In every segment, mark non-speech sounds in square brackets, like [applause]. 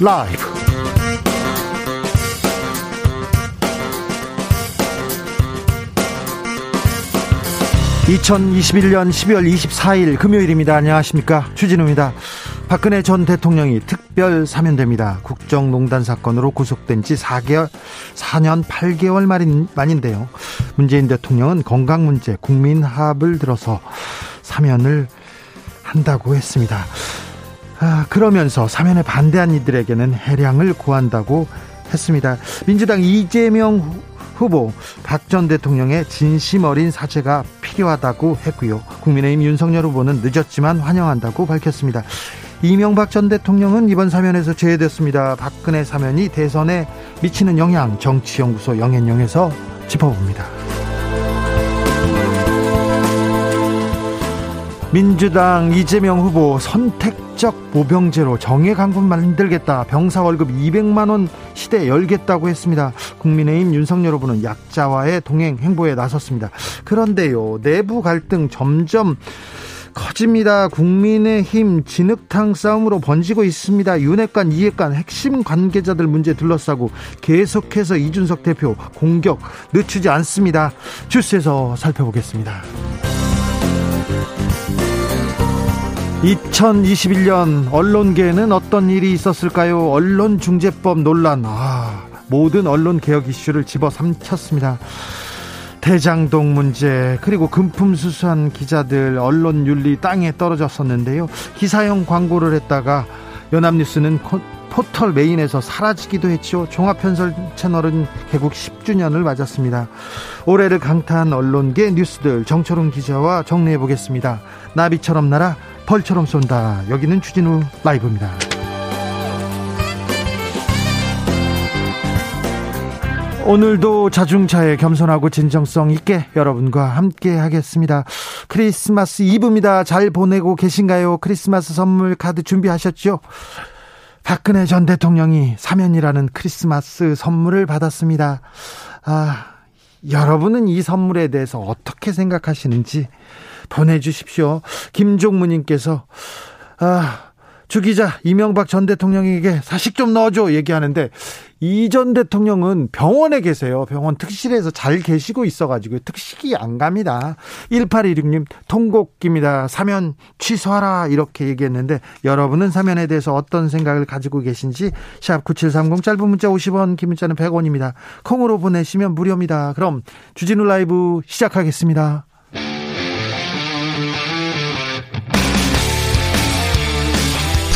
라이브. 2021년 12월 24일 금요일입니다. 안녕하십니까. 주진우입니다. 박근혜 전 대통령이 특별 사면됩니다. 국정농단 사건으로 구속된 지 4개월, 4년 8개월 만인, 만인데요. 문재인 대통령은 건강 문제, 국민 합을 들어서 사면을 한다고 했습니다. 아, 그러면서 사면에 반대한 이들에게는 해량을 구한다고 했습니다. 민주당 이재명 후보 박 전 대통령의 진심 어린 사죄가 필요하다고 했고요. 국민의힘 윤석열 후보는 늦었지만 환영한다고 밝혔습니다. 이명박 전 대통령은 이번 사면에서 제외됐습니다. 박근혜 사면이 대선에 미치는 영향 정치연구소 영앤영에서 짚어봅니다. 민주당 이재명 후보 선택적 모병제로 정예 강군 만들겠다. 병사 월급 200만 원 시대 열겠다고 했습니다. 국민의힘 윤석열 후보는 약자와의 동행 행보에 나섰습니다. 그런데요. 내부 갈등 점점 커집니다. 국민의힘 진흙탕 싸움으로 번지고 있습니다. 윤핵관, 이핵관 핵심 관계자들 문제 둘러싸고 계속해서 이준석 대표 공격 늦추지 않습니다. 주스에서 살펴보겠습니다. 2021년 언론계에는 어떤 일이 있었을까요? 언론중재법 논란. 아, 모든 언론 개혁 이슈를 집어삼켰습니다. 대장동 문제 그리고 금품 수수한 기자들 언론 윤리 땅에 떨어졌었는데요. 기사형 광고를 했다가 연합뉴스는 포털 메인에서 사라지기도 했죠. 종합편설 채널은 개국 10주년을 맞았습니다. 올해를 강타한 언론계 뉴스들 정철웅 기자와 정리해 보겠습니다. 나비처럼 날아 벌처럼 쏜다. 여기는 추진우 라이브입니다. 오늘도 자중차에 겸손하고 진정성 있게 여러분과 함께 하겠습니다. 크리스마스 이브입니다. 잘 보내고 계신가요? 크리스마스 선물 카드 준비하셨죠? 박근혜 전 대통령이 사면이라는 크리스마스 선물을 받았습니다. 아, 여러분은 이 선물에 대해서 어떻게 생각하시는지 보내주십시오. 김종무님께서 아, 주 기자 이명박 전 대통령에게 사식 좀 넣어줘 얘기하는데 이 전 대통령은 병원에 계세요. 병원 특실에서 잘 계시고 있어가지고 특식이 안 갑니다. 1816님 통곡입니다. 사면 취소하라 이렇게 얘기했는데 여러분은 사면에 대해서 어떤 생각을 가지고 계신지 샵 9730 짧은 문자 50원 긴 문자는 100원입니다. 콩으로 보내시면 무료입니다. 그럼 주진우 라이브 시작하겠습니다.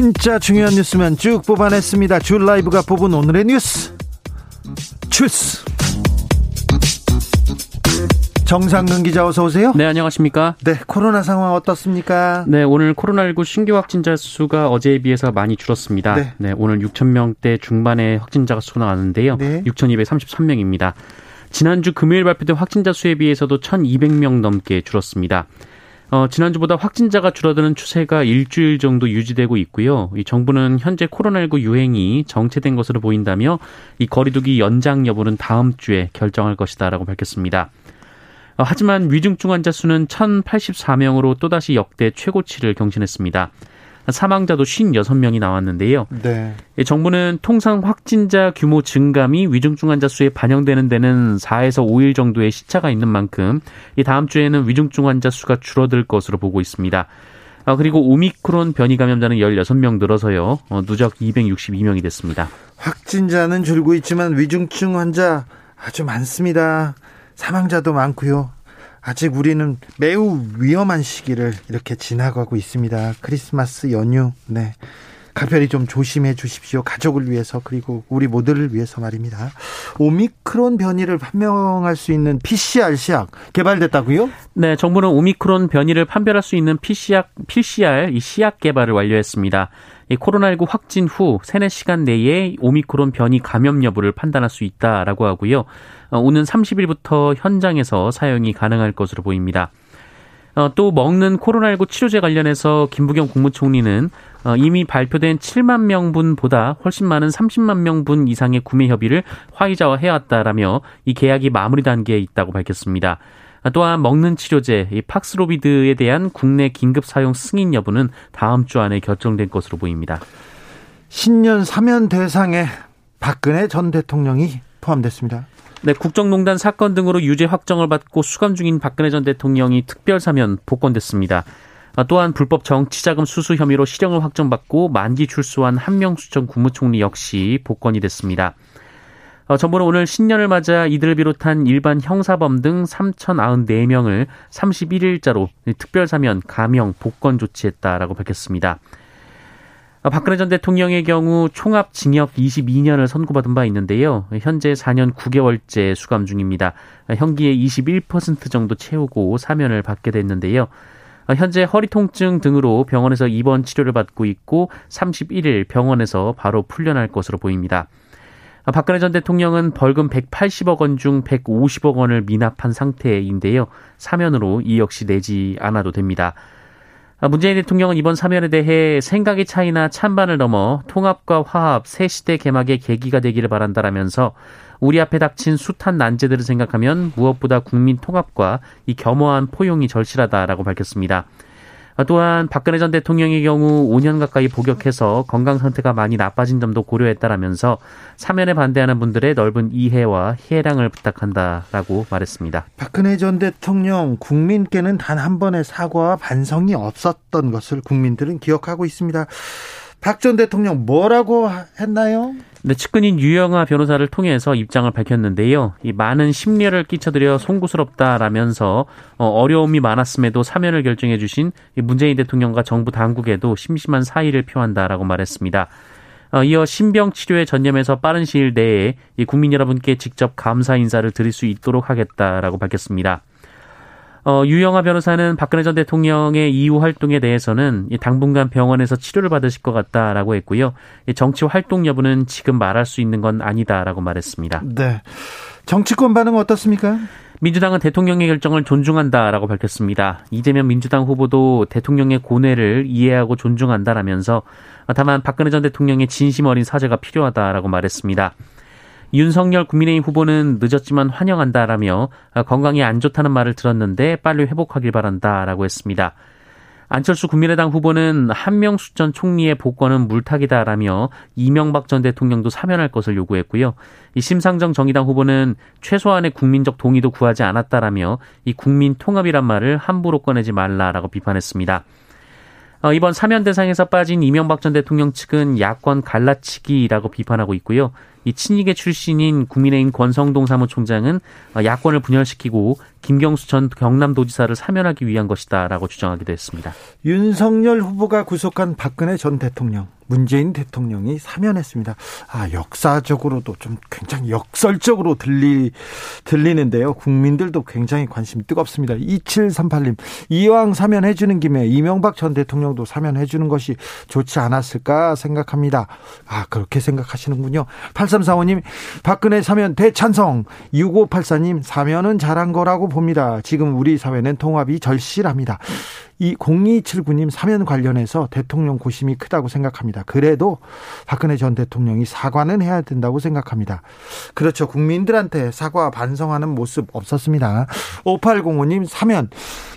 진짜 중요한 뉴스만 쭉 뽑아냈습니다. 줄 라이브가 뽑은 오늘의 뉴스. 주스. 정상근 기자 어서 오세요. 네, 안녕하십니까? 네, 코로나 상황 어떻습니까? 네, 오늘 코로나19 신규 확진자 수가 어제에 비해서 많이 줄었습니다. 네, 네 오늘 6천 명대 중반의 확진자가 수가 나왔는데요. 네. 6,233명입니다. 지난주 금요일 발표된 확진자 수에 비해서도 1,200명 넘게 줄었습니다. 어, 지난주보다 확진자가 줄어드는 추세가 일주일 정도 유지되고 있고요. 이 정부는 현재 코로나19 유행이 정체된 것으로 보인다며 이 거리두기 연장 여부는 다음 주에 결정할 것이다라고 밝혔습니다. 어, 하지만 위중증 환자 수는 1,084명으로 또다시 역대 최고치를 경신했습니다. 사망자도 56명이 나왔는데요. 네. 정부는 통상 확진자 규모 증감이 위중증 환자 수에 반영되는 데는 4에서 5일 정도의 시차가 있는 만큼 이 다음 주에는 위중증 환자 수가 줄어들 것으로 보고 있습니다. 아, 그리고 오미크론 변이 감염자는 16명 늘어서요. 어, 누적 262명이 됐습니다. 확진자는 줄고 있지만 위중증 환자 아주 많습니다. 사망자도 많고요. 아직 우리는 매우 위험한 시기를 이렇게 지나가고 있습니다. 크리스마스 연휴, 네. 각별히 좀 조심해 주십시오. 가족을 위해서 그리고 우리 모두를 위해서 말입니다. 오미크론 변이를 판명할 수 있는 PCR 시약 개발됐다고요? 네, 정부는 오미크론 변이를 판별할 수 있는 PCR PCR 이 시약 개발을 완료했습니다. 코로나19 확진 후 3, 4시간 내에 오미크론 변이 감염 여부를 판단할 수 있다라고 하고요. 어, 오는 30일부터 현장에서 사용이 가능할 것으로 보입니다. 어, 또 먹는 코로나19 치료제 관련해서 김부겸 국무총리는 어, 이미 발표된 7만 명분보다 훨씬 많은 30만 명분 이상의 구매 협의를 화이자와 해왔다라며 이 계약이 마무리 단계에 있다고 밝혔습니다. 또한 먹는 치료제 이 팍스로비드에 대한 국내 긴급 사용 승인 여부는 다음 주 안에 결정될 것으로 보입니다. 신년 사면 대상에 박근혜 전 대통령이 포함됐습니다. 네, 국정농단 사건 등으로 유죄 확정을 받고 수감 중인 박근혜 전 대통령이 특별 사면 복권됐습니다. 아, 또한 불법 정치자금 수수 혐의로 실형을 확정받고 만기 출소한 한명수 전 국무총리 역시 복권이 됐습니다. 어, 정부는 오늘 신년을 맞아 이들을 비롯한 일반 형사범 등 3,094명을 31일자로 특별 사면, 감형, 복권 조치했다라고 밝혔습니다. 어, 박근혜 전 대통령의 경우 총합 징역 22년을 선고받은 바 있는데요. 현재 4년 9개월째 수감 중입니다. 형기의 21% 정도 채우고 사면을 받게 됐는데요. 어, 현재 허리 통증 등으로 병원에서 입원 치료를 받고 있고 31일 병원에서 바로 풀려날 것으로 보입니다. 어, 박근혜 전 대통령은 벌금 180억 원 중 150억 원을 미납한 상태인데요. 사면으로 이 역시 내지 않아도 됩니다. 아, 문재인 대통령은 이번 사면에 대해 생각의 차이나 찬반을 넘어 통합과 화합, 새 시대 개막의 계기가 되기를 바란다라면서 우리 앞에 닥친 숱한 난제들을 생각하면 무엇보다 국민 통합과 이 겸허한 포용이 절실하다라고 밝혔습니다. 또한 박근혜 전 대통령의 경우 5년 가까이 복역해서 건강 상태가 많이 나빠진 점도 고려했다라면서 사면에 반대하는 분들의 넓은 이해와 해량을 부탁한다라고 말했습니다. 박근혜 전 대통령 국민께는 단 한 번의 사과와 반성이 없었던 것을 국민들은 기억하고 있습니다. 박 전 대통령 뭐라고 했나요? 네, 측근인 유영아 변호사를 통해서 입장을 밝혔는데요. 이 많은 심려를 끼쳐드려 송구스럽다라면서 어, 어려움이 많았음에도 사면을 결정해 주신 문재인 대통령과 정부 당국에도 심심한 사의를 표한다라고 말했습니다. 어, 이어 신병 치료에 전념해서 빠른 시일 내에 국민 여러분께 직접 감사 인사를 드릴 수 있도록 하겠다라고 밝혔습니다. 어, 유영아 변호사는 박근혜 전 대통령의 이후 활동에 대해서는 당분간 병원에서 치료를 받으실 것 같다라고 했고요. 정치 활동 여부는 지금 말할 수 있는 건 아니다라고 말했습니다. 네. 정치권 반응 어떻습니까? 민주당은 대통령의 결정을 존중한다라고 밝혔습니다. 이재명 민주당 후보도 대통령의 고뇌를 이해하고 존중한다라면서 다만 박근혜 전 대통령의 진심 어린 사죄가 필요하다라고 말했습니다. 윤석열 국민의힘 후보는 늦었지만 환영한다라며 건강이 안 좋다는 말을 들었는데 빨리 회복하길 바란다라고 했습니다. 안철수 국민의당 후보는 한명수 전 총리의 복권은 물타기다라며 이명박 전 대통령도 사면할 것을 요구했고요. 이 심상정 정의당 후보는 최소한의 국민적 동의도 구하지 않았다라며 이 국민 통합이란 말을 함부로 꺼내지 말라라고 비판했습니다. 어, 이번 사면 대상에서 빠진 이명박 전 대통령 측은 야권 갈라치기라고 비판하고 있고요. 이 친이계 출신인 국민의힘 권성동 사무총장은 어, 야권을 분열시키고 김경수 전 경남도지사를 사면하기 위한 것이다라고 주장하기도 했습니다. 윤석열 후보가 구속한 박근혜 전 대통령. 문재인 대통령이 사면했습니다. 아, 역사적으로도 좀 굉장히 역설적으로 들리, 들리는데요. 국민들도 굉장히 관심이 뜨겁습니다. 2738님, 이왕 사면해주는 김에 이명박 전 대통령도 사면해주는 것이 좋지 않았을까 생각합니다. 아, 그렇게 생각하시는군요. 8345님, 박근혜 사면 대찬성. 6584님, 사면은 잘한 거라고 봅니다. 지금 우리 사회는 통합이 절실합니다. 이 0279님 사면 관련해서 대통령 고심이 크다고 생각합니다. 그래도 박근혜 전 대통령이 사과는 해야 된다고 생각합니다. 그렇죠. 국민들한테 사과 반성하는 모습 없었습니다. 5805님 사면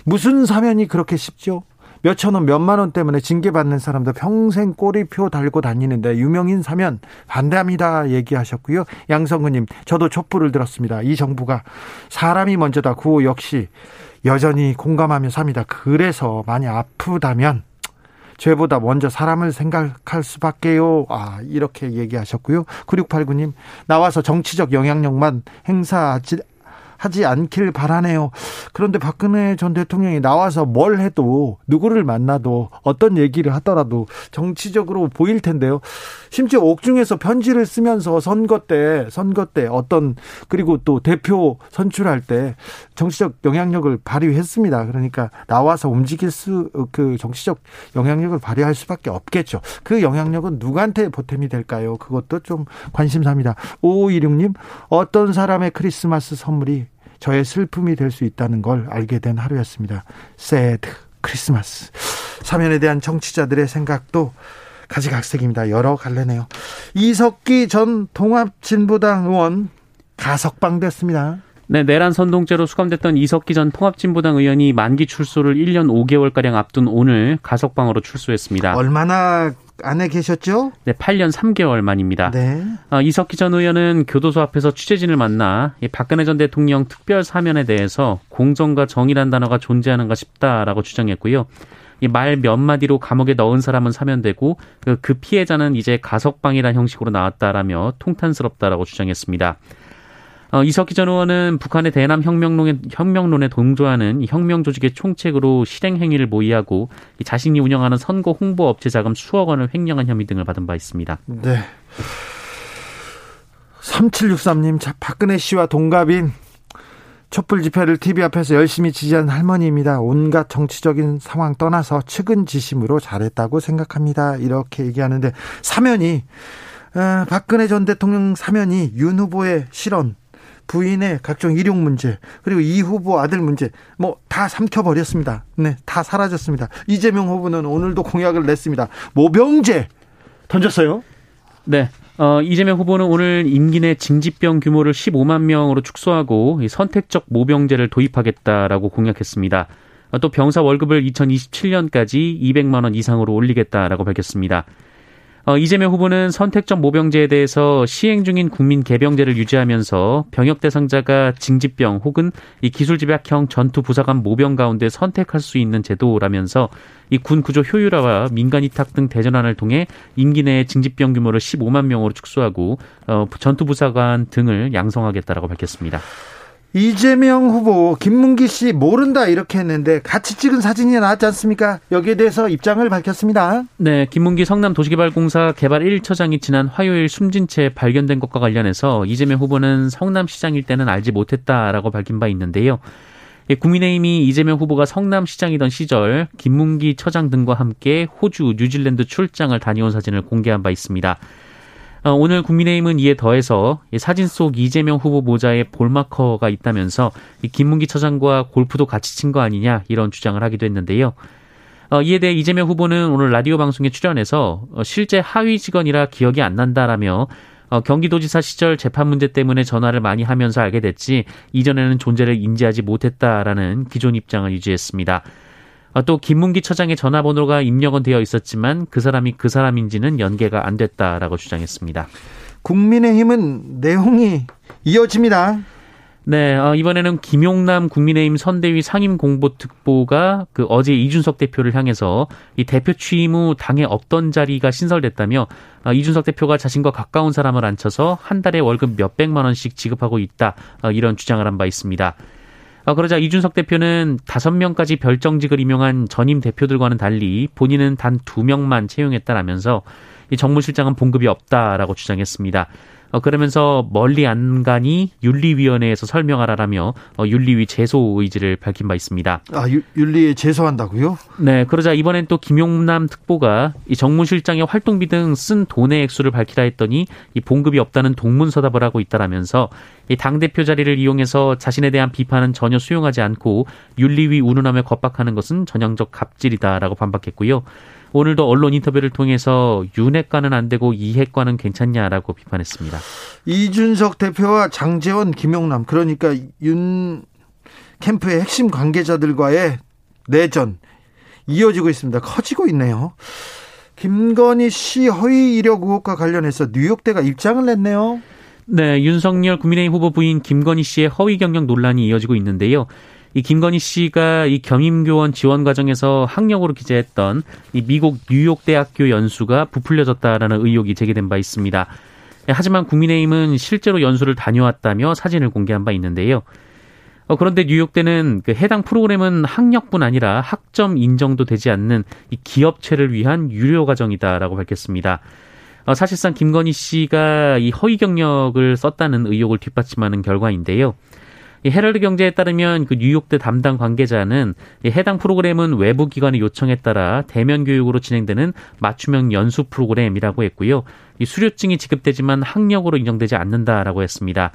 무슨 사면이 그렇게 쉽죠? 몇천 원, 몇만 원 때문에 징계받는 사람도 평생 꼬리표 달고 다니는데 유명인 사면 반대합니다. 얘기하셨고요. 양성근님, 저도 촛불을 들었습니다. 이 정부가 사람이 먼저다. 구호 역시 여전히 공감하며 삽니다. 그래서 많이 아프다면 죄보다 먼저 사람을 생각할 수밖에요. 아, 이렇게 얘기하셨고요. 9689님, 나와서 정치적 영향력만 행사하지 하지 않길 바라네요. 그런데 박근혜 전 대통령이 나와서 뭘 해도 누구를 만나도 어떤 얘기를 하더라도 정치적으로 보일 텐데요. 심지어 옥중에서 편지를 쓰면서 선거 때 선거 때 어떤 그리고 또 대표 선출할 때 정치적 영향력을 발휘했습니다. 그러니까 나와서 움직일 수 그 정치적 영향력을 발휘할 수밖에 없겠죠. 그 영향력은 누구한테 보탬이 될까요? 그것도 좀 관심사입니다. 5526님 어떤 사람의 크리스마스 선물이 저의 슬픔이 될 수 있다는 걸 알게 된 하루였습니다. 새드 크리스마스. 사면에 대한 정치자들의 생각도 가지각색입니다. 여러 갈래네요. 이석기 전 통합진보당 의원 가석방 됐습니다. 네, 내란 선동죄로 수감됐던 이석기 전 통합진보당 의원이 만기 출소를 1년 5개월가량 앞둔 오늘 가석방으로 출소했습니다. 얼마나 안에 계셨죠? 네, 8년 3개월 만입니다. 네. 어, 이석기 전 의원은 교도소 앞에서 취재진을 만나 이 박근혜 전 대통령 특별 사면에 대해서 공정과 정의란 단어가 존재하는가 싶다라고 주장했고요. 이 말 몇 마디로 감옥에 넣은 사람은 사면되고 그, 그 피해자는 이제 가석방이라는 형식으로 나왔다라며 통탄스럽다라고 주장했습니다. 어, 이석기 전 의원은 북한의 대남 혁명론에, 혁명론에 동조하는 혁명 조직의 총책으로 실행 행위를 모의하고 자신이 운영하는 선거 홍보 업체 자금 수억 원을 횡령한 혐의 등을 받은 바 있습니다. 네. 3763님, 자, 박근혜 씨와 동갑인 촛불 집회를 TV 앞에서 열심히 지지한 할머니입니다. 온갖 정치적인 상황 떠나서 측은지심으로 잘했다고 생각합니다. 이렇게 얘기하는데 사면이 아, 박근혜 전 대통령 사면이 윤 후보의 실언 부인의 각종 일용 문제 그리고 이 후보 아들 문제 뭐 다 삼켜버렸습니다. 네, 다 사라졌습니다. 이재명 후보는 오늘도 공약을 냈습니다. 모병제 던졌어요. 네. 어, 이재명 후보는 오늘 임기 내 징집병 규모를 15만 명으로 축소하고 선택적 모병제를 도입하겠다라고 공약했습니다. 어, 또 병사 월급을 2027년까지 200만 원 이상으로 올리겠다라고 밝혔습니다. 어, 이재명 후보는 선택적 모병제에 대해서 시행 중인 국민 개병제를 유지하면서 병역 대상자가 징집병 혹은 이 기술 집약형 전투 부사관 모병 가운데 선택할 수 있는 제도라면서 이 군 구조 효율화와 민간 위탁 등 대전환을 통해 임기 내에 징집병 규모를 15만 명으로 축소하고 어, 전투 부사관 등을 양성하겠다라고 밝혔습니다. 이재명 후보 김문기 씨 모른다 이렇게 했는데 같이 찍은 사진이 나왔지 않습니까? 여기에 대해서 입장을 밝혔습니다. 네, 김문기 성남 도시개발공사 개발 1처장이 지난 화요일 숨진 채 발견된 것과 관련해서 이재명 후보는 성남시장일 때는 알지 못했다라고 밝힌 바 있는데요. 국민의힘이 이재명 후보가 성남시장이던 시절 김문기 처장 등과 함께 호주, 뉴질랜드 출장을 다녀온 사진을 공개한 바 있습니다. 어, 오늘 국민의힘은 이에 더해서 사진 속 이재명 후보 모자에 볼마커가 있다면서 김문기 처장과 골프도 같이 친 거 아니냐 이런 주장을 하기도 했는데요. 어, 이에 대해 이재명 후보는 오늘 라디오 방송에 출연해서 어, 실제 하위 직원이라 기억이 안 난다라며 경기도지사 시절 재판 문제 때문에 전화를 많이 하면서 알게 됐지 이전에는 존재를 인지하지 못했다라는 기존 입장을 유지했습니다. 아, 또 김문기 처장의 전화번호가 입력은 되어 있었지만 그 사람이 그 사람인지는 연계가 안 됐다라고 주장했습니다. 국민의힘은 내용이 이어집니다. 네, 어, 이번에는 김용남 국민의힘 선대위 상임공보특보가 그 어제 이준석 대표를 향해서 이 대표 취임 후 당에 없던 자리가 신설됐다며 어, 이준석 대표가 자신과 가까운 사람을 앉혀서 한 달에 월급 몇백만 원씩 지급하고 있다 어, 이런 주장을 한 바 있습니다. 어, 그러자 이준석 대표는 다섯 명까지 별정직을 임용한 전임 대표들과는 달리 본인은 단 두 명만 채용했다라면서 이 정무실장은 봉급이 없다라고 주장했습니다. 어, 그러면서 멀리 안 가니 윤리위원회에서 설명하라라며 어, 윤리위 제소 의지를 밝힌 바 있습니다. 아, 유, 윤리에 제소한다고요? 네, 그러자 이번엔 또 김용남 특보가 이 정무실장의 활동비 등 쓴 돈의 액수를 밝히라 했더니 이 봉급이 없다는 동문서답을 하고 있다라면서 이 당 대표 자리를 이용해서 자신에 대한 비판은 전혀 수용하지 않고 윤리위 운운함에 겁박하는 것은 전형적 갑질이다라고 반박했고요. 오늘도 언론 인터뷰를 통해서 윤핵과는 안 되고 이핵과는 괜찮냐라고 비판했습니다. 이준석 대표와 장재원, 김용남 그러니까 윤 캠프의 핵심 관계자들과의 내전 이어지고 있습니다. 커지고 있네요. 김건희 씨 허위 이력 의혹과 관련해서 뉴욕대가 입장을 냈네요. 네, 윤석열 국민의힘 후보 부인 김건희 씨의 허위 경력 논란이 이어지고 있는데요. 이 김건희 씨가 이 겸임교원 지원 과정에서 학력으로 기재했던 이 미국 뉴욕 대학교 연수가 부풀려졌다라는 의혹이 제기된 바 있습니다. 하지만 국민의힘은 실제로 연수를 다녀왔다며 사진을 공개한 바 있는데요. 어, 그런데 뉴욕대는 그 해당 프로그램은 학력뿐 아니라 학점 인정도 되지 않는 이 기업체를 위한 유료 과정이다라고 밝혔습니다. 어, 사실상 김건희 씨가 이 허위 경력을 썼다는 의혹을 뒷받침하는 결과인데요. 이 헤럴드 경제에 따르면 그 뉴욕대 담당 관계자는 이 해당 프로그램은 외부 기관의 요청에 따라 대면 교육으로 진행되는 맞춤형 연수 프로그램이라고 했고요. 이 수료증이 지급되지만 학력으로 인정되지 않는다라고 했습니다.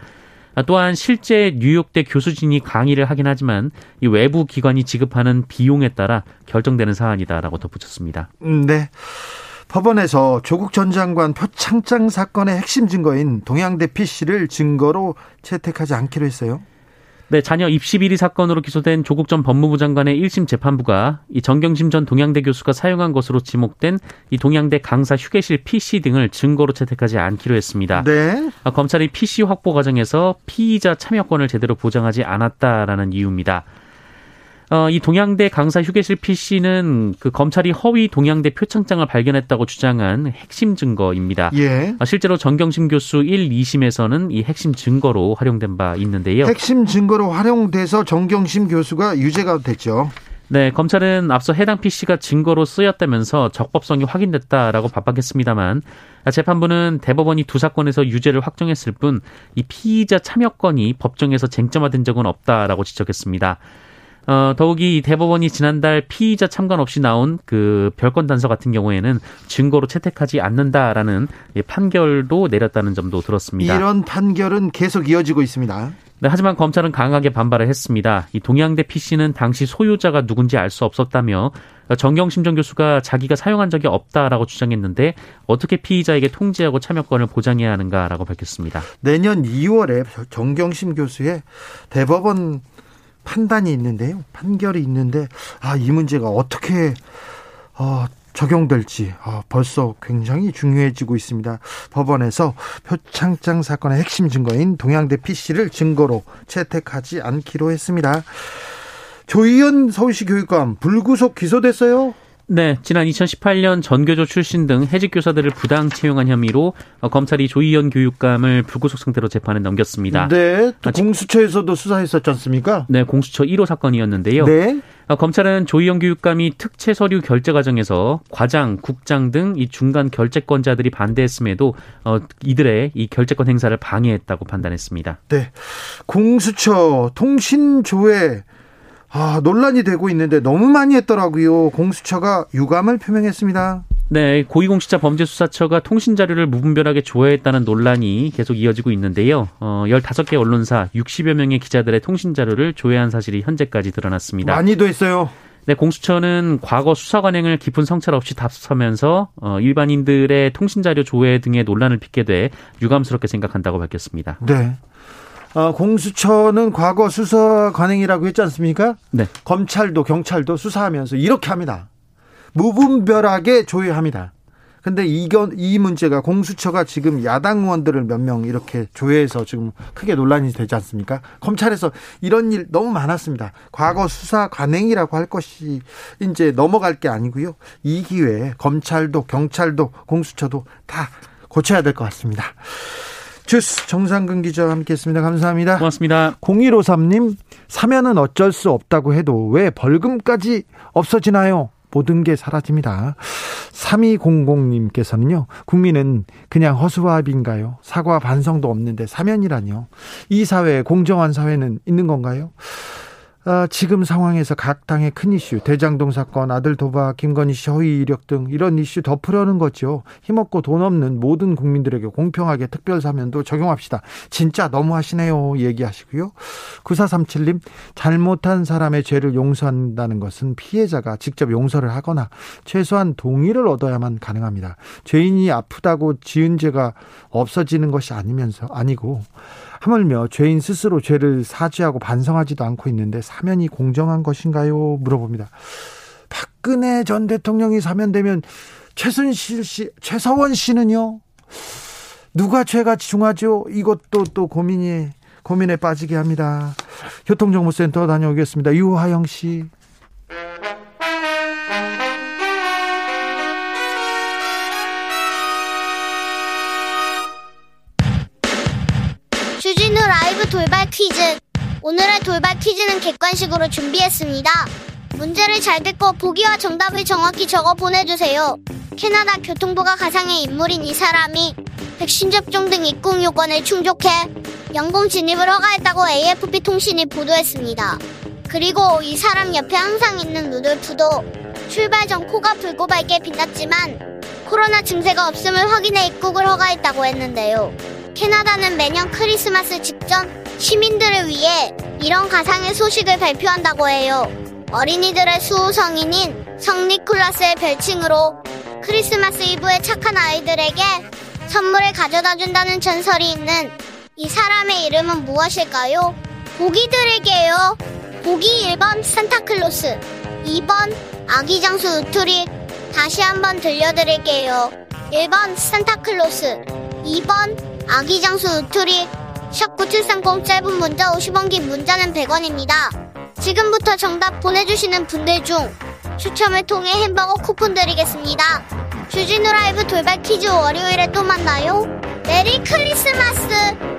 또한 실제 뉴욕대 교수진이 강의를 하긴 하지만 이 외부 기관이 지급하는 비용에 따라 결정되는 사안이다라고 덧붙였습니다. 음, 네. 법원에서 조국 전 장관 표창장 사건의 핵심 증거인 동양대 PC를 증거로 채택하지 않기로 했어요. 네, 자녀 입시 비리 사건으로 기소된 조국 전 법무부 장관의 1심 재판부가 이 정경심 전 동양대 교수가 사용한 것으로 지목된 이 동양대 강사 휴게실 PC 등을 증거로 채택하지 않기로 했습니다. 네. 아, 검찰이 PC 확보 과정에서 피의자 참여권을 제대로 보장하지 않았다라는 이유입니다. 어, 이 동양대 강사 휴게실 PC는 그 검찰이 허위 동양대 표창장을 발견했다고 주장한 핵심 증거입니다. 예. 어, 실제로 정경심 교수 1, 2심에서는 이 핵심 증거로 활용된 바 있는데요. 핵심 증거로 활용돼서 정경심 교수가 유죄가 됐죠. 네, 검찰은 앞서 해당 PC가 증거로 쓰였다면서 적법성이 확인됐다라고 반박했습니다만 재판부는 대법원이 두 사건에서 유죄를 확정했을 뿐 이 피의자 참여권이 법정에서 쟁점화된 적은 없다라고 지적했습니다. 어, 더욱이 대법원이 지난달 피의자 참관 없이 나온 그 별건 단서 같은 경우에는 증거로 채택하지 않는다라는 판결도 내렸다는 점도 들었습니다. 이런 판결은 계속 이어지고 있습니다. 네, 하지만 검찰은 강하게 반발을 했습니다. 이 동양대 PC는 당시 소유자가 누군지 알 수 없었다며 정경심 전 교수가 자기가 사용한 적이 없다라고 주장했는데 어떻게 피의자에게 통지하고 참여권을 보장해야 하는가라고 밝혔습니다. 내년 2월에 정경심 교수의 대법원 판단이 있는데요. 판결이 있는데 아, 이 문제가 어떻게 어, 적용될지 어, 벌써 굉장히 중요해지고 있습니다. 법원에서 표창장 사건의 핵심 증거인 동양대 PC를 증거로 채택하지 않기로 했습니다. 조희연 서울시 교육감 불구속 기소됐어요? 네, 지난 2018년 전교조 출신 등 해직 교사들을 부당 채용한 혐의로 어, 검찰이 조희연 교육감을 불구속 상태로 재판에 넘겼습니다. 네, 또 공수처에서도 수사했었지 않습니까? 네, 공수처 1호 사건이었는데요. 네. 어, 검찰은 조희연 교육감이 특채 서류 결제 과정에서 과장, 국장 등 이 중간 결재권자들이 반대했음에도 어, 이들의 이 결재권 행사를 방해했다고 판단했습니다. 네, 공수처 통신조회 아, 논란이 되고 있는데 너무 많이 했더라고요. 공수처가 유감을 표명했습니다. 네, 고위공직자 범죄수사처가 통신 자료를 무분별하게 조회했다는 논란이 계속 이어지고 있는데요. 어, 15개 언론사 60여 명의 기자들의 통신 자료를 조회한 사실이 현재까지 드러났습니다. 많이도 했어요. 네, 공수처는 과거 수사 관행을 깊은 성찰 없이 답습하면서 어, 일반인들의 통신 자료 조회 등의 논란을 빚게 돼 유감스럽게 생각한다고 밝혔습니다. 네. 어, 공수처는 과거 수사 관행이라고 했지 않습니까? 네. 검찰도 경찰도 수사하면서 이렇게 합니다. 무분별하게 조회합니다. 근데 이건 이 문제가 공수처가 지금 야당 의원들을 몇 명 이렇게 조회해서 지금 크게 논란이 되지 않습니까? 검찰에서 이런 일 너무 많았습니다. 과거 수사 관행이라고 할 것이 이제 넘어갈 게 아니고요. 이 기회에 검찰도 경찰도 공수처도 다 고쳐야 될 것 같습니다. 주스 정상근 기자와 함께했습니다. 감사합니다. 고맙습니다. 0153님 사면은 어쩔 수 없다고 해도 왜 벌금까지 없어지나요? 모든 게 사라집니다. 3200님께서는요, 국민은 그냥 허수아비인가요? 사과 반성도 없는데 사면이라뇨. 이 사회, 공정한 사회는 있는 건가요? 아, 지금 상황에서 각 당의 큰 이슈, 대장동 사건, 아들 도박, 김건희 씨 허위 이력 등 이런 이슈 덮으려는 거죠. 힘없고 돈 없는 모든 국민들에게 공평하게 특별 사면도 적용합시다. 진짜 너무하시네요. 얘기하시고요. 9437님, 잘못한 사람의 죄를 용서한다는 것은 피해자가 직접 용서를 하거나 최소한 동의를 얻어야만 가능합니다. 죄인이 아프다고 지은 죄가 없어지는 것이 아니면서 아니고 하물며 죄인 스스로 죄를 사죄하고 반성하지도 않고 있는데 사면이 공정한 것인가요? 물어봅니다. 박근혜 전 대통령이 사면되면 최순실 씨, 최서원 씨는요? 누가 죄가 중하죠? 이것도 또 고민이 고민에 빠지게 합니다. 교통정보센터 다녀오겠습니다. 유하영 씨. 퀴즈. 오늘의 돌발 퀴즈는 객관식으로 준비했습니다. 문제를 잘 듣고 보기와 정답을 정확히 적어 보내주세요. 캐나다 교통부가 가상의 인물인 이 사람이 백신 접종 등 입국 요건을 충족해 영공 진입을 허가했다고 AFP 통신이 보도했습니다. 그리고 이 사람 옆에 항상 있는 루돌프도 출발 전 코가 붉고 밝게 빛났지만 코로나 증세가 없음을 확인해 입국을 허가했다고 했는데요. 캐나다는 매년 크리스마스 직전 시민들을 위해 이런 가상의 소식을 발표한다고 해요. 어린이들의 수호성인인 성니콜라스의 별칭으로 크리스마스 이브에 착한 아이들에게 선물을 가져다 준다는 전설이 있는 이 사람의 이름은 무엇일까요? 보기 드릴게요. 보기 1번 산타클로스, 2번 아기장수 우투리, 다시 한번 들려드릴게요. 1번 산타클로스, 2번 아기장수 우투리, 샵9730 짧은 문자 50원 긴 문자는 100원입니다. 지금부터 정답 보내주시는 분들 중 추첨을 통해 햄버거 쿠폰 드리겠습니다. 주진우 라이브 돌발 퀴즈 월요일에 또 만나요. 메리 크리스마스!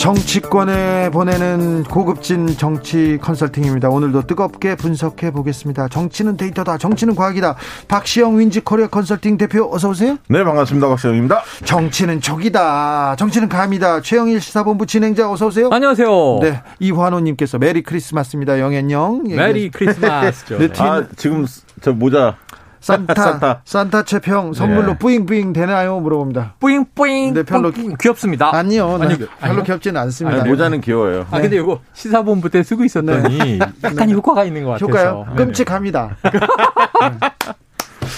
정치권에 보내는 고급진 정치 컨설팅입니다. 오늘도 뜨겁게 분석해 보겠습니다. 정치는 데이터다. 정치는 과학이다. 박시영 윈지 코리아 컨설팅 대표 어서 오세요. 네, 반갑습니다. 박시영입니다. 정치는 촉이다. 정치는 감이다. 최영일 시사본부 진행자 어서 오세요. 안녕하세요. 네, 이환호 님께서 Merry Christmas입니다. 영앤영. Merry Christmas죠. [laughs] 네, 아, 지금 저 모자 산타, [laughs] 산타, 산타 채평 선물로 네. 뿌잉뿌잉 되나요? 물어봅니다. 뿌잉뿌잉. 네, 별로 뿌잉, 귀엽습니다. 아니요, 아니, 별로 아니요? 귀엽지는 않습니다. 아니, 모자는 귀여워요. 아, 근데 이거 시사본부 때 쓰고 있었더니 네. 약간 네. 효과가 있는 것 같아서. 효과요? 끔찍합니다. [laughs]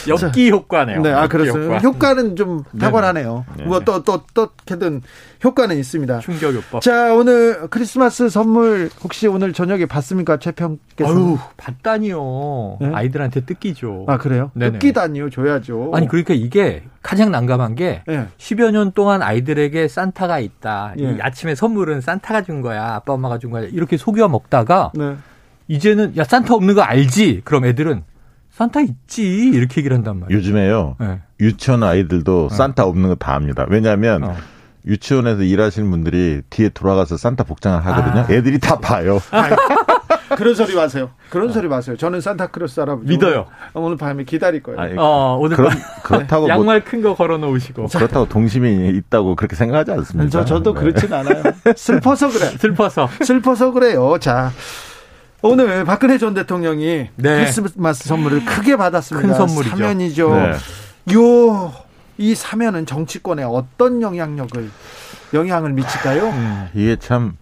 엽기 효과네요. 네, 아 그렇습니다. 효과. 는좀 탁월하네요. 뭐또 또 어떻게든 효과는 있습니다. 충격 요법. 자, 오늘 크리스마스 선물 혹시 오늘 저녁에 봤습니까, 최평께서? 아유, 봤다니요. 네? 아이들한테 뜯기죠. 아 그래요? 네네. 뜯기다니요, 줘야죠. 아니 그러니까 이게 가장 난감한 게 네. 10여 년 동안 아이들에게 산타가 있다. 네. 이 아침에 선물은 산타가 준 거야, 아빠 엄마가 준 거야. 이렇게 속여 먹다가. 네. 이제는 야 산타 없는 거 알지? 그럼 애들은 산타 있지 이렇게 얘기를 한단 말이에요. 요즘에요. 네. 유치원 아이들도 네. 산타 없는 거 다 압니다. 왜냐하면 어. 유치원에서 일하시는 분들이 뒤에 돌아가서 산타 복장을 하거든요. 아. 애들이 다 봐요. [laughs] 그런 소리 마세요. 그런 어. 소리 마세요. 저는 산타크로스 할아버지 믿어요. 오늘 밤에 기다릴 거예요. 아니, 어, 오늘 그런, 그렇다고 뭐 양말 뭐, 큰거 걸어 놓으시고 그렇다고 동심이 있다고 그렇게 생각하지 않습니다. 저 저도 네. 그렇진 않아요. 슬퍼서 그래. [laughs] 슬퍼서. 슬퍼서 그래요. 자. 오늘 박근혜 전 대통령이 네. 크리스마스 선물을 크게 받았습니다. 큰 선물이죠. 사면이죠. 네. 요, 이 사면은 정치권에 어떤 영향력을, 영향을 미칠까요? 음, 이게 참,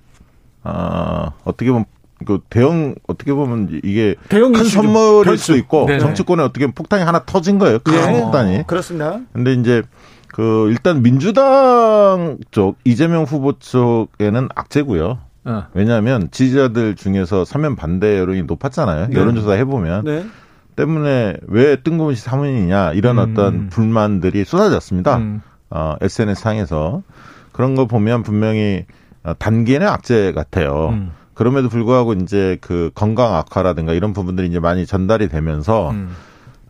어, 어떻게 보면 그 대형 어떻게 보면 이게 대형 큰 선물일 별수. 수 있고 네네. 정치권에 어떻게 보면 폭탄이 하나 터진 거예요. 큰 네. 폭탄이. 그렇습니다. 근데 이제 그 일단 민주당 쪽 이재명 후보 쪽에는 악재고요. 어. 왜냐하면 지지자들 중에서 사면 반대 여론이 높았잖아요. 네. 여론조사 해보면. 네. 때문에 왜 뜬금없이 사면이냐 이런 음. 어떤 불만들이 쏟아졌습니다. 음. 어, SNS 상에서 그런 거 보면 분명히 어, 단기에는 악재 같아요. 음. 그럼에도 불구하고 이제 그 건강 악화라든가 이런 부분들이 이제 많이 전달이 되면서 음.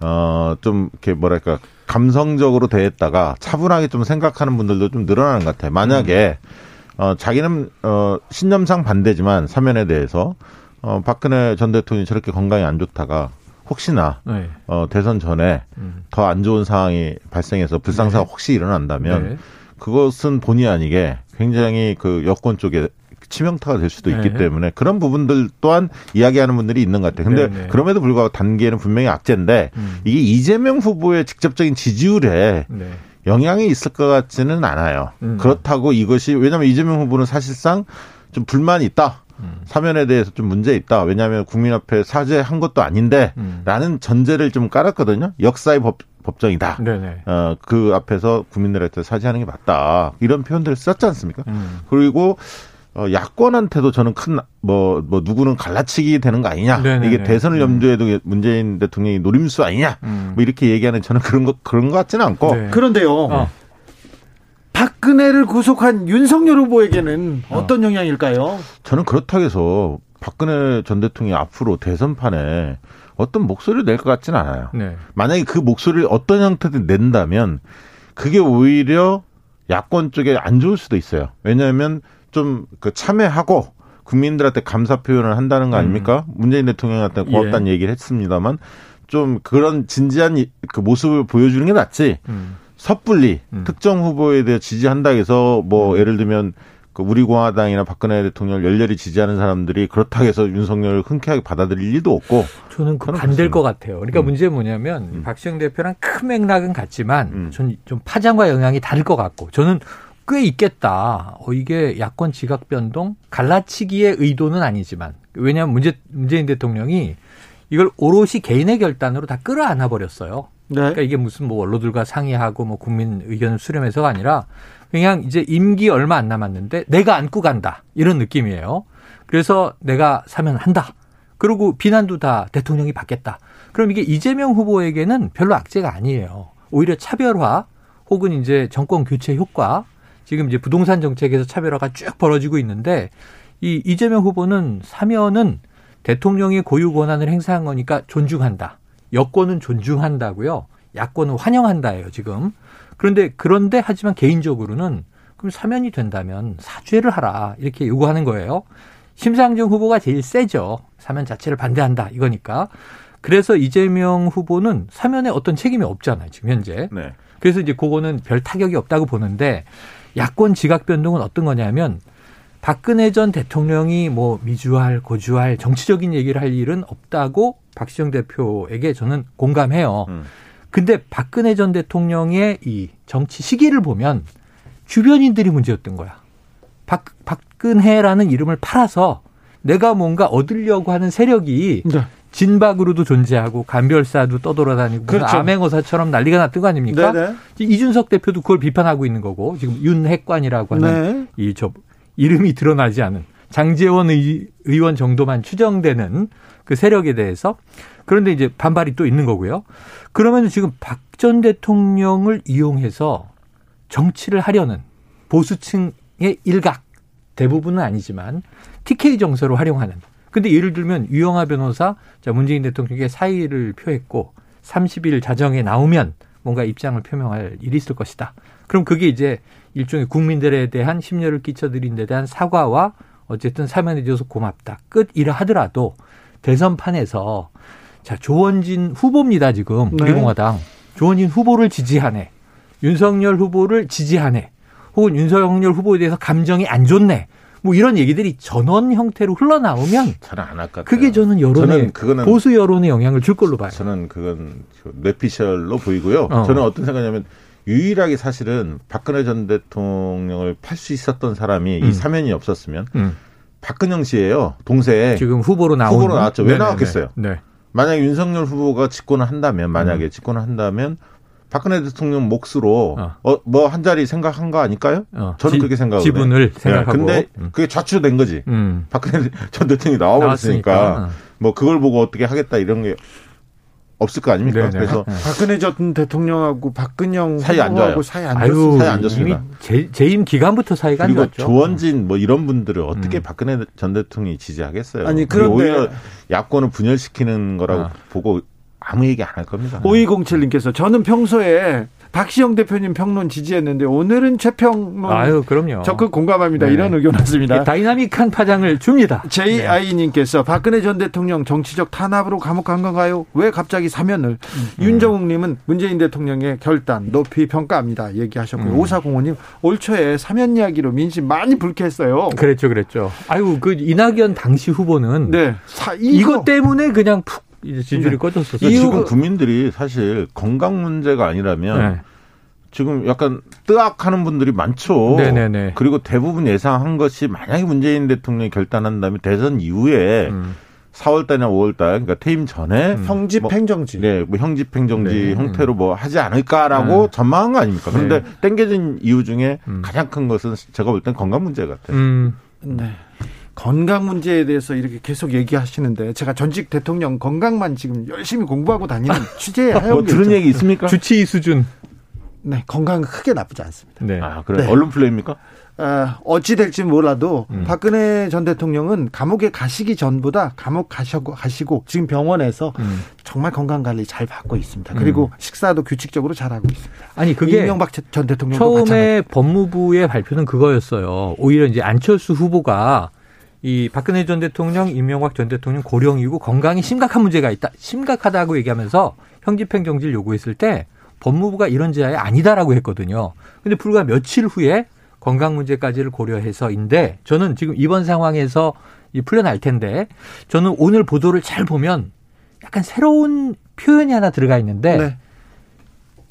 어좀 이렇게 뭐랄까 감성적으로 대했다가 차분하게 좀 생각하는 분들도 좀 늘어나는 것 같아요. 만약에 음. 어, 자기는 어, 신념상 반대지만 사면에 대해서 어, 박근혜 전 대통령이 저렇게 건강이 안 좋다가 혹시나 네. 어, 대선 전에 음. 더안 좋은 상황이 발생해서 불상사가 네. 혹시 일어난다면 네. 그것은 본의 아니게 굉장히 그 여권 쪽에 치명타가 될 수도 있기 네. 때문에 그런 부분들 또한 이야기하는 분들이 있는 것 같아요. 근데 네, 네. 그럼에도 불구하고 단계는 분명히 악재인데 음. 이게 이재명 후보의 직접적인 지지율에 네. 영향이 있을 것 같지는 않아요. 음. 그렇다고 이것이 왜냐하면 이재명 후보는 사실상 좀 불만이 있다. 음. 사면에 대해서 좀 문제 있다. 왜냐하면 국민 앞에 사죄한 것도 아닌데 음. 라는 전제를 좀 깔았거든요. 역사의 법, 법정이다. 네네. 어, 그 앞에서 국민들한테 사죄하는 게 맞다. 이런 표현들을 썼지 않습니까? 음. 그리고 어, 야권한테도 저는 큰, 뭐, 뭐, 누구는 갈라치기 되는 거 아니냐. 네네네. 이게 대선을 음. 염두에 두 문재인 대통령이 노림수 아니냐. 음. 뭐, 이렇게 얘기하는 저는 그런 거, 그런 거 같지는 않고. 네. 그런데요. 어. 박근혜를 구속한 윤석열 후보에게는 어. 어떤 영향일까요? 저는 그렇다고 해서 박근혜 전 대통령이 앞으로 대선판에 어떤 목소리를 낼 것 같지는 않아요. 네. 만약에 그 목소리를 어떤 형태든 낸다면 그게 오히려 야권 쪽에 안 좋을 수도 있어요. 왜냐하면 좀 그 참여하고 국민들한테 감사 표현을 한다는 거 아닙니까? 음. 문재인 대통령한테 고맙다는 예. 얘기를 했습니다만 좀 그런 진지한 그 모습을 보여주는 게 낫지. 음. 섣불리 음. 특정 후보에 대해 지지한다 해서 뭐 음. 예를 들면 그 우리 공화당이나 박근혜 대통령을 열렬히 지지하는 사람들이 그렇다고 해서 윤석열을 흔쾌하게 받아들일 리도 없고 저는 그 반대일 것 같아요. 그러니까 음. 문제는 뭐냐면 음. 박시영 대표랑 큰 맥락은 같지만 음. 저는 좀 파장과 영향이 다를 것 같고 저는 꽤 있겠다. 어, 이게 야권 지각 변동 갈라치기의 의도는 아니지만 왜냐하면 문재, 문재인 대통령이 이걸 오롯이 개인의 결단으로 다 끌어안아 버렸어요. 네. 그러니까 이게 무슨 뭐 원로들과 상의하고 뭐 국민 의견을 수렴해서가 아니라 그냥 이제 임기 얼마 안 남았는데 내가 안고 간다 이런 느낌이에요. 그래서 내가 사면 한다. 그리고 비난도 다 대통령이 받겠다. 그럼 이게 이재명 후보에게는 별로 악재가 아니에요. 오히려 차별화 혹은 이제 정권 교체 효과 지금 이제 부동산 정책에서 차별화가 쭉 벌어지고 있는데 이 이재명 후보는 사면은 대통령의 고유 권한을 행사한 거니까 존중한다. 여권은 존중한다고요. 야권은 환영한다예요, 지금. 그런데 그런데 하지만 개인적으로는 그럼 사면이 된다면 사죄를 하라. 이렇게 요구하는 거예요. 심상정 후보가 제일 세죠. 사면 자체를 반대한다. 이거니까. 그래서 이재명 후보는 사면에 어떤 책임이 없잖아요. 지금 현재. 네. 그래서 이제 그거는 별 타격이 없다고 보는데 야권 지각 변동은 어떤 거냐면 박근혜 전 대통령이 뭐 미주할 고주할 정치적인 얘기를 할 일은 없다고 박시영 대표에게 저는 공감해요. 음. 근데 박근혜 전 대통령의 이 정치 시기를 보면 주변인들이 문제였던 거야. 박, 박근혜라는 이름을 팔아서 내가 뭔가 얻으려고 하는 세력이 네. 진박으로도 존재하고 간별사도 떠돌아다니고 그렇죠. 암행어사처럼 난리가 났던 거 아닙니까? 네네. 네. 이준석 대표도 그걸 비판하고 있는 거고 지금 윤핵관이라고 하는 네. 이저 이름이 드러나지 않은 장재원 의, 의원 정도만 추정되는 그 세력에 대해서 그런데 이제 반발이 또 있는 거고요. 그러면 지금 박 전 대통령을 이용해서 정치를 하려는 보수층의 일각 대부분은 아니지만 TK 정서로 활용하는. 근데 예를 들면 유영아 변호사 자 문재인 대통령에게 사의를 표했고 30일 자정에 나오면 뭔가 입장을 표명할 일이 있을 것이다. 그럼 그게 이제 일종의 국민들에 대한 심려를 끼쳐드린 데 대한 사과와 어쨌든 사면해줘서 고맙다. 끝이라 하더라도 대선판에서 자 조원진 후보입니다 지금 네. 우리공화당 조원진 후보를 지지하네 윤석열 후보를 지지하네 혹은 윤석열 후보에 대해서 감정이 안 좋네 뭐 이런 얘기들이 전원 형태로 흘러나오면 저는 안 할까 그게 저는 여론에 저는 보수 여론에 영향을 줄 걸로 봐요. 저는 그건 뇌피셜로 보이고요. 어. 저는 어떤 생각이냐면 유일하게 사실은 박근혜 전 대통령을 팔 수 있었던 사람이 음. 이 사면이 없었으면 음. 박근영 씨예요. 동생. 지금 후보로 나온 후보로 나왔죠. 왜 네네네. 나왔겠어요? 네. 만약에 윤석열 후보가 집권을 한다면 만약에 음. 집권을 한다면 박근혜 대통령 몫으로 어. 어 뭐 한 자리 생각한 거 아닐까요? 어. 저는 지, 그렇게 생각을 지분을 네. 생각하고. 근데 음. 그게 좌초된 거지. 음. 박근혜 [laughs] 전 대통령이 나와버렸으니까 어. 뭐 그걸 보고 어떻게 하겠다 이런 게 없을 거 아닙니까? 네네. 그래서 박근혜 전 대통령하고 박근영 사이 안 좋아요. 사이 안 좋습니다. 사이 안 좋습니다. 재, 재임 기간부터 사이가 안 좋았죠. 조원진 뭐 이런 분들을 어떻게 음. 박근혜 전 대통령이 지지하겠어요? 아니 그런데 오히려 야권을 분열시키는 거라고 아. 보고 아무 얘기 안 할 겁니다. 5207님께서 저는 평소에 박시영 대표님 평론 지지했는데 오늘은 최평론 아유 그럼요 적극 공감합니다 네. 이런 의견 왔습니다. 다이나믹한 파장을 줍니다. JI님께서 네. 박근혜 전 대통령 정치적 탄압으로 감옥 간 건가요? 왜 갑자기 사면을? 음. 윤정욱님은 문재인 대통령의 결단 높이 평가합니다. 얘기하셨고요. 음. 오사공원님 올 초에 사면 이야기로 민심 많이 불쾌했어요. 그랬죠, 그랬죠. 아유 그 이낙연 당시 후보는 네. 사, 이거, 이것 때문에 그냥 푹 이제 지지율이 네. 꺼졌었어요. 지금 국민들이 사실 건강 문제가 아니라면 네. 지금 약간 뜨악하는 분들이 많죠. 네네네. 그리고 대부분 예상한 것이 만약에 문재인 대통령이 결단한다면 대선 이후에 음. 4월 달이나 5월 달 그러니까 퇴임 전에 음. 형집 뭐, 행정지 네, 뭐 형집 행정지 네. 형태로 뭐 하지 않을까라고 네. 전망한 거 아닙니까? 그런데 네. 땡겨진 이유 중에 음. 가장 큰 것은 제가 볼 땐 건강 문제 같아요. 음. 네. 건강 문제에 대해서 이렇게 계속 얘기하시는데 제가 전직 대통령 건강만 지금 열심히 공부하고 다니는 [laughs] 취재에 하여 뭐 들은 얘기 있습니까? 주치의 수준. 네, 건강 크게 나쁘지 않습니다. 네. 아, 그래. 네. 언론 플레이입니까? 어, 어찌 될지 몰라도 음. 박근혜 전 대통령은 감옥에 가시기 전보다 감옥 가시고 가시고 지금 병원에서 음. 정말 건강 관리 잘 받고 있습니다. 그리고 음. 식사도 규칙적으로 잘 하고 있습니다. 아니 그게 이명박 전 대통령 처음에 마찬가지. 법무부의 발표는 그거였어요. 오히려 이제 안철수 후보가 이 박근혜 전 대통령, 이명박 전 대통령 고령이고 건강에 심각한 문제가 있다. 심각하다고 얘기하면서 형집행 정지를 요구했을 때 법무부가 이런 제안이 아니다라고 했거든요. 근데 불과 며칠 후에 건강 문제까지를 고려해서인데 저는 지금 이번 상황에서 이 풀려날 텐데 저는 오늘 보도를 잘 보면 약간 새로운 표현이 하나 들어가 있는데 네.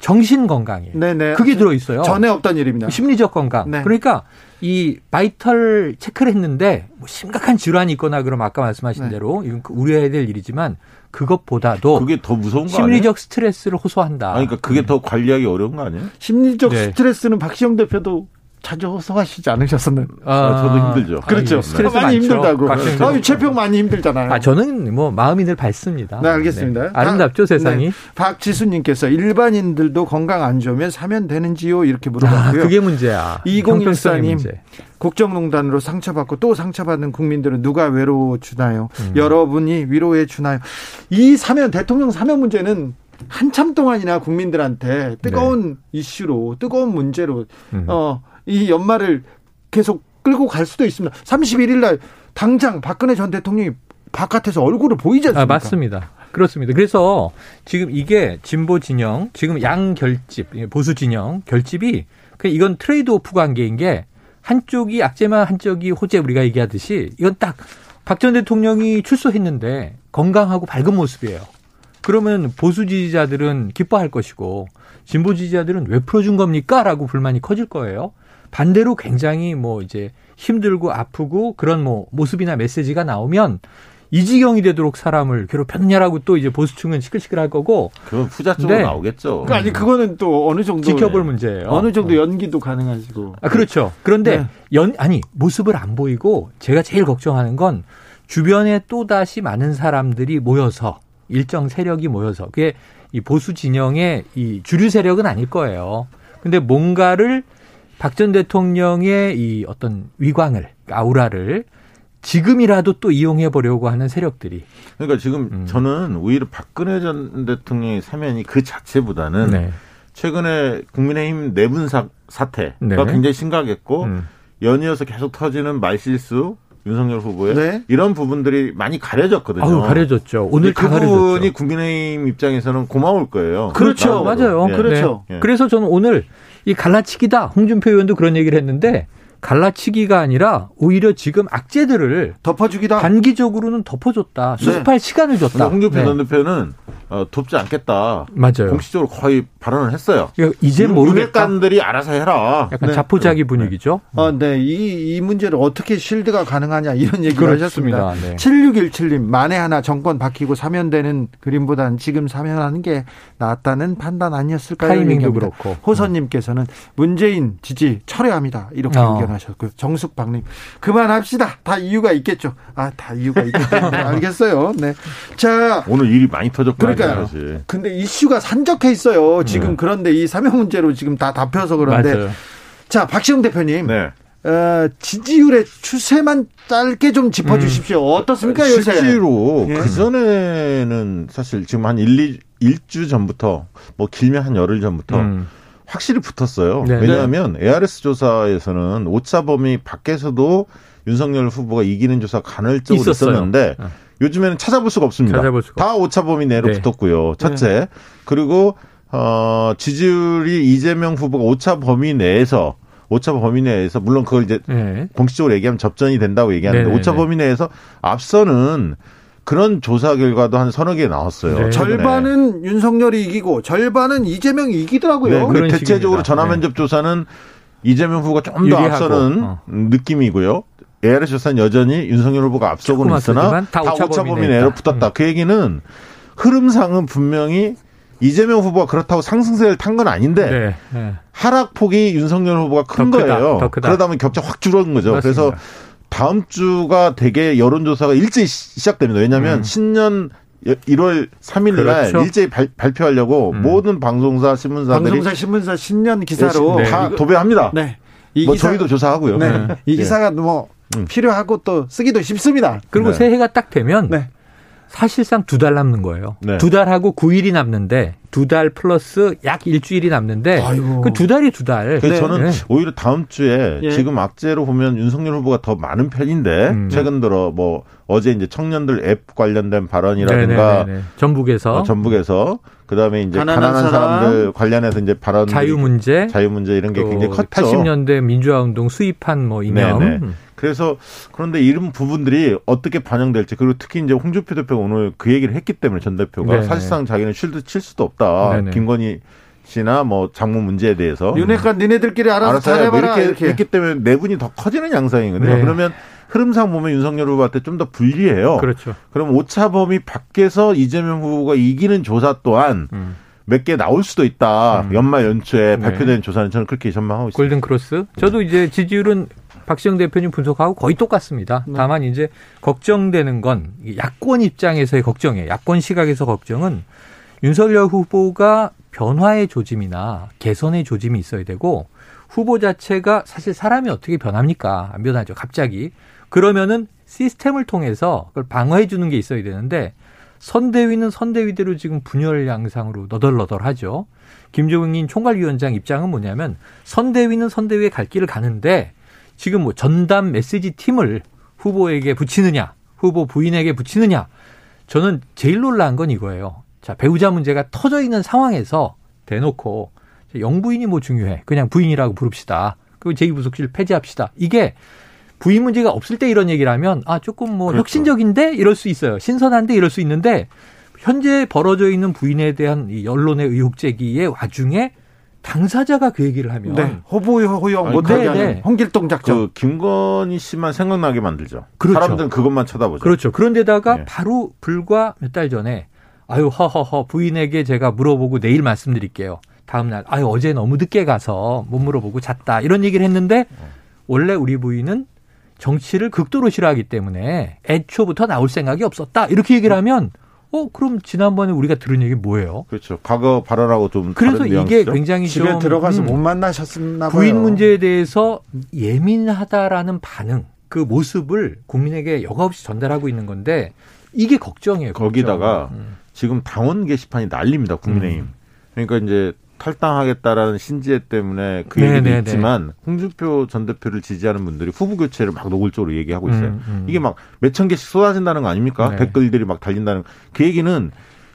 정신 건강이에요. 네네. 그게 들어 있어요. 전에 없던 일입니다. 심리적 건강. 네. 그러니까 이 바이털 체크를 했는데 뭐 심각한 질환이 있거나 그럼 아까 말씀하신 네. 대로 이건 그 우려해야 될 일이지만 그것보다도 그게 더 무서운 거 심리적 스트레스를 호소한다. 아니, 그러니까 그게 더 관리하기 어려운 거 아니에요? 심리적 네. 스트레스는 박시영 대표도 자주 호소하시지 않으셨었나요? 아, 아, 저도 힘들죠. 그렇죠. 아, 스트레스 많이 많죠. 힘들다고. 아, 최평 많이 힘들잖아요. 아, 저는 뭐 마음이 늘 밝습니다. 네, 알겠습니다. 네. 아름답죠, 세상이. 네. 박지수님께서 일반인들도 건강 안 좋으면 사면 되는지요? 이렇게 물어봤고요. 아, 그게 문제야. 2014님. 국정농단으로 상처받고 또 상처받는 국민들은 누가 외로워 주나요? 음. 여러분이 위로해 주나요? 이 사면 대통령 사면 문제는 한참 동안이나 국민들한테 뜨거운 네. 이슈로 뜨거운 문제로 음. 어 이 연말을 계속 끌고 갈 수도 있습니다. 31일 날 당장 박근혜 전 대통령이 바깥에서 얼굴을 보이지 않습니까? 아, 맞습니다. 그렇습니다. 그래서 지금 이게 진보 진영, 지금 양 결집, 보수 진영 결집이 그 이건 trade off 관계인 게 한쪽이 악재면 한쪽이 호재 우리가 얘기하듯이 이건 딱 박 전 대통령이 출소했는데 건강하고 밝은 모습이에요. 그러면 보수 지지자들은 기뻐할 것이고 진보 지지자들은 왜 풀어준 겁니까? 라고 불만이 커질 거예요. 반대로 굉장히 뭐 이제 힘들고 아프고 그런 뭐 모습이나 메시지가 나오면 이 지경이 되도록 사람을 괴롭혔냐라고 또 이제 보수층은 시끌시끌할 거고. 그건 후자 쪽으로 네. 나오겠죠. 그 아니 그거는 또 어느 정도 지켜볼 문제예요. 어느 정도 연기도 가능하시고. 아 그렇죠. 그런데 네. 연 아니 모습을 안 보이고 제가 제일 걱정하는 건 주변에 또 다시 많은 사람들이 모여서 일정 세력이 모여서 그게 이 보수 진영의 이 주류 세력은 아닐 거예요. 근데 뭔가를 박 전 대통령의 이 어떤 위광을 아우라를 지금이라도 또 이용해 보려고 하는 세력들이. 그러니까 지금 음. 저는 오히려 박근혜 전 대통령의 사면이 그 자체보다는 네. 최근에 국민의힘 내분 사, 사태가 네. 굉장히 심각했고 음. 연이어서 계속 터지는 말실수 윤석열 후보의 네. 이런 부분들이 많이 가려졌거든요. 아유, 가려졌죠. 오늘 그 부분이 국민의힘 입장에서는 고마울 거예요. 그렇죠. 맞아요. 예. 그렇죠. 네. 그래서 저는 오늘 이 갈라치기다. 홍준표 의원도 그런 얘기를 했는데 갈라치기가 아니라 오히려 지금 악재들을 덮어주기다. 단기적으로는 덮어줬다. 수습할 네. 시간을 줬다. 홍준표 네. 대표는 어, 돕지 않겠다. 맞아요. 공식적으로 거의 발언을 했어요. 이제 모르겠다. 윤핵관들이 알아서 해라. 약간 네. 자포자기 분위기죠. 네. 어, 네. 이, 이 문제를 어떻게 실드가 가능하냐 이런 얘기를 그렇습니다. 하셨습니다. 네. 7617님 만에 하나 정권 바뀌고 사면되는 그림보다는 지금 사면하는 게 낫다는 판단 아니었을까요? 타이밍도 그렇고. 호선님께서는 문재인 지지 철회합니다. 이렇게 어. 의견하셨고요. 정숙박님 그만합시다. 다 이유가 있겠죠. 아, 다 이유가 있겠죠. [laughs] 알겠어요. 네. 자 오늘 일이 많이 터졌구나. 그러니까요. 근데 이슈가 산적해 있어요. 지금 네. 그런데 이 사명 문제로 지금 다 답혀서 그런데. 맞아요. 자, 박시영 대표님. 네. 어, 지지율의 추세만 짧게 좀 짚어주십시오. 음. 어떻습니까, 요새? 실제로 예. 그전에는 사실 지금 한 1, 2, 1주 전부터 뭐 길면 한 열흘 전부터 음. 확실히 붙었어요. 네. 왜냐하면 ARS 조사에서는 오차 범위 밖에서도 윤석열 후보가 이기는 조사 간헐적으로 있었어요. 있었는데 네. 요즘에는 찾아볼 수가 없습니다. 찾아볼 수가 다 오차 범위 내로 네. 붙었고요. 첫째. 네. 그리고 어 지지율이 이재명 후보가 오차 범위 내에서 오차 범위 내에서 물론 그걸 이제 네. 공식적으로 얘기하면 접전이 된다고 얘기하는데 네, 네 오차 네. 범위 내에서 앞서는 그런 조사 결과도 한 서너 개 나왔어요. 네. 절반은 윤석열이 이기고 절반은 이재명이 이기더라고요. 네, 대체적으로 전화 면접 조사는 이재명 후보가 좀 더 앞서는 어. 느낌이고요. ARS 조사는 여전히 윤석열 후보가 앞서고는 있으나 다 오차 범위 내로 붙었다. 음. 그 얘기는 흐름상은 분명히 이재명 후보가 그렇다고 상승세를 탄 건 아닌데 네, 네. 하락폭이 윤석열 후보가 큰 크다, 거예요. 그러다 보면 격차 확 줄어든 거죠. 맞습니다. 그래서 다음 주가 되게 여론조사가 일찍 시작됩니다. 왜냐하면 음. 신년 1월 3일 날 그렇죠. 일제히 발, 표하려고 음. 모든 방송사 신문사들이 방송사 신문사 신년 기사로 네, 다 도배합니다. 네. 이 뭐 기사, 저희도 조사하고요. 네. 네. 이 기사가 뭐 음. 필요하고 또 쓰기도 쉽습니다. 그리고 네. 새해가 딱 되면 네. 사실상 두 달 남는 거예요. 네. 두 달하고 9일이 남는데 두 달 플러스 약 일주일이 남는데 그 두 달이 두 달. 네. 저는 네. 오히려 다음 주에 예. 지금 악재로 보면 윤석열 후보가 더 많은 편인데 음. 최근 들어 뭐 어제 이제 청년들 앱 관련된 발언이라든가 네네네네. 네, 네, 전북에서 어, 전북에서 그다음에 이제 가난한, 가난한 사람들 관련해서 이제 발언 자유 문제 자유 문제 이런 게 굉장히 컸죠. 80년대 민주화 운동 수입한 뭐 이념. 네네. 그래서 그런데 이런 부분들이 어떻게 반영될지 그리고 특히 이제 홍준표 대표가 오늘 그 얘기를 했기 때문에 전 대표가 네네. 사실상 자기는 쉴드 칠 수도 없다. 네네. 김건희 씨나 뭐 장모 문제에 대해서 윤핵관 니네들끼리 알아서, 알아서 잘해봐라 이렇게, 이렇게 했기 때문에 내분이 더 커지는 양상이거든요. 네. 그러면 흐름상 보면 윤석열 후보한테 좀 더 불리해요. 그렇죠. 그럼 오차범위 밖에서 이재명 후보가 이기는 조사 또한 음. 몇개 나올 수도 있다. 음. 연말 연초에 네. 발표된 조사는 저는 그렇게 전망하고 있습니다. golden cross. 저도 이제 지지율은 박시영 대표님 분석하고 거의 똑같습니다. 네. 다만 이제 걱정되는 건 야권 입장에서의 걱정이에요. 야권 시각에서 걱정은 윤석열 후보가 변화의 조짐이나 개선의 조짐이 있어야 되고 후보 자체가 사실 사람이 어떻게 변합니까? 안 변하죠. 갑자기. 그러면은 시스템을 통해서 그걸 방어해 주는 게 있어야 되는데 선대위는 선대위대로 지금 분열 양상으로 너덜너덜하죠. 김종인 총괄위원장 입장은 뭐냐면 선대위는 선대위에 갈 길을 가는데 지금 뭐 전담 메시지 팀을 후보에게 붙이느냐, 후보 부인에게 붙이느냐. 저는 제일 놀라운 건 이거예요. 자, 배우자 문제가 터져 있는 상황에서 대놓고 영부인이 뭐 중요해. 그냥 부인이라고 부릅시다. 그리고 제2부속실 폐지합시다. 이게 부인 문제가 없을 때 이런 얘기를 하면 아 조금 뭐 그렇죠. 혁신적인데 이럴 수 있어요. 신선한데 이럴 수 있는데 현재 벌어져 있는 부인에 대한 이 언론의 의혹 제기의 와중에 당사자가 그 얘기를 하면 네. 호보 호용 못하게 네, 네. 홍길동 작전. 그 김건희 씨만 생각나게 만들죠. 그렇죠. 사람들은 그것만 쳐다보죠. 그렇죠. 그런데다가 네. 바로 불과 몇 달 전에 아유 허허허 부인에게 제가 물어보고 내일 말씀드릴게요. 다음 날 아유 어제 너무 늦게 가서 못 물어보고 잤다 이런 얘기를 했는데 원래 우리 부인은 정치를 극도로 싫어하기 때문에 애초부터 나올 생각이 없었다. 이렇게 얘기를 하면 어 그럼 지난번에 우리가 들은 얘기 뭐예요? 그렇죠. 과거 발언하고 좀 그래서 이게 굉장히 집에 들어가서 음, 못 만나셨나 봐요. 부인 문제에 대해서 예민하다라는 반응 그 모습을 국민에게 여과없이 전달하고 있는 건데 이게 걱정이에요. 걱정. 거기다가 음. 지금 당원 게시판이 난립니다. 국민의힘. 음. 그러니까 이제 탈당하겠다라는 신지혜 때문에 그 얘기도 네네네. 있지만 홍준표 전 대표를 지지하는 분들이 후보 교체를 막 노골적으로 얘기하고 있어요. 음, 음. 이게 막 몇 천 개씩 쏟아진다는 거 아닙니까? 네. 댓글들이 막 달린다는 그 얘기는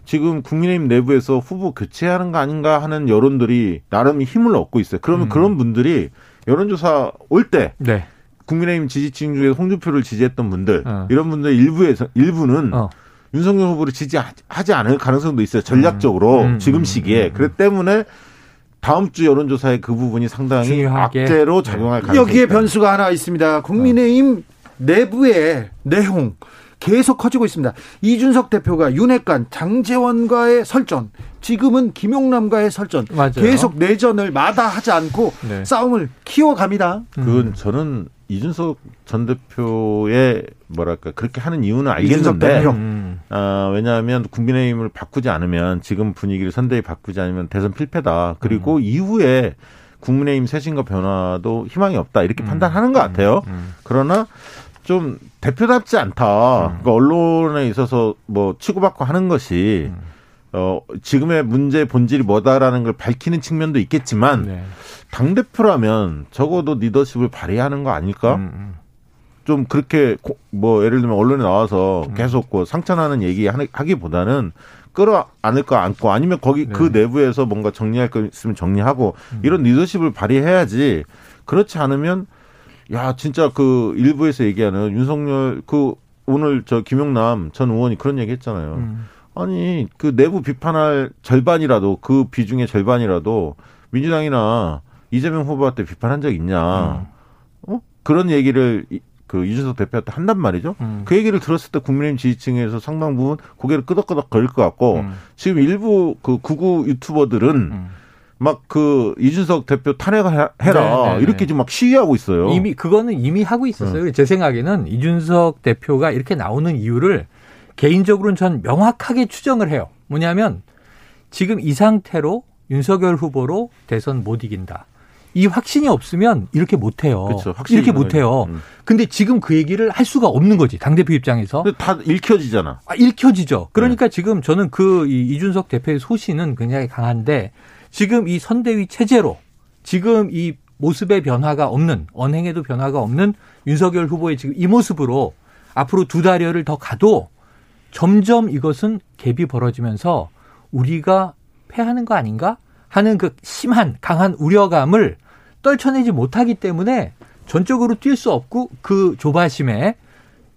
지금 국민의힘 내부에서 후보 교체하는 거 아닌가 하는 여론들이 나름 힘을 얻고 있어요. 그러면 음. 그런 분들이 여론조사 올때 네. 국민의힘 지지층 중에 홍준표를 지지했던 분들 어. 이런 분들 일부에서 일부는 어. 윤석열 후보를 지지하지 않을 가능성도 있어요. 전략적으로 음, 음, 지금 시기에. 음, 음. 그렇기 때문에 다음 주 여론조사에 그 부분이 상당히 중요하게. 악재로 작용할 가능성이 여기에 있다. 변수가 하나 있습니다. 국민의힘 내부의 내용 계속 커지고 있습니다. 이준석 대표가 윤핵관 장재원과의 설전, 지금은 김용남과의 설전, 맞아요. 계속 내전을 마다하지 않고 네. 싸움을 키워갑니다. 그건 저는 이준석 전 대표의 뭐랄까 그렇게 하는 이유는 알겠는데 음. 어, 왜냐하면 국민의힘을 바꾸지 않으면 지금 분위기를 선대히 바꾸지 않으면 대선 필패다. 그리고 음. 이후에 국민의힘 쇄신과 변화도 희망이 없다 이렇게 음. 판단하는 것 같아요. 음. 음. 그러나 좀 대표답지 않다. 음. 그러니까 언론에 있어서 뭐 치고받고 하는 것이 어, 지금의 문제의 본질이 뭐다라는 걸 밝히는 측면도 있겠지만 네. 당 대표라면 적어도 리더십을 발휘하는 거 아닐까? 음, 음. 좀 그렇게 뭐 예를 들면 언론에 나와서 음. 계속 그 상처나는 얘기 하기보다는 끌어 안을 거 안고 아니면 거기 네. 그 내부에서 뭔가 정리할 거 있으면 정리하고 음. 이런 리더십을 발휘해야지 그렇지 않으면 야 진짜 그 일부에서 얘기하는 윤석열 그 오늘 저 김용남 전 의원이 그런 얘기 했잖아요. 음. 아니 그 내부 비판할 절반이라도 그 비중의 절반이라도 민주당이나 이재명 후보한테 비판한 적 있냐. 음. 어? 그런 얘기를 그 이준석 대표한테 한단 말이죠. 음. 그 얘기를 들었을 때 국민의힘 지지층에서 상당 부분 고개를 끄덕끄덕 거릴 것 같고 음. 지금 일부 그 구구 유튜버들은 음. 막그 이준석 대표 탄핵해라 네, 네, 네, 이렇게 지금 막 시위하고 있어요. 이미 그거는 이미 하고 있었어요. 음. 제 생각에는 이준석 대표가 이렇게 나오는 이유를 개인적으로는 전 명확하게 추정을 해요. 뭐냐면 지금 이 상태로 윤석열 후보로 대선 못 이긴다. 이 확신이 없으면 이렇게 못 해요. 그렇죠. 이렇게 못 해요. 음. 근데 지금 그 얘기를 할 수가 없는 거지. 당대표 입장에서. 다 읽혀지잖아. 아, 읽혀지죠. 그러니까 네. 지금 저는 그 이준석 대표의 소신은 굉장히 강한데 지금 이 선대위 체제로 지금 이 모습의 변화가 없는 언행에도 변화가 없는 윤석열 후보의 지금 이 모습으로 앞으로 두 달여를 더 가도 점점 이것은 갭이 벌어지면서 우리가 패하는 거 아닌가 하는 그 심한 강한 우려감을 떨쳐내지 못하기 때문에 전적으로 뛸 수 없고 그 조바심에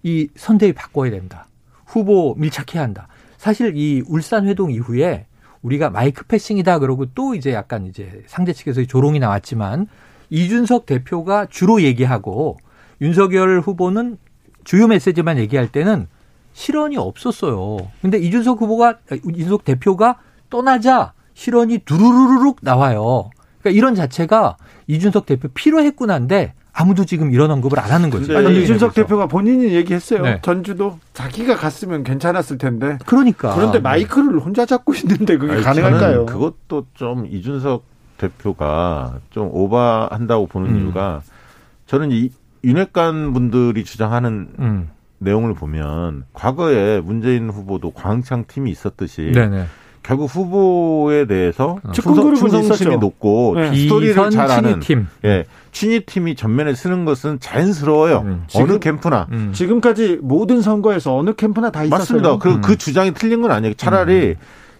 이 선대위 바꿔야 된다. 후보 밀착해야 한다. 사실 이 울산 회동 이후에 우리가 마이크 패싱이다 그러고 또 이제 약간 이제 상대 측에서 조롱이 나왔지만 이준석 대표가 주로 얘기하고 윤석열 후보는 주요 메시지만 얘기할 때는 실언이 없었어요. 근데 이준석 후보가 이준석 대표가 떠나자 실언이 두루루룩 나와요. 그러니까 이런 자체가 이준석 대표 필요했구나인데 아무도 지금 이런 언급을 안 하는 거죠. 아니, 이준석 대표가 본인이 얘기했어요. 네. 전주도 자기가 갔으면 괜찮았을 텐데. 그러니까. 그런데 마이크를 혼자 잡고 있는데 그게 아니, 가능할까요? 그것도 좀 이준석 대표가 좀 오버한다고 보는 음. 이유가 저는 이 윤핵관 분들이 주장하는 음. 내용을 보면 과거에 문재인 후보도 광창 팀이 있었듯이 네네. 결국 후보에 대해서 어. 충성, 충성심이 높고 네. 스토리를 잘 아는 팀. 예, 친위 팀이 전면에 쓰는 것은 자연스러워요. 음. 어느 지금, 캠프나 음. 지금까지 모든 선거에서 어느 캠프나 다 있었어요. 맞습니다. 그, 음. 그 주장이 틀린 건 아니에요. 차라리 음.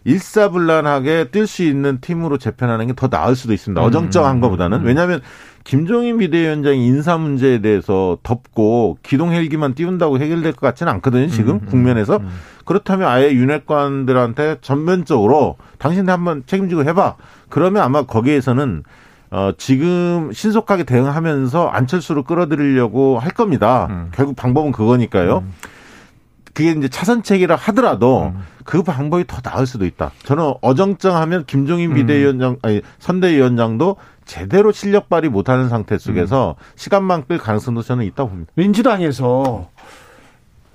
일사불란하게 뛸 수 있는 팀으로 재편하는 게 더 나을 수도 있습니다. 어정쩡한 음. 것보다는 왜냐하면 김종인 비대위원장이 인사 문제에 대해서 덮고 기동 헬기만 띄운다고 해결될 것 같지는 않거든요. 지금 음, 음, 국면에서 음. 그렇다면 아예 윤핵관들한테 전면적으로 당신들 한번 책임지고 해봐. 그러면 아마 거기에서는 어, 지금 신속하게 대응하면서 안철수를 끌어들이려고 할 겁니다. 음. 결국 방법은 그거니까요. 음. 그게 이제 차선책이라 하더라도 음. 그 방법이 더 나을 수도 있다. 저는 어정쩡하면 김종인 비대위원장, 아니, 선대위원장도 제대로 실력 발휘 못하는 상태 속에서 음. 시간만 끌 가능성도 저는 있다고 봅니다. 민주당에서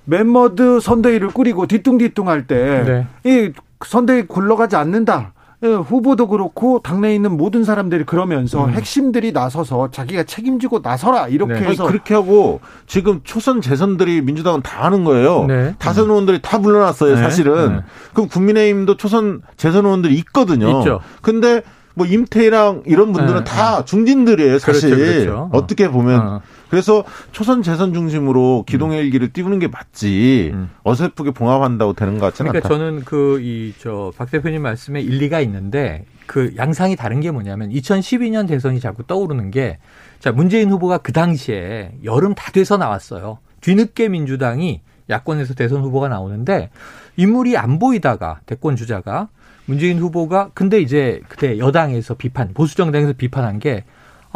멤버드 선대위를 꾸리고 뒤뚱뒤뚱 할 때이 네. 선대위 굴러가지 않는다. 예, 후보도 그렇고 당내에 있는 모든 사람들이 그러면서 음. 핵심들이 나서서 자기가 책임지고 나서라 이렇게 네. 해서 그렇게 하고 지금 초선 재선들이 민주당은 다 하는 거예요. 네. 다선 의원들이 다 물러났어요, 네. 사실은. 네. 그럼 국민의힘도 초선 재선 의원들이 있거든요. 있죠. 근데 뭐 임태희랑 이런 분들은 네. 다 중진들이에요, 사실. 그렇죠, 그렇죠. 어떻게 보면. 어. 그래서 초선 재선 중심으로 기동헬기를 띄우는 게 맞지 음. 어설프게 봉합한다고 되는 것 같지는 그러니까 않다. 저는 그 이 저 박 대표님 말씀에 일리가 있는데 그 양상이 다른 게 뭐냐면 2012년 대선이 자꾸 떠오르는 게 자 문재인 후보가 그 당시에 여름 다 돼서 나왔어요. 뒤늦게 민주당이 야권에서 대선 후보가 나오는데 인물이 안 보이다가 대권 주자가 문재인 후보가 근데 이제 그때 여당에서 비판 보수 정당에서 비판한 게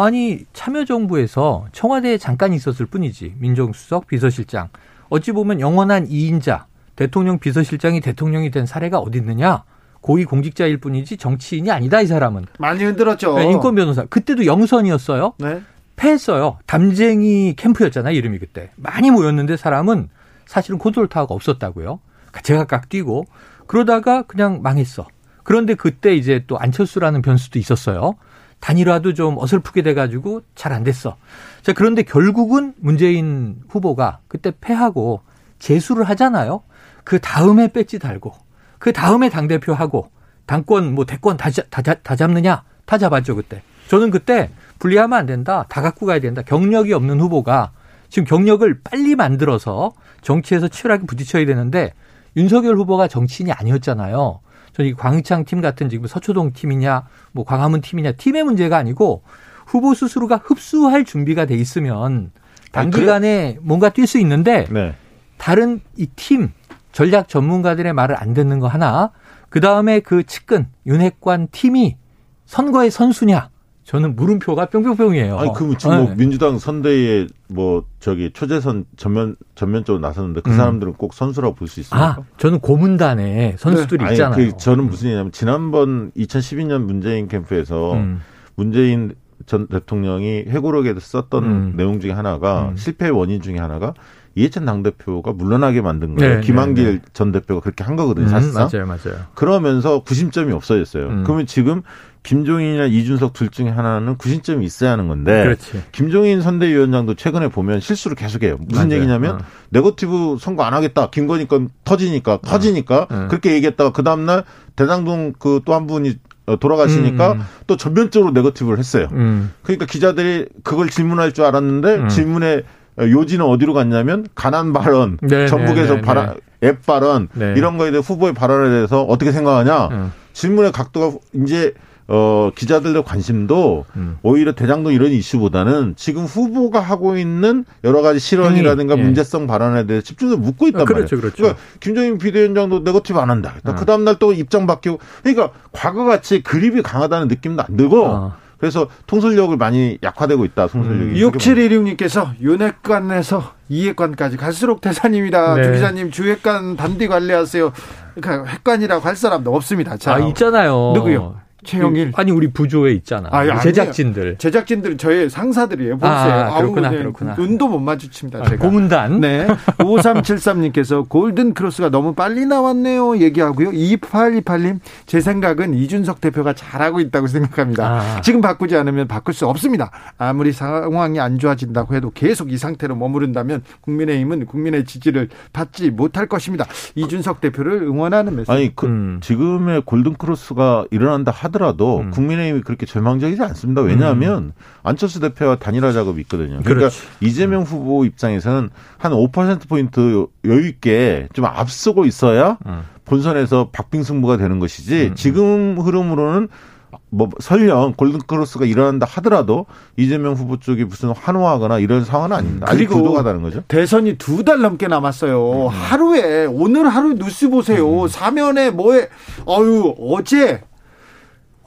아니 참여정부에서 청와대에 잠깐 있었을 뿐이지. 민정수석 비서실장. 어찌 보면 영원한 2인자 대통령 비서실장이 대통령이 된 사례가 어디 있느냐? 고위 공직자일 뿐이지 정치인이 아니다 이 사람은. 많이 흔들었죠. 네, 인권 변호사. 그때도 영선이었어요. 네. 패했어요. 담쟁이 캠프였잖아요 이름이 그때. 많이 모였는데 사람은 사실은 콘솔 타워가 없었다고요. 제가 깍 뛰고 그러다가 그냥 망했어. 그런데 그때 이제 또 안철수라는 변수도 있었어요. 단일화도 좀 어설프게 돼가지고 잘 안 됐어. 자, 그런데 결국은 문재인 후보가 그때 패하고 재수를 하잖아요. 그 다음에 배지 달고, 그 다음에 당대표 하고, 당권, 뭐 대권 다, 다, 다 잡느냐? 다 잡았죠, 그때. 저는 그때 분리하면 안 된다. 다 갖고 가야 된다. 경력이 없는 후보가 지금 경력을 빨리 만들어서 정치에서 치열하게 부딪혀야 되는데 윤석열 후보가 정치인이 아니었잖아요. 저희 광창 팀 같은 지금 서초동 팀이냐, 뭐 광화문 팀이냐, 팀의 문제가 아니고 후보 스스로가 흡수할 준비가 돼 있으면 단기간에 그래? 뭔가 뛸 수 있는데 네. 다른 이 팀 전략 전문가들의 말을 안 듣는 거 하나, 그 다음에 그 측근 윤핵관 팀이 선거의 선수냐, 저는 물음표가 뿅뿅뿅이에요. 아니 그 지금 뭐 네. 민주당 선대위에 뭐 저기 초재선 전면 전면적으로 나섰는데 그 음. 사람들은 꼭 선수라고 볼 수 있습니까? 아, 저는 고문단에 선수들이 네. 있잖아요. 아니, 그 저는 무슨 얘기냐면 지난번 2012년 문재인 캠프에서 음. 문재인 전 대통령이 회고록에 썼던 음. 내용 중에 하나가 음. 실패의 원인 중에 하나가 이해찬 당대표가 물러나게 만든 거예요. 네, 김한길 네, 네. 전 대표가 그렇게 한 거거든요, 음, 사실상. 음, 맞아요, 맞아요. 그러면서 구심점이 없어졌어요. 음. 그러면 지금 김종인이나 이준석 둘 중에 하나는 구심점이 있어야 하는 건데 그렇지. 김종인 선대위원장도 최근에 보면 실수를 계속해요. 무슨 맞아요. 얘기냐면 어. 네거티브 선거 안 하겠다. 김건희 건 터지니까 어. 터지니까 어. 그렇게 얘기했다가 그 다음 날 대장동 그 또 한 분이 돌아가시니까 음. 또 전면적으로 네거티브를 했어요. 음. 그러니까 기자들이 그걸 질문할 줄 알았는데 음. 질문에 요지는 어디로 갔냐면 가난 발언, 네, 전북에서 네, 네, 발언, 네. 앱 발언 네. 이런 거에 대해 후보의 발언에 대해서 어떻게 생각하냐? 음. 질문의 각도가 이제 어, 기자들의 관심도 음. 오히려 대장동 이런 이슈보다는 지금 후보가 하고 있는 여러 가지 실언이라든가 예. 문제성 발언에 대해 집중해서 묻고 있단 아, 그렇죠, 말이에요. 그렇죠. 그러니까 김정인 비대위원장도 네거티브 안 한다. 어. 그 다음날 또 입장 바뀌고 그러니까 과거같이 그립이 강하다는 느낌도 안 들고 어. 그래서 통솔력을 많이 약화되고 있다. 통솔력이. 음. 6716님께서 윤핵관에서 이핵관까지 갈수록 대사님이다. 네. 주 기자님 주핵관 단디 관리하세요. 그러니까 핵관이라고 할 사람도 없습니다. 자, 아, 있잖아요. 누구요? 최영일. 아니 우리 부조에 있잖아. 아, 제작진들. 제작진들 저의 상사들이에요. 보세요. 아, 그렇구나, 그렇구나. 눈도 못 마주칩니다. 아, 고문단. 네. [laughs] 5373님께서 골든 크로스가 너무 빨리 나왔네요. 얘기하고요. 2828님 제 생각은 이준석 대표가 잘하고 있다고 생각합니다. 아. 지금 바꾸지 않으면 바꿀 수 없습니다. 아무리 상황이 안 좋아진다고 해도 계속 이 상태로 머무른다면 국민의힘은 국민의 지지를 받지 못할 것입니다. 이준석 대표를 응원하는 메시지. 아니 그, 음. 지금의 골든 크로스가 일어난다 하 더라도 음. 국민의힘이 그렇게 절망적이지 않습니다. 왜냐하면 음. 안철수 대표와 단일화 작업이 있거든요. 그러니까 그렇지. 이재명 후보 입장에서는 한 5%포인트 여유 있게 좀 앞서고 있어야 음. 본선에서 박빙 승부가 되는 것이지 음. 지금 흐름으로는 뭐 설령 골든크로스가 일어난다 하더라도 이재명 후보 쪽이 무슨 환호하거나 이런 상황은 아닙니다. 그리고 다른 거죠. 대선이 두 달 넘게 남았어요. 음. 하루에 오늘 하루 뉴스 보세요. 음. 사면에 뭐에 어유 어제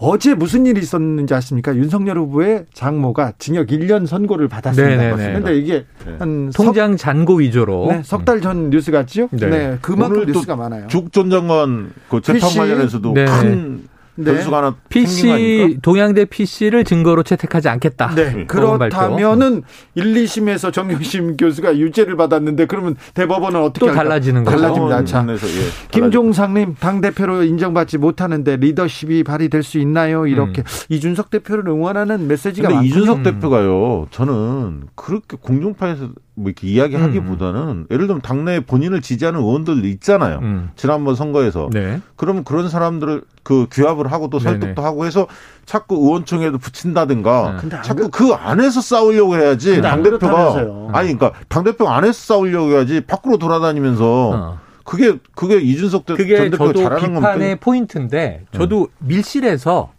어제 무슨 일이 있었는지 아십니까? 윤석열 후보의 장모가 징역 1년 선고를 받았습니다. 그런데 이게 네. 한 통장 잔고 위조로 네, 석달 전 뉴스 같죠? 네. 네 그만큼 뉴스가 많아요. 죽 전 장관 그 재판 관련해서도 네. 큰 네. 변수가 하나 PC 동양대 PC를 증거로 채택하지 않겠다. 네. 그렇다면은 1, 2심에서 정영심 교수가 유죄를 받았는데 그러면 대법원은 어떻게 또 달라지는 거죠. 달라집니다. 자, 예, 김종상님 당 대표로 인정받지 못하는데 리더십이 발휘될 수 있나요? 이렇게 음. 이준석 대표를 응원하는 메시지가 많 이준석 대표가요. 저는 그렇게 공중파에서 뭐 이렇게 이야기하기보다는 음. 예를 들면 당내에 본인을 지지하는 의원들 있잖아요. 음. 지난번 선거에서. 네. 그러면 그런 사람들을 그 규합을 하고 또 설득도 네네. 하고 해서 자꾸 의원총회도 붙인다든가 네. 자꾸 그 안에서 싸우려고 해야지 당 대표가 아니 그러니까 당 대표 안에서 싸우려고 해야지 밖으로 돌아다니면서 어. 그게 그게 이준석 전 대표가 잘하는 비판의 겁니까? 포인트인데 저도 음. 밀실에서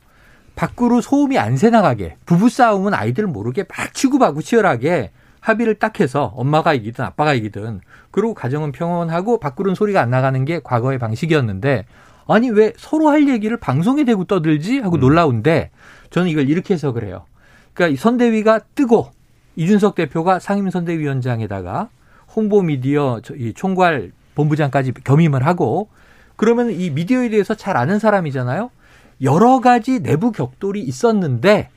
밖으로 소음이 안 새나가게 부부 싸움은 아이들 모르게 막 치고받고 치열하게 합의를 딱 해서 엄마가 이기든 아빠가 이기든 그리고 가정은 평온하고 밖으로는 소리가 안 나가는 게 과거의 방식이었는데 아니 왜 서로 할 얘기를 방송에 대고 떠들지 하고 음. 놀라운데 저는 이걸 이렇게 해서 그래요. 그러니까 선대위가 뜨고 이준석 대표가 상임 선대위원장에다가 홍보 미디어 이 총괄 본부장까지 겸임을 하고 그러면 이 미디어에 대해서 잘 아는 사람이잖아요. 여러 가지 내부 격돌이 있었는데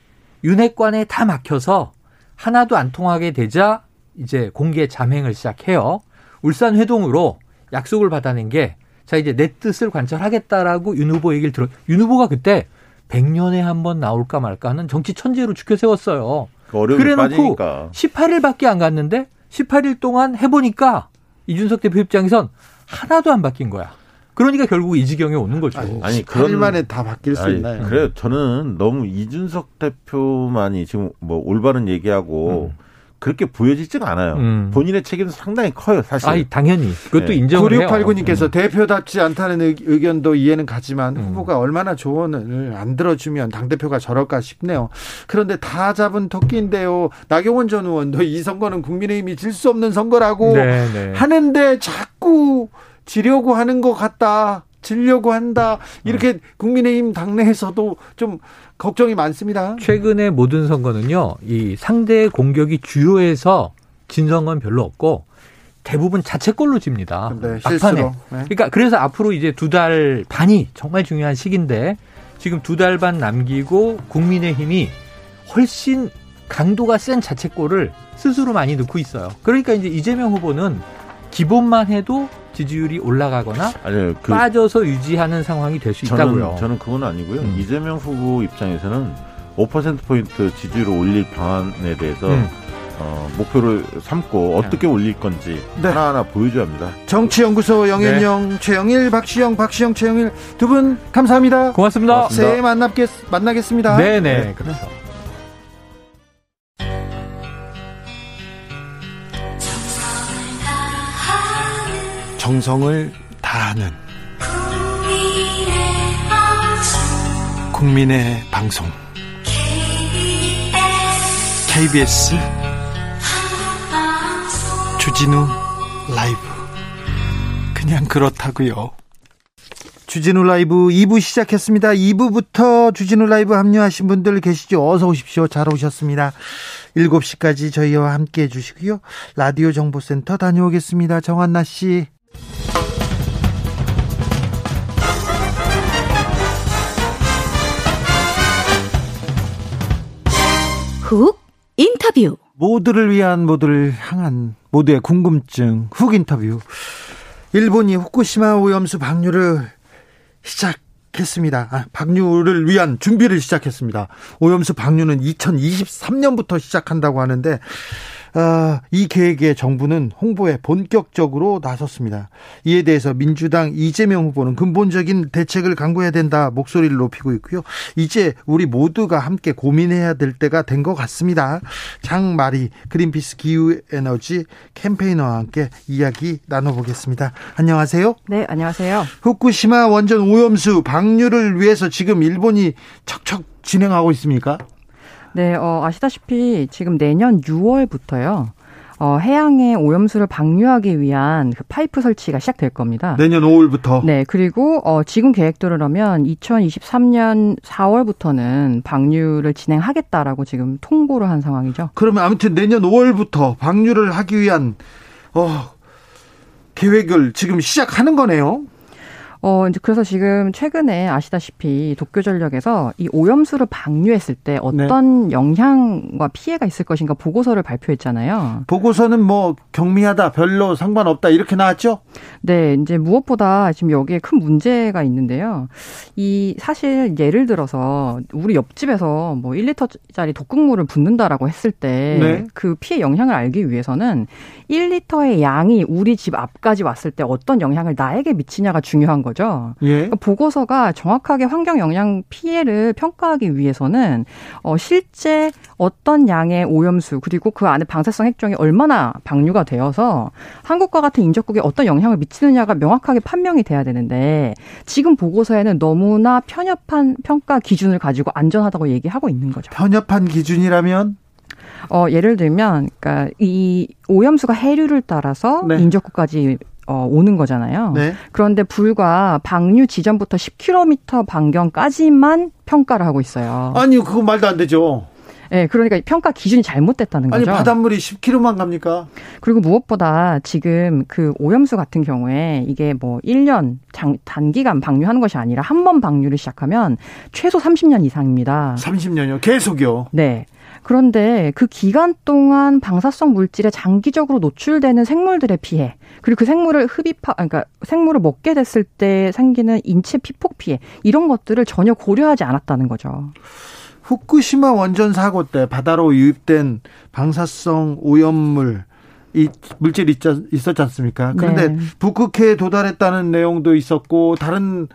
윤핵관에 다 막혀서 하나도 안 통하게 되자 이제 공개 잠행을 시작해요. 울산 회동으로 약속을 받아낸 게 자 이제 내 뜻을 관철하겠다라고 윤 후보 얘기를 들어 윤 후보가 그때 100년에 한 번 나올까 말까 하는 정치 천재로 죽혀 세웠어요. 그 그래놓고 빠지니까. 18일밖에 안 갔는데 18일 동안 해보니까 이준석 대표 입장에선 하나도 안 바뀐 거야. 그러니까 결국 이 지경에 오는 거죠. 아니, 아니 그런 만에 다 바뀔 수 아니, 있나요? 그래 저는 너무 이준석 대표만이 지금 뭐 올바른 얘기하고 음. 그렇게 보여지지가 않아요. 음. 본인의 책임도 상당히 커요, 사실. 아니, 당연히. 그것도 네. 인정을 9689님께서 음. 대표답지 않다는 의견도 이해는 가지만 음. 후보가 얼마나 조언을 안 들어주면 당대표가 저럴까 싶네요. 그런데 다 잡은 토끼인데요. 나경원 전 의원도 이 선거는 국민의힘이 질 수 없는 선거라고 네, 네. 하는데 자꾸 지려고 하는 것 같다. 지려고 한다. 이렇게 음. 국민의힘 당내에서도 좀 걱정이 많습니다. 최근의 모든 선거는요, 이 상대의 공격이 주요해서 진 선거는 별로 없고 대부분 자책골로 집니다. 네, 막판에. 네. 그러니까 그래서 앞으로 이제 두 달 반이 정말 중요한 시기인데 지금 두 달 반 남기고 국민의힘이 훨씬 강도가 센 자책골을 스스로 많이 넣고 있어요. 그러니까 이제 이재명 후보는 기본만 해도 지지율이 올라가거나 아니요, 그 빠져서 유지하는 상황이 될 수 있다고요. 저는 그건 아니고요. 음. 이재명 후보 입장에서는 5%포인트 지지율을 올릴 방안에 대해서 음. 어, 목표를 삼고 어떻게 네. 올릴 건지 네. 하나하나 보여줘야 합니다. 정치연구소 영현영, 네. 최영일, 박시영, 박시영, 최영일 두 분 감사합니다. 고맙습니다. 고맙습니다. 새해 만나겠, 만나겠습니다. 네네. 네. 그렇죠. 정성을 다하는 국민의 방송 KBS 주진우 라이브 그냥 그렇다고요. 주진우 라이브 2부 시작했습니다. 2부부터 주진우 라이브 합류하신 분들 계시죠? 어서 오십시오. 잘 오셨습니다. 7시까지 저희와 함께 해주시고요. 라디오 정보센터 다녀오겠습니다. 정한나 씨. 훅 인터뷰 모두를 위한 모두를 향한 모두의 궁금증 훅 인터뷰 일본이 후쿠시마 오염수 방류를 시작했습니다. 아, 방류를 위한 준비를 시작했습니다. 오염수 방류는 2023년부터 시작한다고 하는데 어, 이 계획에 정부는 홍보에 본격적으로 나섰습니다. 이에 대해서 민주당 이재명 후보는 근본적인 대책을 강구해야 된다 목소리를 높이고 있고요. 이제 우리 모두가 함께 고민해야 될 때가 된 것 같습니다. 장마리 그린피스 기후에너지 캠페이너와 함께 이야기 나눠보겠습니다. 안녕하세요. 네, 안녕하세요. 후쿠시마 원전 오염수 방류를 위해서 지금 일본이 척척 진행하고 있습니까? 네, 어, 아시다시피 지금 내년 6월부터요. 어, 해양에 오염수를 방류하기 위한 그 파이프 설치가 시작될 겁니다. 내년 5월부터. 네, 그리고 어, 지금 계획대로라면 2023년 4월부터는 방류를 진행하겠다라고 지금 통보를 한 상황이죠. 그러면 아무튼 내년 5월부터 방류를 하기 위한 어, 계획을 지금 시작하는 거네요. 어, 이제 그래서 지금 최근에 아시다시피 도쿄 전력에서 이 오염수를 방류했을 때 어떤 네. 영향과 피해가 있을 것인가 보고서를 발표했잖아요. 보고서는 뭐 경미하다, 별로 상관없다 이렇게 나왔죠? 네, 이제 무엇보다 지금 여기에 큰 문제가 있는데요. 이 사실 예를 들어서 우리 옆집에서 뭐 1리터짜리 독극물을 붓는다라고 했을 때그 네. 피해 영향을 알기 위해서는 1리터의 양이 우리 집 앞까지 왔을 때 어떤 영향을 나에게 미치냐가 중요한 거죠. 예. 그러니까 보고서가 정확하게 환경 영향 피해를 평가하기 위해서는 어, 실제 어떤 양의 오염수 그리고 그 안에 방사성 핵종이 얼마나 방류가 되어서 한국과 같은 인접국에 어떤 영향을 미치느냐가 명확하게 판명이 돼야 되는데 지금 보고서에는 너무나 편협한 평가 기준을 가지고 안전하다고 얘기하고 있는 거죠. 편협한 기준이라면 어, 예를 들면, 그니까, 이 오염수가 해류를 따라서 네. 인접국까지 어, 오는 거잖아요. 네. 그런데 불과 방류 지점부터 10km 반경까지만 평가를 하고 있어요. 아니요, 그거 말도 안 되죠. 네, 그러니까 평가 기준이 잘못됐다는 거죠. 아니, 바닷물이 10km만 갑니까? 그리고 무엇보다 지금 그 오염수 같은 경우에 이게 뭐 1년 장, 단기간 방류하는 것이 아니라 한 번 방류를 시작하면 최소 30년 이상입니다. 30년이요? 계속요? 네. 그런데 그 기간 동안 방사성 물질에 장기적으로 노출되는 생물들의 피해, 그리고 그 생물을 흡입하, 그러니까 생물을 먹게 됐을 때 생기는 인체 피폭 피해, 이런 것들을 전혀 고려하지 않았다는 거죠. 후쿠시마 원전 사고 때 바다로 유입된 방사성 오염물, 이 물질이 있었지 않습니까? 그런데 네. 북극해에 도달했다는 내용도 있었고 다른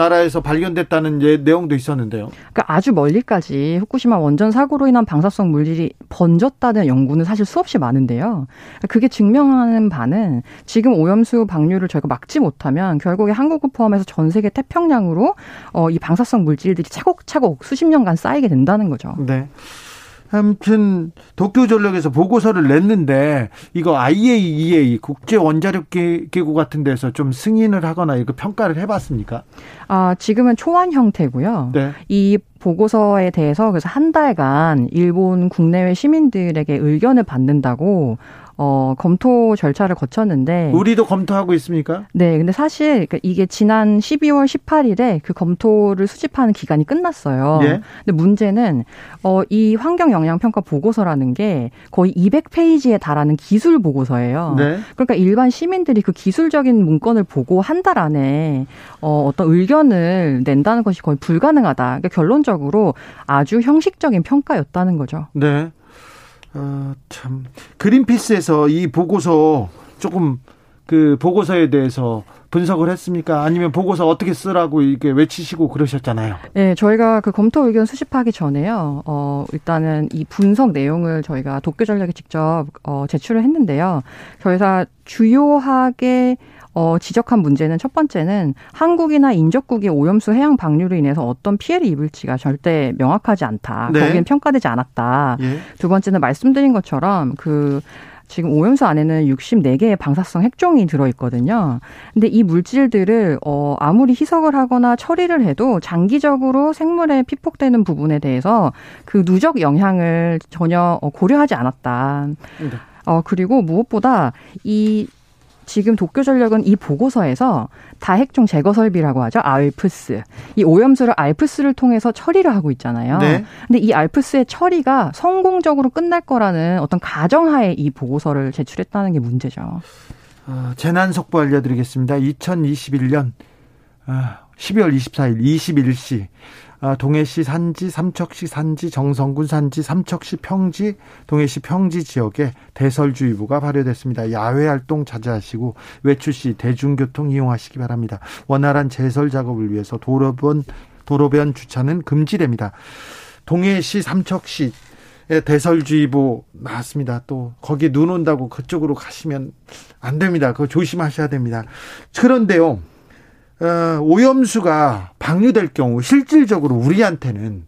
나라에서 발견됐다는 예, 내용도 있었는데요. 그러니까 아주 멀리까지 후쿠시마 원전 사고로 인한 방사성 물질이 번졌다는 연구는 사실 수없이 많은데요. 그게 증명하는 바는 지금 오염수 방류를 저희가 막지 못하면 결국에 한국을 포함해서 전 세계 태평양으로 어, 이 방사성 물질들이 차곡차곡 수십 년간 쌓이게 된다는 거죠. 네. 아무튼 도쿄전력에서 보고서를 냈는데 이거 IAEA 국제 원자력 기구 같은 데서 좀 승인을 하거나 이거 평가를 해봤습니까? 아 지금은 초안 형태고요. 네. 이 보고서에 대해서 그래서 한 달간 일본 국내외 시민들에게 의견을 받는다고 어, 검토 절차를 거쳤는데 우리도 검토하고 있습니까? 네, 근데 사실 그러니까 이게 지난 12월 18일에 그 검토를 수집하는 기간이 끝났어요. 예? 근데 문제는 어, 이 환경 영향 평가 보고서라는 게 거의 200페이지에 달하는 기술 보고서예요. 네. 그러니까 일반 시민들이 그 기술적인 문건을 보고 한 달 안에 어, 어떤 의견을 낸다는 것이 거의 불가능하다. 그러니까 결론적으로 아주 형식적인 평가였다는 거죠. 네. 어, 참 그린피스에서 이 보고서 조금 그 보고서에 대해서 분석을 했습니까? 아니면 보고서 어떻게 쓰라고 이게 외치시고 그러셨잖아요. 네, 저희가 그 검토 의견 수집하기 전에요. 어, 일단은 이 분석 내용을 저희가 도쿄 전략에 직접 어, 제출을 했는데요. 저희가 주요하게 어, 지적한 문제는 첫 번째는 한국이나 인접국의 오염수 해양 방류로 인해서 어떤 피해를 입을지가 절대 명확하지 않다. 네. 거기엔 평가되지 않았다. 예. 두 번째는 말씀드린 것처럼 그 지금 오염수 안에는 64개의 방사성 핵종이 들어있거든요. 근데 이 물질들을 어 아무리 희석을 하거나 처리를 해도 장기적으로 생물에 피폭되는 부분에 대해서 그 누적 영향을 전혀 어, 고려하지 않았다. 네. 어 그리고 무엇보다 이 지금 도쿄 전력은 이 보고서에서 다핵종 제거 설비라고 하죠. 알프스. 이 오염수를 알프스를 통해서 처리를 하고 있잖아요. 네. 근데 이 알프스의 처리가 성공적으로 끝날 거라는 어떤 가정하에 이 보고서를 제출했다는 게 문제죠. 어, 재난 속보 알려드리겠습니다. 2021년 12월 24일 21시 아, 동해시 산지, 삼척시 산지, 정성군 산지, 삼척시 평지, 동해시 평지 지역에 대설주의보가 발효됐습니다. 야외 활동 자제하시고 외출 시 대중교통 이용하시기 바랍니다. 원활한 제설 작업을 위해서 도로변 도로변 주차는 금지됩니다. 동해시, 삼척시 대설주의보 나왔습니다. 또 거기 눈 온다고 그쪽으로 가시면 안 됩니다. 그거 조심하셔야 됩니다. 그런데요. 어, 오염수가 방류될 경우 실질적으로 우리한테는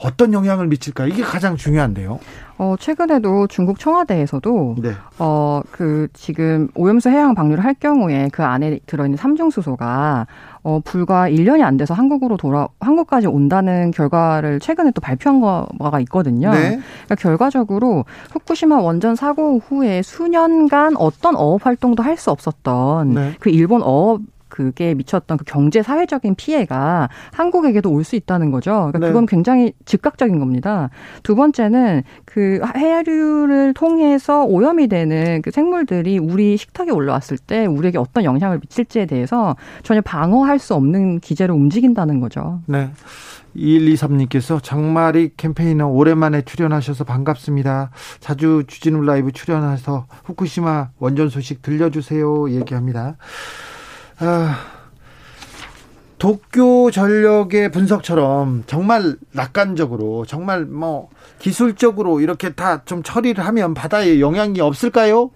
어떤 영향을 미칠까? 이게 가장 중요한데요. 어, 최근에도 중국 청와대에서도 네. 어, 그 지금 오염수 해양 방류를 할 경우에 그 안에 들어 있는 삼중 수소가 어, 불과 1년이 안 돼서 한국으로 돌아 한국까지 온다는 결과를 최근에 또 발표한 거가 있거든요. 네. 그러니까 결과적으로 후쿠시마 원전 사고 후에 수년간 어떤 어업 활동도 할 수 없었던 네. 그 일본 어업 그게 미쳤던 그 경제 사회적인 피해가 한국에게도 올 수 있다는 거죠. 그러니까 네. 그건 굉장히 즉각적인 겁니다. 두 번째는 그 해류를 통해서 오염이 되는 그 생물들이 우리 식탁에 올라왔을 때 우리에게 어떤 영향을 미칠지에 대해서 전혀 방어할 수 없는 기제로 움직인다는 거죠. 네. 2123님께서 장마리 캠페인너 오랜만에 출연하셔서 반갑습니다. 자주 주진우 라이브 출연해서 후쿠시마 원전 소식 들려주세요. 얘기합니다. 아, 도쿄 전력의 분석처럼 정말 낙관적으로 정말 뭐 기술적으로 이렇게 다 좀 처리를 하면 바다에 영향이 없을까요?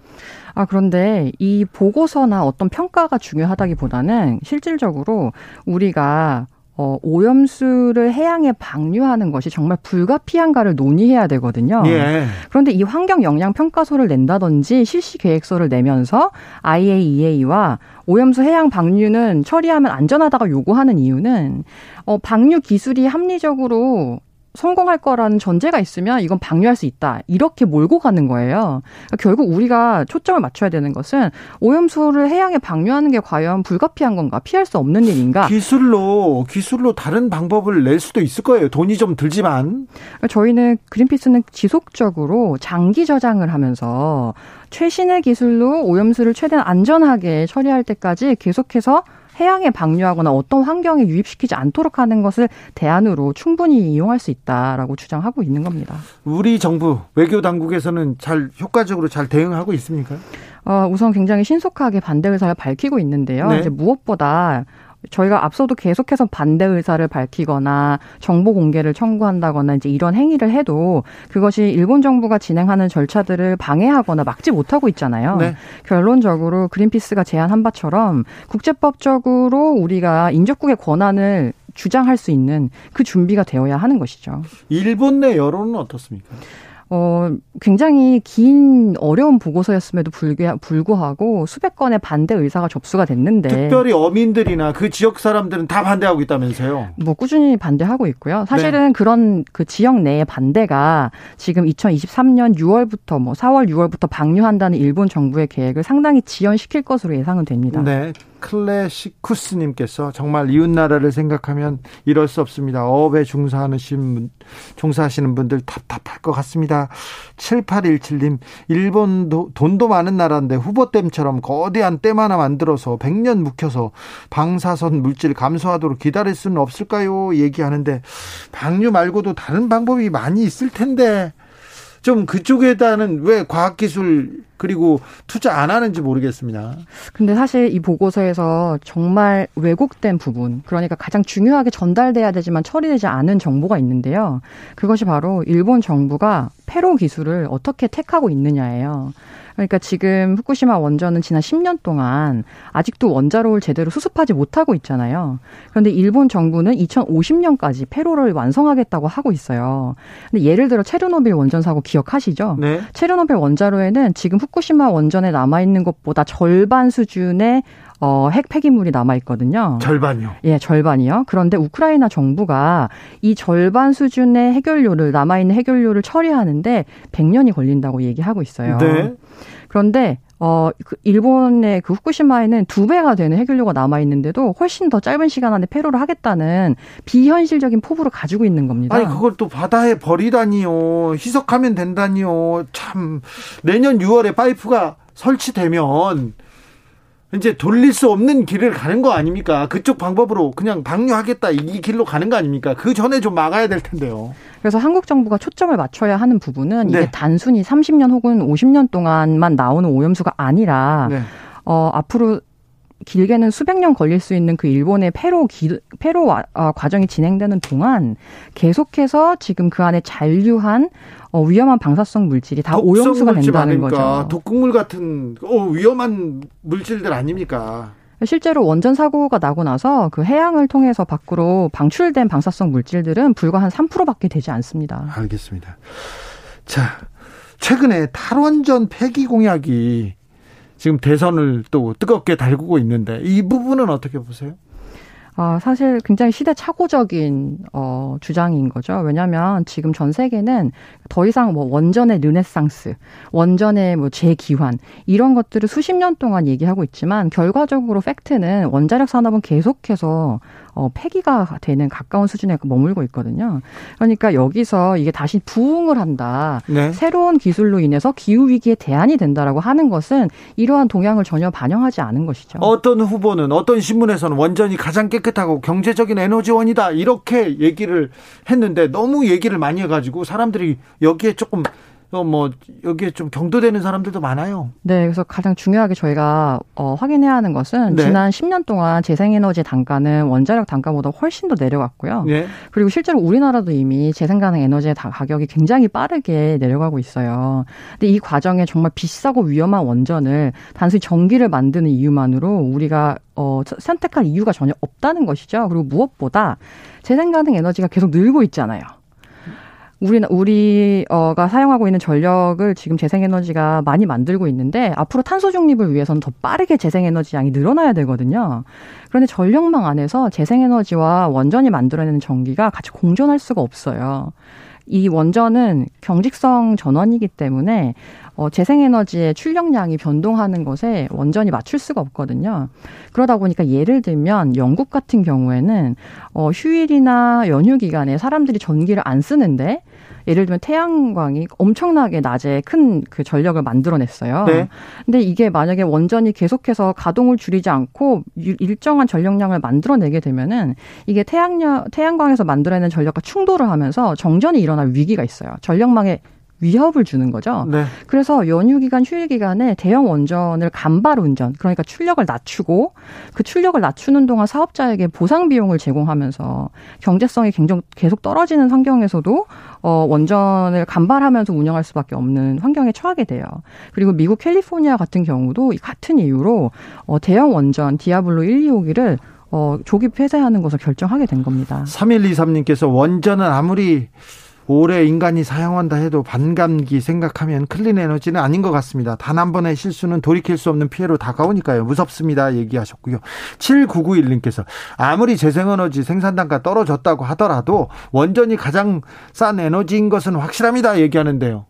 아, 그런데 이 보고서나 어떤 평가가 중요하다기보다는 실질적으로 우리가 어, 오염수를 해양에 방류하는 것이 정말 불가피한가를 논의해야 되거든요. 예. 그런데 이 환경 영향 평가서를 낸다든지 실시 계획서를 내면서 IAEA와 오염수 해양 방류는 처리하면 안전하다고 요구하는 이유는 어, 방류 기술이 합리적으로 성공할 거라는 전제가 있으면 이건 방류할 수 있다. 이렇게 몰고 가는 거예요. 그러니까 결국 우리가 초점을 맞춰야 되는 것은 오염수를 해양에 방류하는 게 과연 불가피한 건가? 피할 수 없는 일인가? 기술로 기술로 다른 방법을 낼 수도 있을 거예요. 돈이 좀 들지만. 그러니까 저희는 그린피스는 지속적으로 장기 저장을 하면서 최신의 기술로 오염수를 최대한 안전하게 처리할 때까지 계속해서 해양에 방류하거나 어떤 환경에 유입시키지 않도록 하는 것을 대안으로 충분히 이용할 수 있다라고 주장하고 있는 겁니다. 우리 정부 외교 당국에서는 잘 효과적으로 잘 대응하고 있습니까? 어, 우선 굉장히 신속하게 반대 의사를 밝히고 있는데요. 네. 이제 무엇보다 저희가 앞서도 계속해서 반대 의사를 밝히거나 정보 공개를 청구한다거나 이제 이런 행위를 해도 그것이 일본 정부가 진행하는 절차들을 방해하거나 막지 못하고 있잖아요. 네. 결론적으로 그린피스가 제안한 바처럼 국제법적으로 우리가 인접국의 권한을 주장할 수 있는 그 준비가 되어야 하는 것이죠. 일본 내 여론은 어떻습니까? 어, 굉장히 긴 어려운 보고서였음에도 불구하고 수백 건의 반대 의사가 접수가 됐는데 특별히 어민들이나 그 지역 사람들은 다 반대하고 있다면서요? 뭐 꾸준히 반대하고 있고요. 사실은 네. 그런 그 지역 내의 반대가 지금 2023년 6월부터 뭐 4월 6월부터 방류한다는 일본 정부의 계획을 상당히 지연시킬 것으로 예상은 됩니다. 네. 클래시쿠스님께서 정말 이웃나라를 생각하면 이럴 수 없습니다. 어업에 종사하시는, 종사하시는 분들 답답할 것 같습니다. 7817님, 일본 도 돈도 많은 나라인데 후보댐처럼 거대한 댐 하나 만들어서 100년 묵혀서 방사선 물질 감소하도록 기다릴 수는 없을까요? 얘기하는데 방류 말고도 다른 방법이 많이 있을 텐데 좀 그쪽에다는 왜 과학기술 그리고 투자 안 하는지 모르겠습니다. 근데 사실 이 보고서에서 정말 왜곡된 부분, 그러니까 가장 중요하게 전달돼야 되지만 처리되지 않은 정보가 있는데요. 그것이 바로 일본 정부가 페로 기술을 어떻게 택하고 있느냐예요. 그러니까 지금 후쿠시마 원전은 지난 10년 동안 아직도 원자로를 제대로 수습하지 못하고 있잖아요. 그런데 일본 정부는 2050년까지 폐로를 완성하겠다고 하고 있어요. 근데 예를 들어 체르노빌 원전 사고 기억하시죠? 네. 체르노빌 원자로에는 지금 후쿠시마 원전에 남아 있는 것보다 절반 수준의 어, 핵 폐기물이 남아 있거든요. 절반이요? 예, 절반이요. 그런데 우크라이나 정부가 이 절반 수준의 해결료를 남아 있는 해결료를 처리하는데 100년이 걸린다고 얘기하고 있어요. 네. 그런데 어, 그 일본의 그 후쿠시마에는 두 배가 되는 해결료가 남아 있는데도 훨씬 더 짧은 시간 안에 폐로를 하겠다는 비현실적인 포부를 가지고 있는 겁니다. 아니 그걸 또 바다에 버리다니요. 희석하면 된다니요. 참 내년 6월에 파이프가 설치되면 이제 돌릴 수 없는 길을 가는 거 아닙니까? 그쪽 방법으로 그냥 방류하겠다 이 길로 가는 거 아닙니까? 그 전에 좀 막아야 될 텐데요. 그래서 한국 정부가 초점을 맞춰야 하는 부분은 네. 이게 단순히 30년 혹은 50년 동안만 나오는 오염수가 아니라 네. 어 앞으로 길게는 수백 년 걸릴 수 있는 그 일본의 폐로 기, 폐로 어, 과정이 진행되는 동안 계속해서 지금 그 안에 잔류한 어, 위험한 방사성 물질이 다 오염수가 된다는 거죠. 독극물 같은 어, 위험한 물질들 아닙니까? 실제로 원전 사고가 나고 나서 그 해양을 통해서 밖으로 방출된 방사성 물질들은 불과 한 3%밖에 되지 않습니다. 알겠습니다. 자, 최근에 탈원전 폐기 공약이 지금 대선을 또 뜨겁게 달구고 있는데 이 부분은 어떻게 보세요? 아, 사실 굉장히 시대착오적인 어, 주장인 거죠. 왜냐하면 지금 전 세계는 더 이상 뭐 원전의 르네상스, 원전의 뭐 재기환 이런 것들을 수십 년 동안 얘기하고 있지만 결과적으로 팩트는 원자력 산업은 계속해서 어, 폐기가 되는 가까운 수준에 머물고 있거든요. 그러니까 여기서 이게 다시 부흥을 한다. 네. 새로운 기술로 인해서 기후 위기에 대안이 된다라고 하는 것은 이러한 동향을 전혀 반영하지 않은 것이죠. 어떤 후보는 어떤 신문에서는 원전이 가장 깨끗하고 경제적인 에너지원이다 이렇게 얘기를 했는데 너무 얘기를 많이 해가지고 사람들이 여기에 조금 뭐 여기에 좀 경도되는 사람들도 많아요. 네, 그래서 가장 중요하게 저희가 어, 확인해야 하는 것은 네. 지난 10년 동안 재생에너지 단가는 원자력 단가보다 훨씬 더 내려갔고요. 네. 그리고 실제로 우리나라도 이미 재생 가능 에너지의 가격이 굉장히 빠르게 내려가고 있어요. 근데 이 과정에 정말 비싸고 위험한 원전을 단순히 전기를 만드는 이유만으로 우리가 어, 선택할 이유가 전혀 없다는 것이죠. 그리고 무엇보다 재생 가능 에너지가 계속 늘고 있잖아요. 우리 우리가 사용하고 있는 전력을 지금 재생에너지가 많이 만들고 있는데 앞으로 탄소 중립을 위해서는 더 빠르게 재생에너지 양이 늘어나야 되거든요. 그런데 전력망 안에서 재생에너지와 원전이 만들어내는 전기가 같이 공존할 수가 없어요. 이 원전은 경직성 전원이기 때문에 어, 재생에너지의 출력량이 변동하는 것에 원전이 맞출 수가 없거든요. 그러다 보니까 예를 들면 영국 같은 경우에는 어, 휴일이나 연휴 기간에 사람들이 전기를 안 쓰는데 예를 들면 태양광이 엄청나게 낮에 큰 그 전력을 만들어냈어요. 네. 근데 이게 만약에 원전이 계속해서 가동을 줄이지 않고 일정한 전력량을 만들어내게 되면은 이게 태양력 태양광에서 만들어내는 전력과 충돌을 하면서 정전이 일어날 위기가 있어요. 전력망에 위협을 주는 거죠. 네. 그래서 연휴 기간, 휴일 기간에 대형 원전을 간발 운전, 그러니까 출력을 낮추고 그 출력을 낮추는 동안 사업자에게 보상 비용을 제공하면서 경제성이 굉장히 계속 떨어지는 환경에서도 어 원전을 간발하면서 운영할 수밖에 없는 환경에 처하게 돼요. 그리고 미국 캘리포니아 같은 경우도 같은 이유로 어 대형 원전 디아블로 1, 2호기를 어 조기 폐쇄하는 것을 결정하게 된 겁니다. 3123님께서 원전은 아무리 오래 인간이 사용한다 해도 반감기 생각하면 클린 에너지는 아닌 것 같습니다. 단 한 번의 실수는 돌이킬 수 없는 피해로 다가오니까요. 무섭습니다. 얘기하셨고요. 7991님께서 아무리 재생에너지 생산 단가 떨어졌다고 하더라도 원전이 가장 싼 에너지인 것은 확실합니다. 얘기하는데요.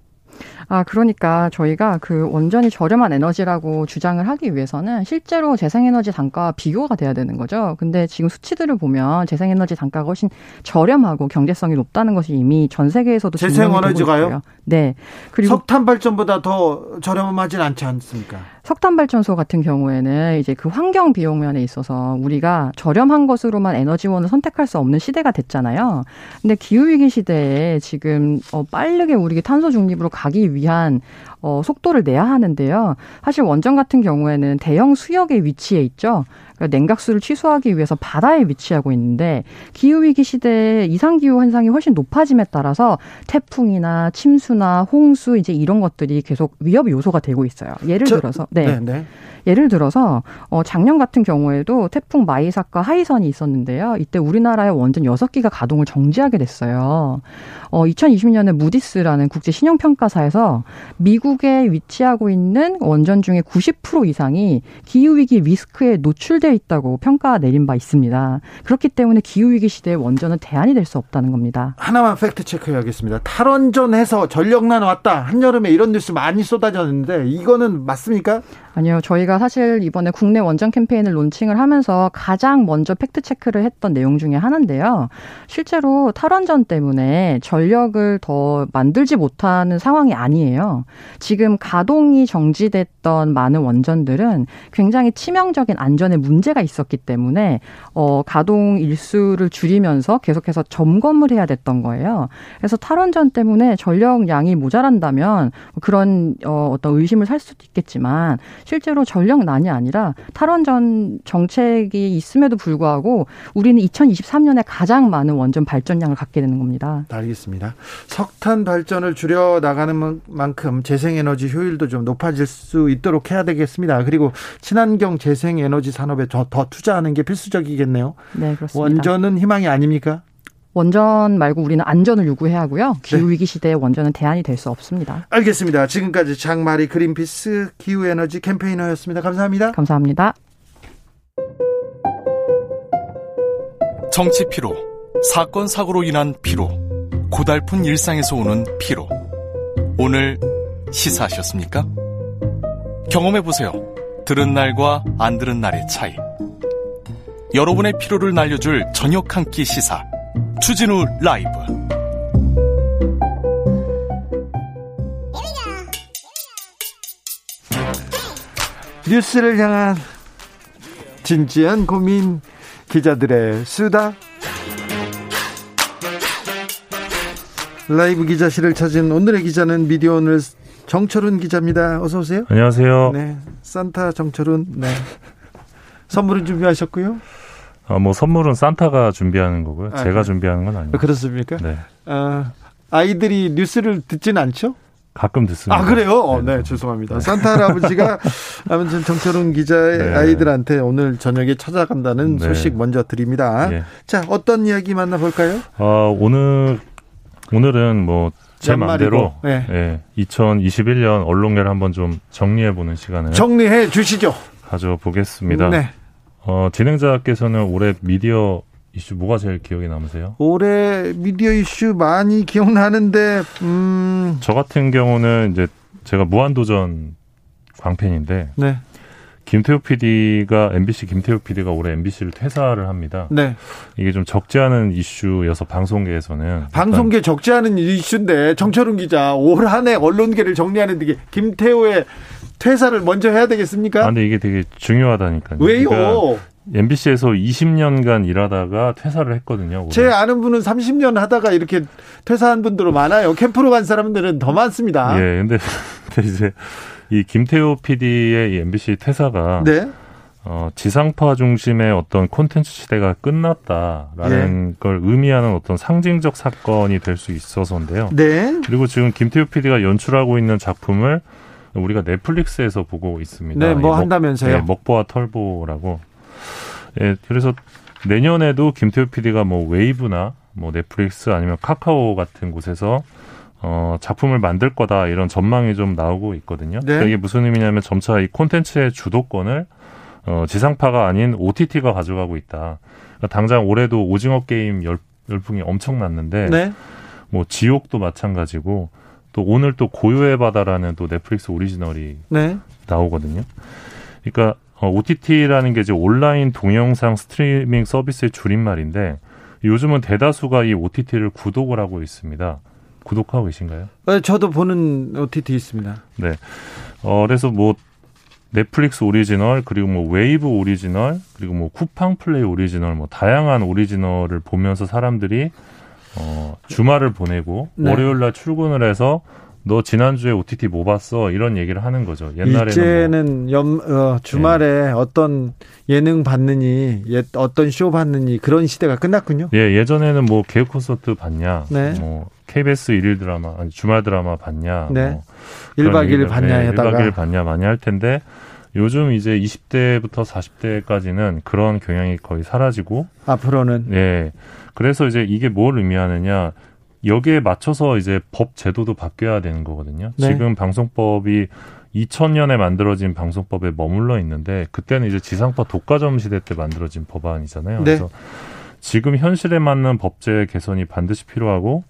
아, 그러니까 저희가 그 원전이 저렴한 에너지라고 주장을 하기 위해서는 실제로 재생에너지 단가와 비교가 돼야 되는 거죠. 근데 지금 수치들을 보면 재생에너지 단가가 훨씬 저렴하고 경제성이 높다는 것이 이미 전 세계에서도 재생에너지가요? 네. 그리고 석탄 발전보다 더 저렴하진 않지 않습니까? 석탄 발전소 같은 경우에는 이제 그 환경 비용 면에 있어서 우리가 저렴한 것으로만 에너지원을 선택할 수 없는 시대가 됐잖아요. 근데 기후 위기 시대에 지금 어 빠르게 우리 탄소 중립으로 가기 위한 어 속도를 내야 하는데요. 사실 원전 같은 경우에는 대형 수역에 위치해 있죠. 그러니까 냉각수를 취소하기 위해서 바다에 위치하고 있는데 기후 위기 시대에 이상 기후 현상이 훨씬 높아짐에 따라서 태풍이나 침수나 홍수 이제 이런 것들이 계속 위협 요소가 되고 있어요. 예를 저, 들어서 네. 네, 네. 예를 들어서 어 작년 같은 경우에도 태풍 마이삭과 하이선이 있었는데요. 이때 우리나라의 원전 6기가 가동을 정지하게 됐어요. 어 2020년에 무디스라는 국제 신용 평가사에서 미국에 위치하고 있는 원전 중에 90% 이상이 기후 위기 리스크에 노출되어 있다고 평가 내린 바 있습니다. 그렇기 때문에 기후 위기 시대에 원전은 대안이 될 수 없다는 겁니다. 하나만 fact check해야겠습니다. 탈원전해서 전력난 왔다. 한여름에 이런 뉴스 많이 쏟아졌는데 이거는 맞습니까? 아니요. 저희가 사실 이번에 국내 원전 캠페인을 론칭을 하면서 가장 먼저 fact check를 했던 내용 중에 하나인데요. 실제로 탈원전 때문에 전력을 더 만들지 못하는 상황이 아니에요. 지금 가동이 정지됐던 많은 원전들은 굉장히 치명적인 안전에 문제가 있었기 때문에 어 가동 일수를 줄이면서 계속해서 점검을 해야 됐던 거예요. 그래서 탈원전 때문에 전력량이 모자란다면 그런 어 어떤 의심을 살 수도 있겠지만 실제로 전력난이 아니라 탈원전 정책이 있음에도 불구하고 우리는 2023년에 가장 많은 원전 발전량을 갖게 되는 겁니다. 알겠습니다. 석탄 발전을 줄여 나가는 만큼 재생에너지 효율도 좀 높아질 수 있도록 해야 되겠습니다. 그리고 친환경 재생에너지 산업에 더, 더 투자하는 게 필수적이겠네요. 네, 그렇습니다. 원전은 희망이 아닙니까? 원전 말고 우리는 안전을 요구해야 하고요. 기후 위기 시대에 원전은 대안이 될 수 없습니다. 알겠습니다. 지금까지 장마리 그린피스 기후 에너지 캠페이너였습니다. 감사합니다. 감사합니다. 정치 피로, 사건 사고로 인한 피로, 고달픈 일상에서 오는 피로. 오늘 시사하셨습니까? 경험해 보세요. 들은 날과 안 들은 날의 차이. 여러분의 피로를 날려줄 저녁 한 끼 시사. 추진우 라이브 뉴스를 향한 진지한 고민 기자들의 수다 라이브 기자실을 찾은 오늘의 기자는 미디어 오늘 정철훈 기자입니다. 어서 오세요. 안녕하세요. 네, 산타 정철훈. 네. 선물은 준비하셨고요. 아, 뭐 선물은 산타가 준비하는 거고요. 아, 제가 네. 준비하는 건 아니에요. 그렇습니까? 네. 아, 아이들이 뉴스를 듣지는 않죠? 가끔 듣습니다. 아 그래요? 어, 네, 네, 죄송합니다. 산타 할아버지가 [laughs] 아무튼 정철훈 기자의 네. 아이들한테 오늘 저녁에 찾아간다는 네. 소식 먼저 드립니다. 예. 자 어떤 이야기 만나볼까요? 어, 오늘 오늘은 뭐 제 마음대로 네. 예, 2021년 언론계를 한번 좀 정리해 보는 시간을 정리해 주시죠. 가져 보겠습니다. 네. 어, 진행자께서는 올해 미디어 이슈 뭐가 제일 기억에 남으세요? 올해 미디어 이슈 많이 기억나는데 음... 저 같은 경우는 이제 제가 무한도전 광팬인데 네. 김태우 PD가 MBC 김태우 PD가 올해 MBC를 퇴사를 합니다. 네. 이게 좀 적지 않은 이슈여서 방송계에서는 방송계 적지 않은 이슈인데 정철훈 기자 올 한 해 언론계를 정리하는 데 김태우의 퇴사를 먼저 해야 되겠습니까? 아, 근데 이게 되게 중요하다니까요. 왜요? 그러니까 MBC에서 20년간 일하다가 퇴사를 했거든요. 올해. 제 아는 분은 30년 하다가 이렇게 퇴사한 분들도 많아요. 캠프로 간 사람들은 더 많습니다. 예, 근데, [laughs] 근데 이제 이 김태호 PD의 이 MBC 퇴사가 네. 어, 지상파 중심의 어떤 콘텐츠 시대가 끝났다라는 네. 걸 의미하는 어떤 상징적 사건이 될 수 있어서인데요. 네. 그리고 지금 김태호 PD가 연출하고 있는 작품을 우리가 넷플릭스에서 보고 있습니다. 네, 뭐 한다면서요? 네, 먹보와 털보라고. 예, 그래서 내년에도 김태우 PD가 뭐 웨이브나 뭐 넷플릭스 아니면 카카오 같은 곳에서 어, 작품을 만들 거다 이런 전망이 좀 나오고 있거든요. 네. 그러니까 이게 무슨 의미냐면 점차 이 콘텐츠의 주도권을 어, 지상파가 아닌 OTT가 가져가고 있다. 그러니까 당장 올해도 오징어 게임 열, 열풍이 엄청 났는데 네. 뭐 지옥도 마찬가지고 또 오늘 또 고요의 바다라는 또 넷플릭스 오리지널이 네. 나오거든요. 그러니까 어, OTT라는 게 이제 온라인 동영상 스트리밍 서비스의 줄임말인데 요즘은 대다수가 이 OTT를 구독을 하고 있습니다. 구독하고 계신가요? 네, 저도 보는 OTT 있습니다. 네. 어, 그래서 뭐 넷플릭스 오리지널 그리고 뭐 웨이브 오리지널 그리고 뭐 쿠팡 플레이 오리지널 뭐 다양한 오리지널을 보면서 사람들이 어 주말을 보내고 네. 월요일 날 출근을 해서 너 지난주에 OTT 뭐 봤어? 이런 얘기를 하는 거죠. 옛날에는 이제는 뭐. 염, 어, 주말에 네. 어떤 예능 봤느니, 예, 어떤 쇼 봤느니 그런 시대가 끝났군요. 예, 예전에는 뭐 개그 콘서트 봤냐, 네. 뭐 KBS 일일 드라마, 아니 주말 드라마 봤냐, 네. 뭐 1박 2일 봤냐 네, 하다가 1박 2일 봤냐 많이 할 텐데 요즘 이제 20대부터 40대까지는 그런 경향이 거의 사라지고 앞으로는 예. 그래서 이제 이게 뭘 의미하느냐? 여기에 맞춰서 이제 법 제도도 바뀌어야 되는 거거든요. 네. 지금 방송법이 2000년에 만들어진 방송법에 머물러 있는데 그때는 이제 지상파 독과점 시대 때 만들어진 법안이잖아요. 네. 그래서 지금 현실에 맞는 법제 개선이 반드시 필요하고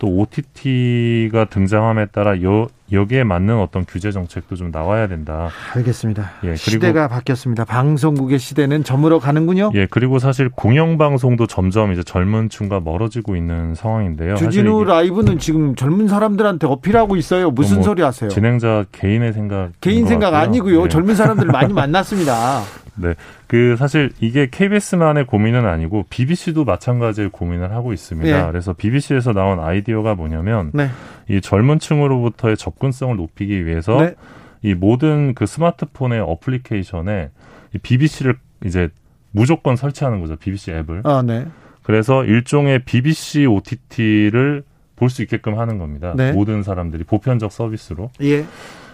또 OTT가 등장함에 따라 여, 여기에 맞는 어떤 규제 정책도 좀 나와야 된다. 알겠습니다. 예, 그리고 시대가 바뀌었습니다. 방송국의 시대는 저물어 가는군요. 예, 그리고 사실 공영 방송도 점점 이제 젊은 층과 멀어지고 있는 상황인데요. 주진우 라이브는 지금 젊은 사람들한테 어필하고 있어요. 무슨 뭐 소리 하세요? 진행자 개인의 생각 개인 생각 아니고요. 네. 젊은 사람들 많이 [laughs] 만났습니다. 네. 그 사실 이게 KBS만의 고민은 아니고 BBC도 마찬가지의 고민을 하고 있습니다. 네. 그래서 BBC에서 나온 아이디어가 뭐냐면 네. 이 젊은 층으로부터의 접근성을 높이기 위해서 네. 이 모든 그 스마트폰의 어플리케이션에 이 BBC를 이제 무조건 설치하는 거죠. BBC 앱을. 아, 네. 그래서 일종의 BBC OTT를 볼 수 있게끔 하는 겁니다. 네. 모든 사람들이 보편적 서비스로. 예.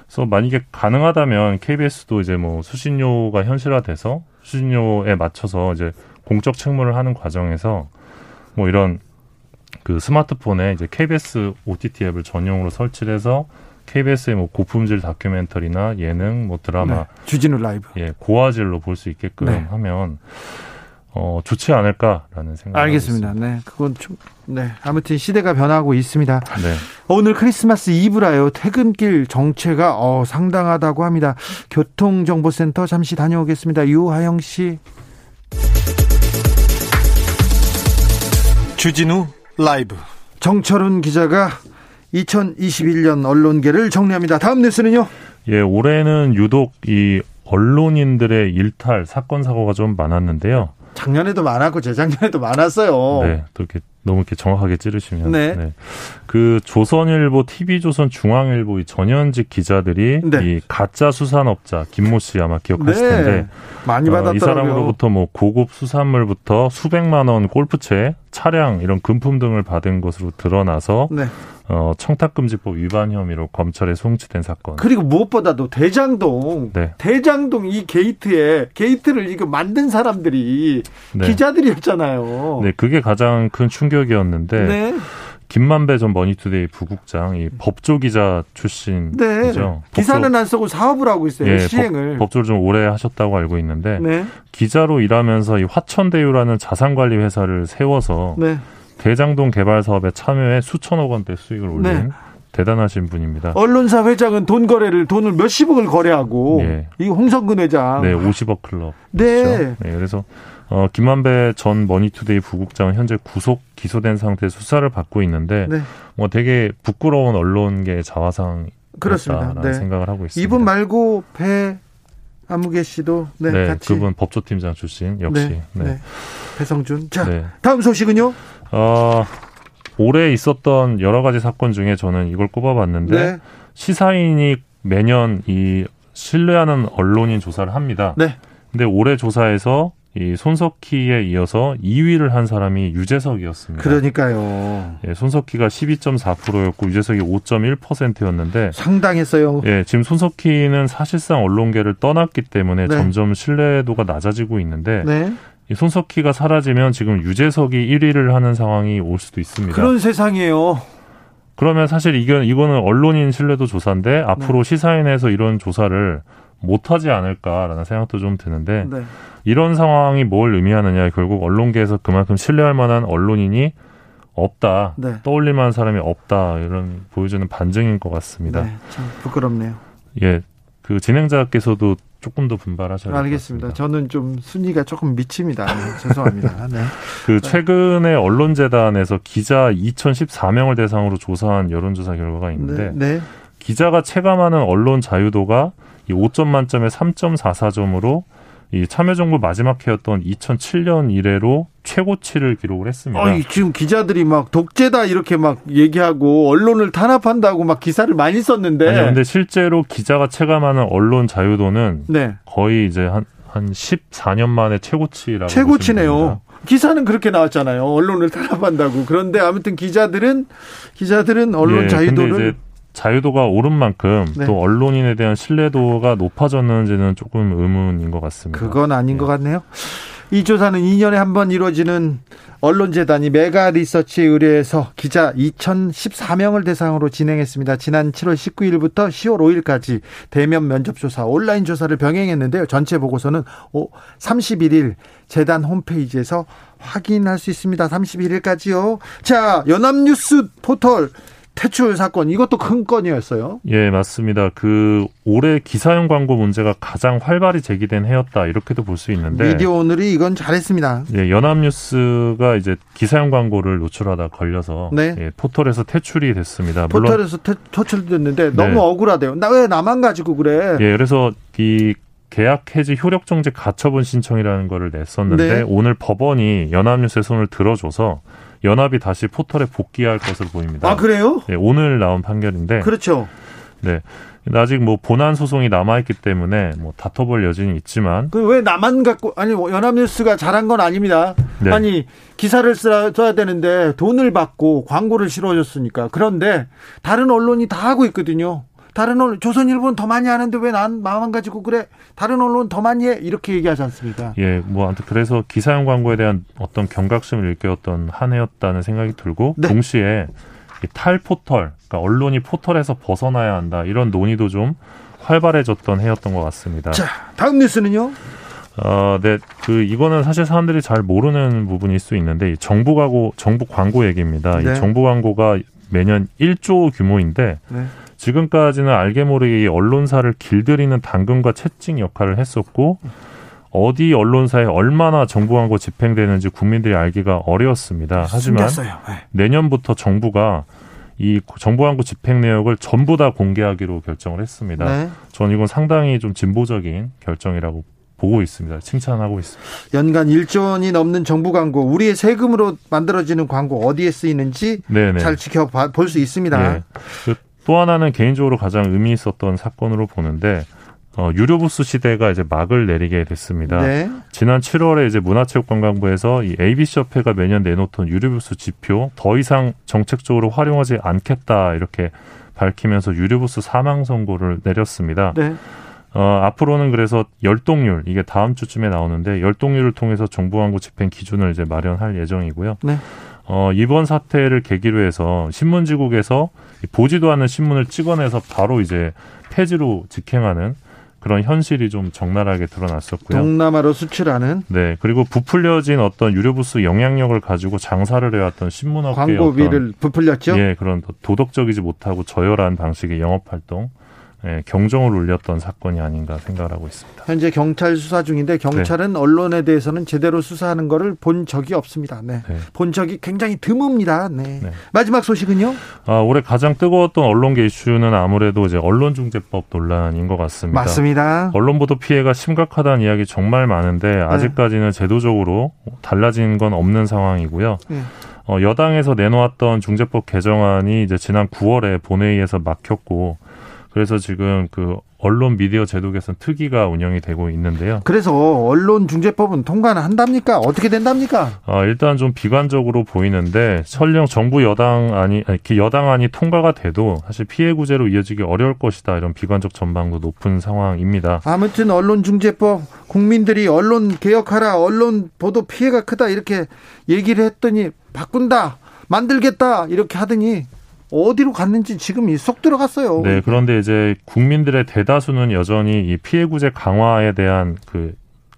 그래서 만약에 가능하다면 KBS도 이제 뭐 수신료가 현실화돼서 수신료에 맞춰서 이제 공적 책무를 하는 과정에서 뭐 이런 그 스마트폰에 이제 KBS OTT 앱을 전용으로 설치를 해서 KBS의 뭐 고품질 다큐멘터리나 예능, 뭐 드라마, 네, 주진우 라이브, 예, 고화질로 볼 수 있게끔 네. 하면 어, 좋지 않을까라는 생각. 알겠습니다. 네, 그건 좀, 네, 아무튼 시대가 변하고 있습니다. 네. 오늘 크리스마스 이브라요. 퇴근길 정체가 어, 상당하다고 합니다. 교통정보센터 잠시 다녀오겠습니다. 유하영 씨. 주진우 라이브. 정철훈 기자가 2021년 언론계를 정리합니다. 다음 뉴스는요? 예, 올해는 유독 이 언론인들의 일탈 사건 사고가 좀 많았는데요. 작년에도 많았고 재작년에도 많았어요. 네, 또 이렇게 너무 이렇게 정확하게 찌르시면. 네. 네. 그 조선일보, TV조선, 중앙일보 이 전현직 기자들이 네. 이 가짜 수산업자 김모 씨 아마 기억하실 네. 텐데 많이 받았더라고요. 어, 이 사람으로부터 뭐 고급 수산물부터 수백만 원 골프채, 차량 이런 금품 등을 받은 것으로 드러나서 네. 어, 청탁금지법 위반 혐의로 검찰에 송치된 사건. 그리고 무엇보다도 대장동, 네. 대장동 이 게이트에 게이트를 이거 만든 사람들이 네. 기자들이었잖아요. 네, 그게 가장 큰 충격이었는데. 네. 김만배 전 머니투데이 부국장, 이 법조 기자 출신이죠. 네. 기사는 안 쓰고 사업을 하고 있어요. 예, 시행을. 법, 조를 좀 오래 하셨다고 알고 있는데 네. 기자로 일하면서 이 화천대유라는 자산관리 회사를 세워서 네. 대장동 개발 사업에 참여해 수천억 원대 수익을 올린 네. 대단하신 분입니다. 언론사 회장은 돈 거래를 돈을 몇십억을 거래하고 예. 이 홍선근 회장 네 50억 클럽 네. 네 그래서 어, 김만배 전 머니투데이 부국장은 현재 구속 기소된 상태 수사를 받고 있는데 네. 뭐 되게 부끄러운 언론계 자화상 그렇습니다. 네. 생각을 하고 있습니다. 이분 말고 배 아무개 씨도 네, 네 같이 그분 법조팀장 출신 역시 네, 네. 네. 배성준 자 네. 다음 소식은요 어, 올해 있었던 여러 가지 사건 중에 저는 이걸 꼽아봤는데 네. 시사인이 매년 이 신뢰하는 언론인 조사를 합니다. 네. 근데 올해 조사에서 이 손석희에 이어서 2위를 한 사람이 유재석이었습니다. 그러니까요. 예, 손석희가 12.4%였고 유재석이 5.1%였는데 상당했어요. 예, 지금 손석희는 사실상 언론계를 떠났기 때문에 네. 점점 신뢰도가 낮아지고 있는데 네. 이 손석희가 사라지면 지금 유재석이 1위를 하는 상황이 올 수도 있습니다. 그런 세상이에요. 그러면 사실 이건 이거는 언론인 신뢰도 조사인데 앞으로 네. 시사인에서 이런 조사를 못하지 않을까라는 생각도 좀 드는데 네. 이런 상황이 뭘 의미하느냐 결국 언론계에서 그만큼 신뢰할 만한 언론인이 없다 네. 떠올릴 만한 사람이 없다 이런 보여주는 반증인 것 같습니다. 네, 참 부끄럽네요. 예, 그 진행자께서도 조금 더 분발하셔야 알겠습니다. 저는 좀 순위가 조금 미칩니다. 네, 죄송합니다. [laughs] 네. 그 최근에 언론재단에서 기자 2,014명을 대상으로 조사한 여론조사 결과가 있는데 네, 네. 기자가 체감하는 언론 자유도가 이 5점 만점에 3.44점으로 이 참여정부 마지막 해였던 2007년 이래로 최고치를 기록을 했습니다. 아니, 지금 기자들이 막 독재다 이렇게 막 얘기하고 언론을 탄압한다고 막 기사를 많이 썼는데. 아니, 근데 실제로 기자가 체감하는 언론 자유도는 네. 거의 이제 한, 한 14년 만에 최고치라고. 최고치네요. 기사는 그렇게 나왔잖아요. 언론을 탄압한다고. 그런데 아무튼 기자들은 기자들은 언론 예, 자유도를 자유도가 오른 만큼 네. 또 언론인에 대한 신뢰도가 높아졌는지는 조금 의문인 것 같습니다. 그건 아닌 네. 것 같네요. 이 조사는 2년에 한 번 이루어지는 언론재단이 메가 리서치 의뢰해서 기자 2014명을 대상으로 진행했습니다. 지난 7월 19일부터 10월 5일까지 대면 면접 조사, 온라인 조사를 병행했는데요. 전체 보고서는 31일 재단 홈페이지에서 확인할 수 있습니다. 31일까지요. 자, 연합뉴스 포털 퇴출 사건 이것도 큰 건이었어요. 예, 맞습니다. 그 올해 기사형 광고 문제가 가장 활발히 제기된 해였다 이렇게도 볼 수 있는데 미디어 오늘이 이건 잘했습니다. 예, 연합뉴스가 이제 기사형 광고를 노출하다 걸려서 네. 예, 포털에서 퇴출이 됐습니다. 포털에서 퇴, 퇴출됐는데 너무 네. 억울하대요. 나 왜 나만 가지고 그래? 예, 그래서 이 계약 해지 효력 정지 가처분 신청이라는 거를 냈었는데 네. 오늘 법원이 연합뉴스의 손을 들어줘서 연합이 다시 포털에 복귀할 것으로 보입니다. 아 그래요? 네, 오늘 나온 판결인데. 그렇죠. 네. 아직 뭐 본안 소송이 남아있기 때문에 뭐 다퉈볼 여지는 있지만 그 왜 나만 갖고 아니 연합뉴스가 잘한 건 아닙니다. 네. 아니 기사를 써야 되는데 돈을 받고 광고를 실어줬으니까 그런데 다른 언론이 다 하고 있거든요. 다른 언론 조선일보는 더 많이 하는데 왜 난 마음만 가지고 그래? 다른 언론 더 많이 해 이렇게 얘기하지 않습니까? 예, 뭐 아무튼 그래서 기사형 광고에 대한 어떤 경각심을 일깨웠던 한 해였다는 생각이 들고 네. 동시에 탈 포털, 그러니까 언론이 포털에서 벗어나야 한다 이런 논의도 좀 활발해졌던 해였던 것 같습니다. 자, 다음 뉴스는요? 어, 네, 그 이거는 사실 사람들이 잘 모르는 부분일 수 있는데 정부 광고, 정부 광고 얘기입니다. 네. 이 정부 광고가 매년 1조 규모인데. 네. 지금까지는 알게 모르게 언론사를 길들이는 당근과 채찍 역할을 했었고 어디 언론사에 얼마나 정부 광고 집행되는지 국민들이 알기가 어려웠습니다. 하지만 네. 내년부터 정부가 이 정부 광고 집행 내역을 전부 다 공개하기로 결정을 했습니다. 네. 저는 이건 상당히 좀 진보적인 결정이라고 보고 있습니다. 칭찬하고 있습니다. 연간 1조 원이 넘는 정부 광고, 우리의 세금으로 만들어지는 광고 어디에 쓰이는지 네네. 잘 지켜볼 수 있습니다. 네. 그또 하나는 개인적으로 가장 의미 있었던 사건으로 보는데 어, 유료 부스 시대가 이제 막을 내리게 됐습니다. 네. 지난 7월에 이제 문화체육관광부에서 이 ABC 협회가 매년 내놓던 유료 부스 지표 더 이상 정책적으로 활용하지 않겠다 이렇게 밝히면서 유료 부스 사망 선고를 내렸습니다. 네. 어, 앞으로는 그래서 열동률 이게 다음 주쯤에 나오는데 열동률을 통해서 정부 광고 집행 기준을 이제 마련할 예정이고요. 네. 어, 이번 사태를 계기로 해서 신문지국에서 보지도 않은 신문을 찍어내서 바로 이제 폐지로 직행하는 그런 현실이 좀 적나라하게 드러났었고요. 동남아로 수출하는. 네. 그리고 부풀려진 어떤 유료 부스 영향력을 가지고 장사를 해왔던 신문업계 광고비를 부풀렸죠. 예, 그런 도덕적이지 못하고 저열한 방식의 영업 활동. 예, 경종을 울렸던 사건이 아닌가 생각을 하고 있습니다. 현재 경찰 수사 중인데 경찰은 네. 언론에 대해서는 제대로 수사하는 것을 본 적이 없습니다. 네. 네. 본 적이 굉장히 드뭅니다. 네. 네. 마지막 소식은요? 아, 올해 가장 뜨거웠던 언론계 이슈는 아무래도 이제 언론중재법 논란인 것 같습니다. 맞습니다. 언론 보도 피해가 심각하다는 이야기 정말 많은데 네. 아직까지는 제도적으로 달라진 건 없는 상황이고요. 네. 어, 여당에서 내놓았던 중재법 개정안이 이제 지난 9월에 본회의에서 막혔고 그래서 지금 그 언론 미디어 제도 개선 특위가 운영이 되고 있는데요. 그래서 언론 중재법은 통과는 한답니까? 어떻게 된답니까? 아, 일단 좀 비관적으로 보이는데 설령 정부 여당 아니 여당안이 통과가 돼도 사실 피해 구제로 이어지기 어려울 것이다 이런 비관적 전망도 높은 상황입니다. 아무튼 언론 중재법 국민들이 언론 개혁하라 언론 보도 피해가 크다 이렇게 얘기를 했더니 바꾼다 만들겠다 이렇게 하더니 어디로 갔는지 지금 쏙 들어갔어요. 네, 그런데 이제 국민들의 대다수는 여전히 이 피해 구제 강화에 대한 그,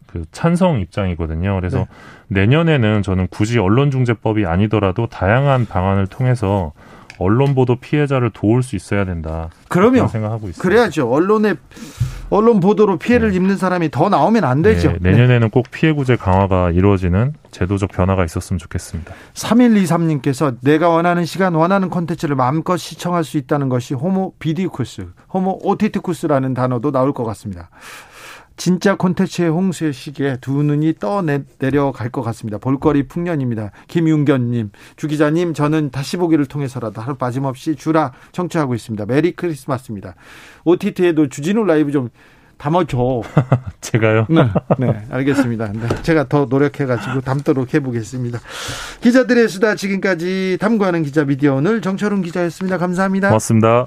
그 찬성 입장이거든요. 그래서 네. 내년에는 저는 굳이 언론중재법이 아니더라도 다양한 방안을 통해서 언론 보도 피해자를 도울 수 있어야 된다. 그러면 생각하고 있습니다. 그래야죠. 언론에 언론 보도로 피해를 네. 입는 사람이 더 나오면 안 되죠. 네, 내년에는 네. 꼭 피해 구제 강화가 이루어지는 제도적 변화가 있었으면 좋겠습니다. 3123님께서 내가 원하는 시간 원하는 콘텐츠를 마음껏 시청할 수 있다는 것이 호모 비디쿠스, 호모 오티티쿠스라는 단어도 나올 것 같습니다. 진짜 콘텐츠의 홍수의 시기에 두 눈이 떠 내려갈 것 같습니다. 볼거리 풍년입니다. 김윤견님, 주 기자님, 저는 다시 보기를 통해서라도 하루 빠짐없이 주라 청취하고 있습니다. Merry Christmas입니다. OTT에도 주진우 라이브 좀 담아줘. [laughs] 제가요? 네, 네 알겠습니다. 네, 제가 더 노력해가지고 담도록 해보겠습니다. 기자들의 수다 지금까지 탐구하는 기자 미디어 오늘 정철운 기자였습니다. 감사합니다. 고맙습니다.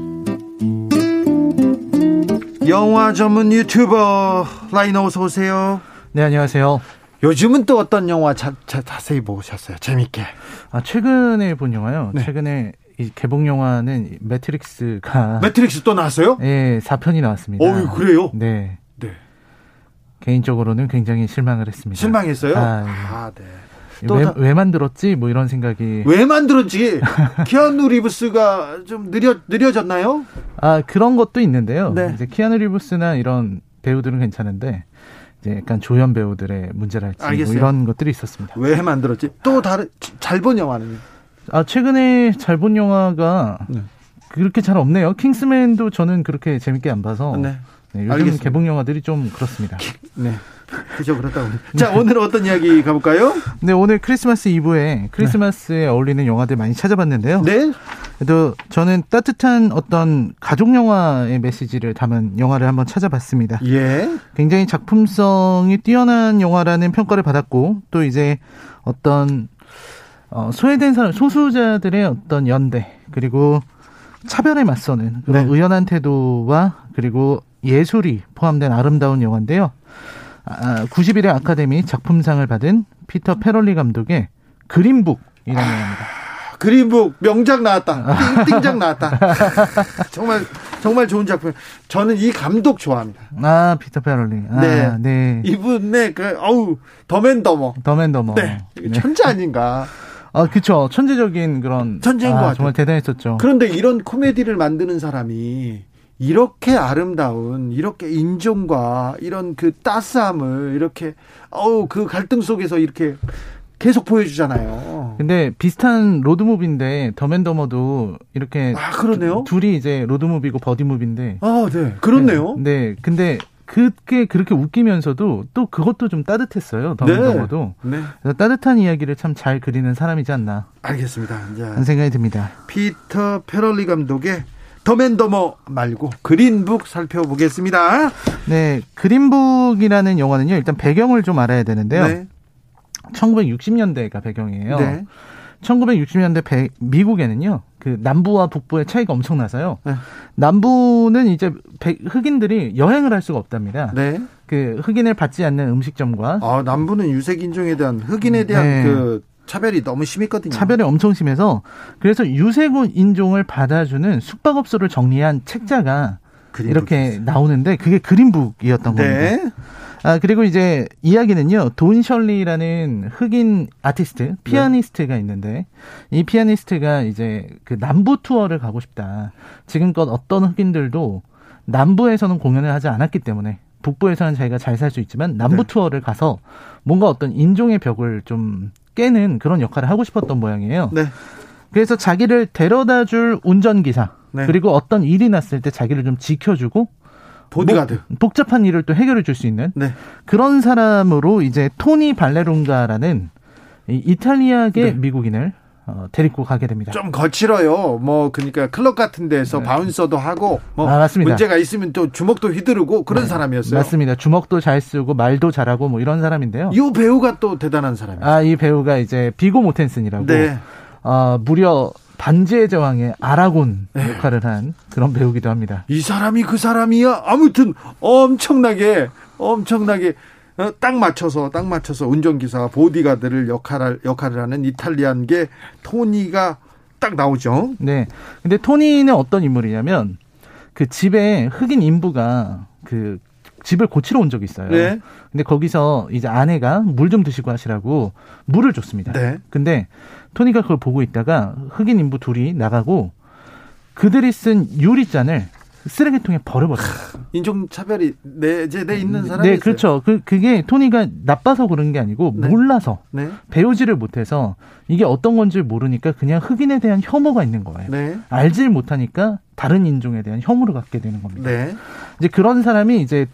영화 전문 유튜버 라이너 어서 오세요. 네, 안녕하세요. 요즘은 또 어떤 영화 자, 자, 자세히 보셨어요? 재밌게. 아, 최근에 본 영화요? 네. 최근에 이 개봉 영화는 매트릭스가 매트릭스 또 나왔어요? 네, 4편이 나왔습니다. 어, 그래요? 네. 네. 개인적으로는 굉장히 실망을 했습니다. 실망했어요? 아, 네. 아, 네. 왜, 다... 왜 만들었지? 뭐 이런 생각이. 왜 만들었지? 키아누 리브스가 좀 느려, 느려졌나요? 아, 그런 것도 있는데요. 네. 이제 키아누 리브스나 이런 배우들은 괜찮은데, 이제 약간 조연 배우들의 문제랄지 뭐 이런 것들이 있었습니다. 왜 만들었지? 또 다른, 잘 본 영화는? 아, 최근에 잘 본 영화가 네. 그렇게 잘 없네요. 킹스맨도 저는 그렇게 재밌게 안 봐서. 네. 네 요즘 알겠습니다. 개봉 영화들이 좀 그렇습니다. 네. 그죠 그렇다고. 자 오늘 어떤 이야기 가볼까요? 네 오늘 크리스마스 이브에 크리스마스에 네. 어울리는 영화들 많이 찾아봤는데요. 네. 그래도 저는 따뜻한 어떤 가족 영화의 메시지를 담은 영화를 한번 찾아봤습니다. 예. 굉장히 작품성이 뛰어난 영화라는 평가를 받았고 또 이제 어떤 어, 소외된 사람 소수자들의 어떤 연대 그리고 차별에 맞서는 그런 네. 의연한 태도와 그리고 예술이 포함된 아름다운 영화인데요. 91회 아, 아카데미 작품상을 받은 피터 페럴리 감독의 그린북이라는 아, 영화입니다. 그린북 명작 나왔다. 띵띵작 나왔다. [laughs] 정말 정말 좋은 작품. 저는 이 감독 좋아합니다. 아 피터 페럴리. 아, 네. 네. 이분의 그 어우 더맨더머. 더맨더머. 네. 네. 천재 아닌가. [laughs] 아, 그쵸. 천재적인 그런. 천재인 아, 것 같아요. 정말 대단했었죠. 그런데 이런 코미디를 만드는 사람이 이렇게 아름다운 이렇게 인종과 이런 그 따스함을 이렇게 어우 그 갈등 속에서 이렇게 계속 보여주잖아요. 근데 비슷한 로드무비인데 더맨더머도 이렇게 아 그러네요. 둘이 이제 로드무비고 버디무비인데 아네 그렇네요. 네, 네. 근데 그게 그렇게 웃기면서도 또 그것도 좀 따뜻했어요. 더맨더머도 네. 네. 따뜻한 이야기를 참 잘 그리는 사람이지 않나. 알겠습니다. 그런 생각이 듭니다. 피터 페럴리 감독의 더맨더머 말고 그린북 살펴보겠습니다. 네, 그린북이라는 영화는요. 일단 배경을 좀 알아야 되는데요. 네. 1960년대가 배경이에요. 네. 1960년대 배, 미국에는요. 그 남부와 북부의 차이가 엄청나서요. 네. 남부는 이제 백, 흑인들이 여행을 할 수가 없답니다. 네. 그 흑인을 받지 않는 음식점과 아, 남부는 유색 인종에 대한 흑인에 대한 네. 그 차별이 너무 심했거든요. 차별이 엄청 심해서 그래서 유세군 인종을 받아주는 숙박업소를 정리한 책자가 이렇게 나오는데 그게 그린북이었던 네. 겁니다. 아, 그리고 이제 이야기는요, 돈 셜리라는 흑인 아티스트, 피아니스트가 네. 있는데, 이 피아니스트가 이제 그 남부 투어를 가고 싶다. 지금껏 어떤 흑인들도 남부에서는 공연을 하지 않았기 때문에, 북부에서는 자기가 잘 살 수 있지만, 남부 네. 투어를 가서 뭔가 어떤 인종의 벽을 좀 깨는 그런 역할을 하고 싶었던 모양이에요. 네. 그래서 자기를 데려다 줄 운전기사, 네. 그리고 어떤 일이 났을 때 자기를 좀 지켜주고, 보디가드. 뭐, 복잡한 일을 또 해결해 줄 수 있는 네. 그런 사람으로 이제 토니 발레룬가라는 이 이탈리아계 네. 미국인을 어, 데리고 가게 됩니다. 좀 거칠어요. 뭐 그러니까 클럽 같은 데서 네. 바운서도 하고 뭐 아, 맞습니다. 문제가 있으면 또 주먹도 휘두르고 그런 네. 사람이었어요. 맞습니다. 주먹도 잘 쓰고 말도 잘하고 뭐 이런 사람인데요. 이 배우가 또 대단한 사람이에요. 아, 이 배우가 이제 비고 모텐슨이라고 네. 어, 무려 반지의 제왕의 아라곤 네. 역할을 한 그런 배우기도 합니다. 이 사람이 그 사람이야. 아무튼 엄청나게 엄청나게 어, 딱 맞춰서 딱 맞춰서 운전기사 보디가드를 역할을 역할을 하는 이탈리안계 토니가 딱 나오죠. 네. 근데 토니는 어떤 인물이냐면 그 집에 흑인 인부가 그 집을 고치러 온 적이 있어요. 네. 근데 거기서 이제 아내가 물 좀 드시고 하시라고 물을 줬습니다. 네. 근데 토니가 그걸 보고 있다가 흑인 인부 둘이 나가고 그들이 쓴 유리잔을 쓰레기통에 버려버려요. 인종 차별이 내제 내 있는 사람이 네, 그렇죠. 그 그게 토니가 나빠서 그런 게 아니고 네. 몰라서 네. 배우지를 못해서 이게 어떤 건지 모르니까 그냥 흑인에 대한 혐오가 있는 거예요. 네. 알질 못하니까 다른 인종에 대한 혐오를 갖게 되는 겁니다. 네. 이제 그런 사람이 이제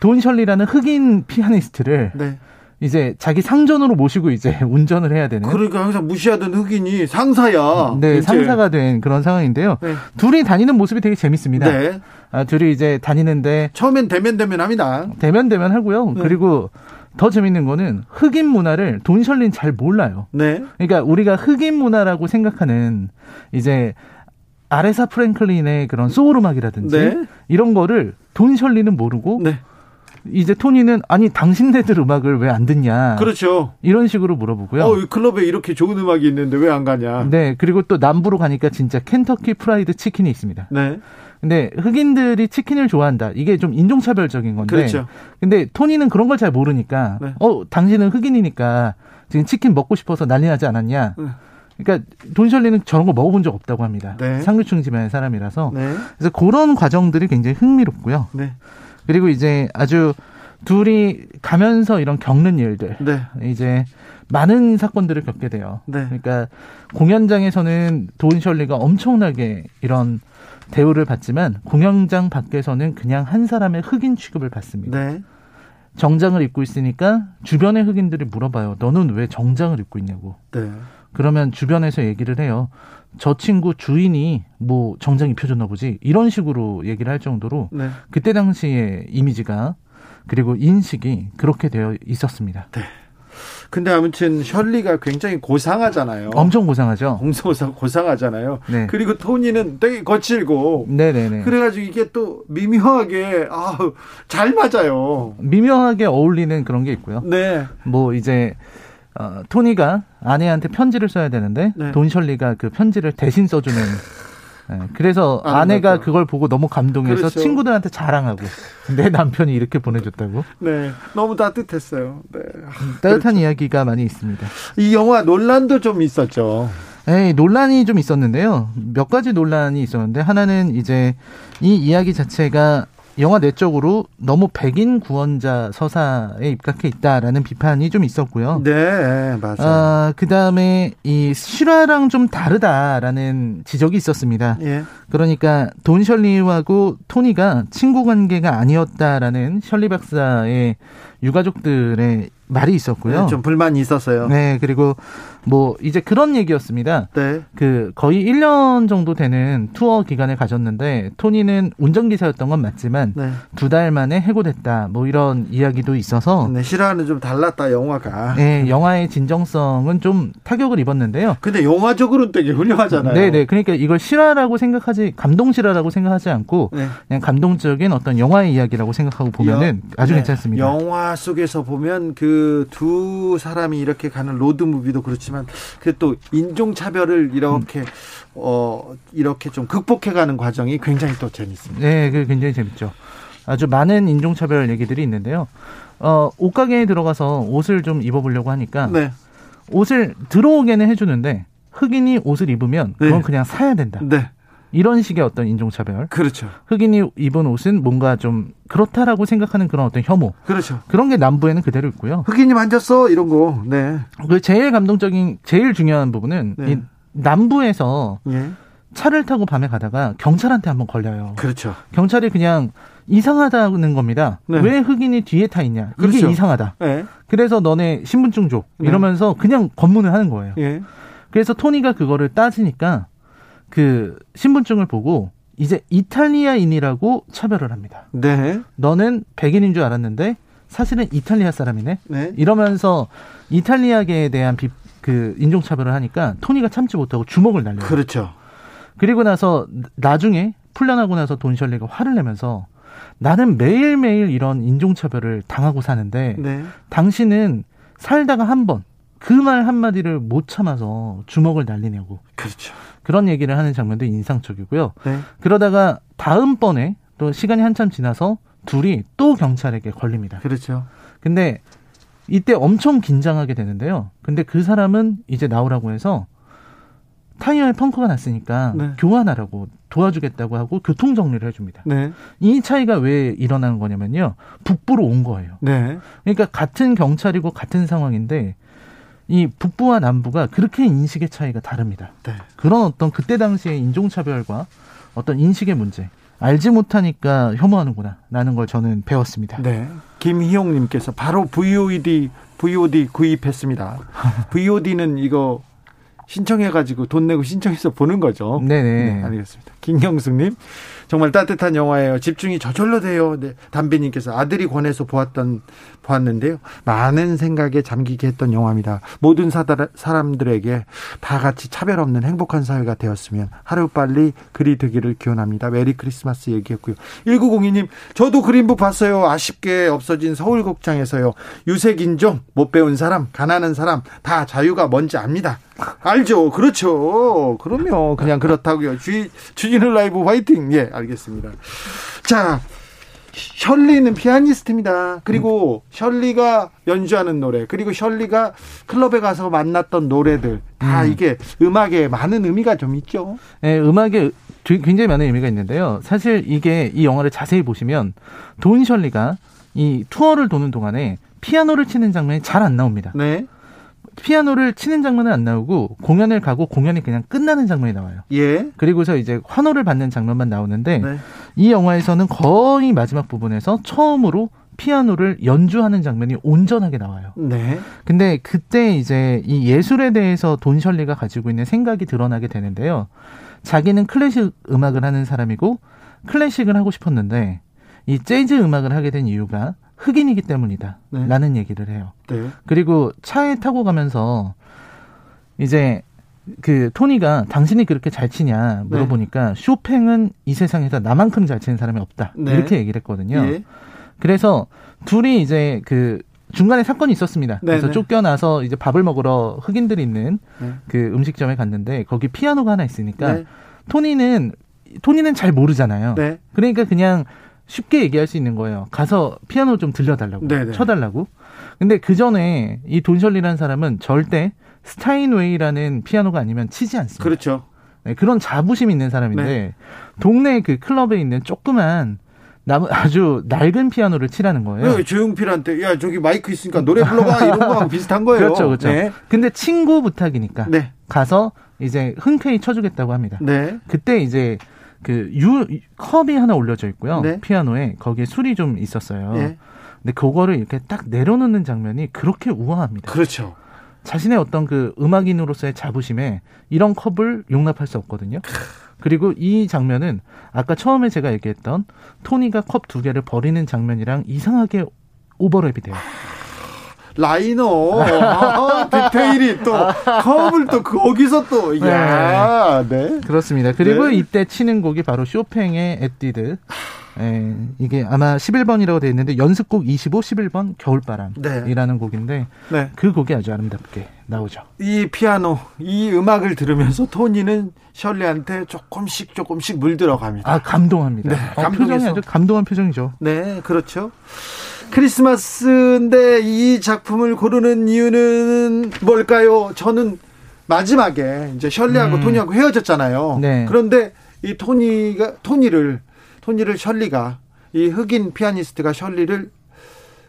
돈 셜리라는 흑인 피아니스트를 네. 이제 자기 상전으로 모시고 이제 [laughs] 운전을 해야 되는. 그러니까 항상 무시하던 흑인이 상사야. 네, 이제. 상사가 된 그런 상황인데요. 네. 둘이 다니는 모습이 되게 재밌습니다. 네. 아, 둘이 이제 다니는데 처음엔 대면 대면 합니다. 대면 대면 하고요. 네. 그리고 더 재밌는 거는 흑인 문화를 돈셜린 잘 몰라요. 네. 그러니까 우리가 흑인 문화라고 생각하는 이제 아레사 프랭클린의 그런 소울 음악이라든지 네. 이런 거를 돈셜리는 모르고 네. 이제 토니는 아니 당신네들 음악을 왜 안 듣냐. 그렇죠. 이런 식으로 물어보고요. 어, 클럽에 이렇게 좋은 음악이 있는데 왜 안 가냐. 네. 그리고 또 남부로 가니까 진짜 켄터키 프라이드 치킨이 있습니다. 네. 근데 흑인들이 치킨을 좋아한다. 이게 좀 인종차별적인 건데. 그렇죠. 근데 토니는 그런 걸 잘 모르니까 네. 어, 당신은 흑인이니까 지금 치킨 먹고 싶어서 난리 나지 않았냐. 네. 그러니까 돈셜리는 저런 거 먹어본 적 없다고 합니다. 네. 상류층 집안의 사람이라서. 네. 그래서 그런 과정들이 굉장히 흥미롭고요. 네. 그리고 이제 아주 둘이 가면서 이런 겪는 일들, 네. 이제 많은 사건들을 겪게 돼요. 네. 그러니까 공연장에서는 도인 셜리가 엄청나게 이런 대우를 받지만 공연장 밖에서는 그냥 한 사람의 흑인 취급을 받습니다. 네. 정장을 입고 있으니까 주변의 흑인들이 물어봐요. 너는 왜 정장을 입고 있냐고. 네. 그러면 주변에서 얘기를 해요. 저 친구 주인이 뭐 정장 입혀줬나 보지 이런 식으로 얘기를 할 정도로 네. 그때 당시의 이미지가 그리고 인식이 그렇게 되어 있었습니다. 네. 근데 아무튼 셜리가 굉장히 고상하잖아요. 엄청 고상하죠. 엄청 고상하잖아요. 네. 그리고 토니는 되게 거칠고. 네네네. 그래가지고 이게 또 미묘하게 아잘 맞아요. 미묘하게 어울리는 그런 게 있고요. 네. 뭐 이제 어, 토니가 아내한테 편지를 써야 되는데 네. 돈 셜리가 그 편지를 대신 써주는. 네, 그래서 아, 아내가 맞다. 그걸 보고 너무 감동해서 그렇죠. 친구들한테 자랑하고 내 남편이 이렇게 보내줬다고. 네, 너무 따뜻했어요. 네. 따뜻한 그렇죠. 이야기가 많이 있습니다. 이 영화 논란도 좀 있었죠. 네, 논란이 좀 있었는데요. 몇 가지 논란이 있었는데 하나는 이제 이 이야기 자체가 영화 내적으로 너무 백인 구원자 서사에 입각해 있다라는 비판이 좀 있었고요. 네, 맞아요. 아, 그 다음에 이 실화랑 좀 다르다라는 지적이 있었습니다. 예. 그러니까 돈 셜리하고 토니가 친구 관계가 아니었다라는 셜리 박사의 유가족들의 말이 있었고요. 네, 좀 불만이 있었어요. 네, 그리고 뭐 이제 그런 얘기였습니다. 네. 그 거의 1년 정도 되는 투어 기간을 가졌는데 토니는 운전기사였던 건 맞지만 네. 두달 만에 해고됐다. 뭐 이런 이야기도 있어서 네, 실화는 좀 달랐다 영화가. 네, 영화의 진정성은 좀 타격을 입었는데요. 근데 영화적으로는 되게 훌륭하잖아요. 네, 네. 그러니까 이걸 실화라고 생각하지 감동 실화라고 생각하지 않고 네. 그냥 감동적인 어떤 영화의 이야기라고 생각하고 보면은 영, 아주 네. 괜찮습니다. 영화 속에서 보면 그두 사람이 이렇게 가는 로드 무비도 그렇지만 그 또 인종 차별을 이렇게 음. 어 이렇게 좀 극복해 가는 과정이 굉장히 또 재밌습니다. 네, 그 굉장히 재밌죠. 아주 많은 인종 차별 얘기들이 있는데요. 어, 옷가게에 들어가서 옷을 좀 입어보려고 하니까 네. 옷을 들어오게는 해주는데 흑인이 옷을 입으면 그건 네. 그냥 사야 된다. 네. 이런 식의 어떤 인종차별. 그렇죠. 흑인이 입은 옷은 뭔가 좀 그렇다라고 생각하는 그런 어떤 혐오. 그렇죠. 그런 게 남부에는 그대로 있고요. 흑인이 만졌어 이런 거. 네. 그 제일 감동적인 제일 중요한 부분은 네. 이 남부에서 예. 차를 타고 밤에 가다가 경찰한테 한번 걸려요. 그렇죠. 경찰이 그냥 이상하다는 겁니다. 네. 왜 흑인이 뒤에 타 있냐? 그렇죠. 이게 이상하다. 네. 그래서 너네 신분증 줘. 네. 이러면서 그냥 검문을 하는 거예요. 예. 그래서 토니가 그거를 따지니까 그 신분증을 보고 이제 이탈리아인이라고 차별을 합니다. 네. 너는 백인인 줄 알았는데 사실은 이탈리아 사람이네. 네. 이러면서 이탈리아계에 대한 비, 그 인종 차별을 하니까 토니가 참지 못하고 주먹을 날려요. 그렇죠. 그리고 나서 나중에 풀려나고 나서 돈 셜리가 화를 내면서 나는 매일매일 이런 인종차별을 당하고 사는데 네. 당신은 살다가 한 번 그 말 한마디를 못 참아서 주먹을 날리냐고. 그렇죠. 그런 얘기를 하는 장면도 인상적이고요. 네. 그러다가 다음번에 또 시간이 한참 지나서 둘이 또 경찰에게 걸립니다. 그렇죠. 근데 이때 엄청 긴장하게 되는데요. 근데 그 사람은 이제 나오라고 해서 타이어에 펑크가 났으니까 네. 교환하라고 도와주겠다고 하고 교통 정리를 해줍니다. 네. 이 차이가 왜 일어나는 거냐면요. 북부로 온 거예요. 네. 그러니까 같은 경찰이고 같은 상황인데 이 북부와 남부가 그렇게 인식의 차이가 다릅니다. 네. 그런 어떤 그때 당시의 인종차별과 어떤 인식의 문제 알지 못하니까 혐오하는구나 라는 걸 저는 배웠습니다. 네. 김희용 님께서 바로 VOD VOD 구입했습니다. [laughs] VOD는 이거 신청해 가지고 돈 내고 신청해서 보는 거죠. 네네. 네, 알겠습니다. 김경숙 님, 정말 따뜻한 영화예요. 집중이 저절로 돼요. 네, 담비님께서 아들이 권해서 보았던 보았는데요. 많은 생각에 잠기게 했던 영화입니다. 모든 사다, 사람들에게 다 같이 차별 없는 행복한 사회가 되었으면 하루 빨리 그리 되기를 기원합니다. Merry Christmas 얘기했고요. 1902님, 저도 그린북 봤어요. 아쉽게 없어진 서울 극장에서요. 유색 인종, 못 배운 사람, 가난한 사람 다 자유가 뭔지 압니다. 알죠. 그렇죠. 그러면 그냥 그렇다고요. 주, 주진우 라이브 화이팅. 예, 알겠습니다. 자, 셜리는 피아니스트입니다. 그리고 음. 셜리가 연주하는 노래, 그리고 셜리가 클럽에 가서 만났던 노래들 다 음. 이게 음악에 많은 의미가 좀 있죠. 네, 음악에 굉장히 많은 의미가 있는데요. 사실 이게 이 영화를 자세히 보시면 돈 셜리가 이 투어를 도는 동안에 피아노를 치는 장면이 잘 안 나옵니다. 네. 피아노를 치는 장면은 안 나오고 공연을 가고 공연이 그냥 끝나는 장면이 나와요. 예. 그리고서 이제 환호를 받는 장면만 나오는데 네. 이 영화에서는 거의 마지막 부분에서 처음으로 피아노를 연주하는 장면이 온전하게 나와요. 네. 근데 그때 이제 이 예술에 대해서 돈 셜리가 가지고 있는 생각이 드러나게 되는데요. 자기는 클래식 음악을 하는 사람이고 클래식을 하고 싶었는데 이 재즈 음악을 하게 된 이유가 흑인이기 때문이다. 네. 라는 얘기를 해요. 네. 그리고 차에 타고 가면서 이제 그 토니가 당신이 그렇게 잘 치냐 물어보니까 네. 쇼팽은 이 세상에서 나만큼 잘 치는 사람이 없다. 네. 이렇게 얘기를 했거든요. 예. 그래서 둘이 이제 그 중간에 사건이 있었습니다. 네, 그래서 네. 쫓겨나서 이제 밥을 먹으러 흑인들이 있는 네. 그 음식점에 갔는데 거기 피아노가 하나 있으니까 네. 토니는 토니는 잘 모르잖아요. 네. 그러니까 그냥 쉽게 얘기할 수 있는 거예요. 가서 피아노 좀 들려달라고, 네네. 쳐달라고. 근데 그 전에 이 돈셜리라는 사람은 절대 스타인웨이라는 피아노가 아니면 치지 않습니다. 그렇죠. 네, 그런 자부심 있는 사람인데 네. 동네 그 클럽에 있는 조그만 남 아주 낡은 피아노를 치라는 거예요. 네, 조용필한테 야 저기 마이크 있으니까 노래 불러봐 이런 거랑 [laughs] 비슷한 거예요. 그렇죠, 그렇죠. 네. 근데 친구 부탁이니까 네. 가서 이제 흔쾌히 쳐주겠다고 합니다. 네. 그때 이제 그 유 컵이 하나 올려져 있고요. 네. 피아노에 거기에 술이 좀 있었어요. 네. 근데 그거를 이렇게 딱 내려놓는 장면이 그렇게 우아합니다. 그렇죠. 자신의 어떤 그 음악인으로서의 자부심에 이런 컵을 용납할 수 없거든요. 그리고 이 장면은 아까 처음에 제가 얘기했던 토니가 컵 두 개를 버리는 장면이랑 이상하게 오버랩이 돼요. 라이너 아, 디테일이 또 컵을 또 거기서 또 야, 네. 네. 그렇습니다. 그리고 네. 이때 치는 곡이 바로 쇼팽의 에뛰드 예, 이게 아마 11번이라고 되어 있는데 연습곡 25, 11번 겨울바람이라는 네. 곡인데 네. 그 곡이 아주 아름답게 나오죠. 이 피아노, 이 음악을 들으면서 토니는 셜리한테 조금씩 조금씩 물들어갑니다. 아 감동합니다. 네, 어, 표정이 아주 감동한 표정이죠. 네, 그렇죠. 크리스마스인데 이 작품을 고르는 이유는 뭘까요? 저는 마지막에 이제 셜리하고 음. 토니하고 헤어졌잖아요. 네. 그런데 이 토니가 토니를 토니를 셜리가 이 흑인 피아니스트가 셜리를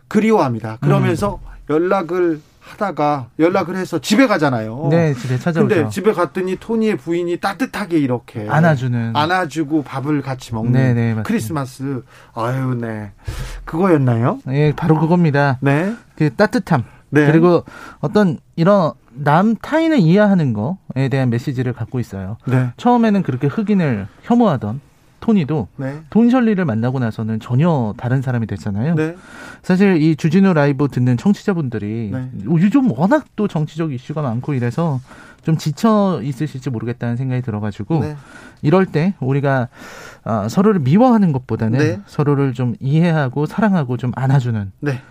그리워합니다. 그러면서 음. 연락을 하다가 연락을 해서 집에 가잖아요. 네, 집에 찾아오죠. 근데 집에 갔더니 토니의 부인이 따뜻하게 이렇게 안아주는 안아주고 밥을 같이 먹는 네, 네, 크리스마스. 아유, 네. 그거였나요? 네, 바로 그겁니다. 네. 그 따뜻함. 네. 그리고 어떤 이런 남 타인을 이해하는 거에 대한 메시지를 갖고 있어요. 네. 처음에는 그렇게 흑인을 혐오하던 토니도 네. 돈셜리를 만나고 나서는 전혀 다른 사람이 됐잖아요. 네. 사실 이 주진우 라이브 듣는 청취자분들이 네. 요즘 워낙 또 정치적 이슈가 많고 이래서 좀 지쳐 있으실지 모르겠다는 생각이 들어가지고 네. 이럴 때 우리가 어, 서로를 미워하는 것보다는 네. 서로를 좀 이해하고 사랑하고 좀 안아주는 네.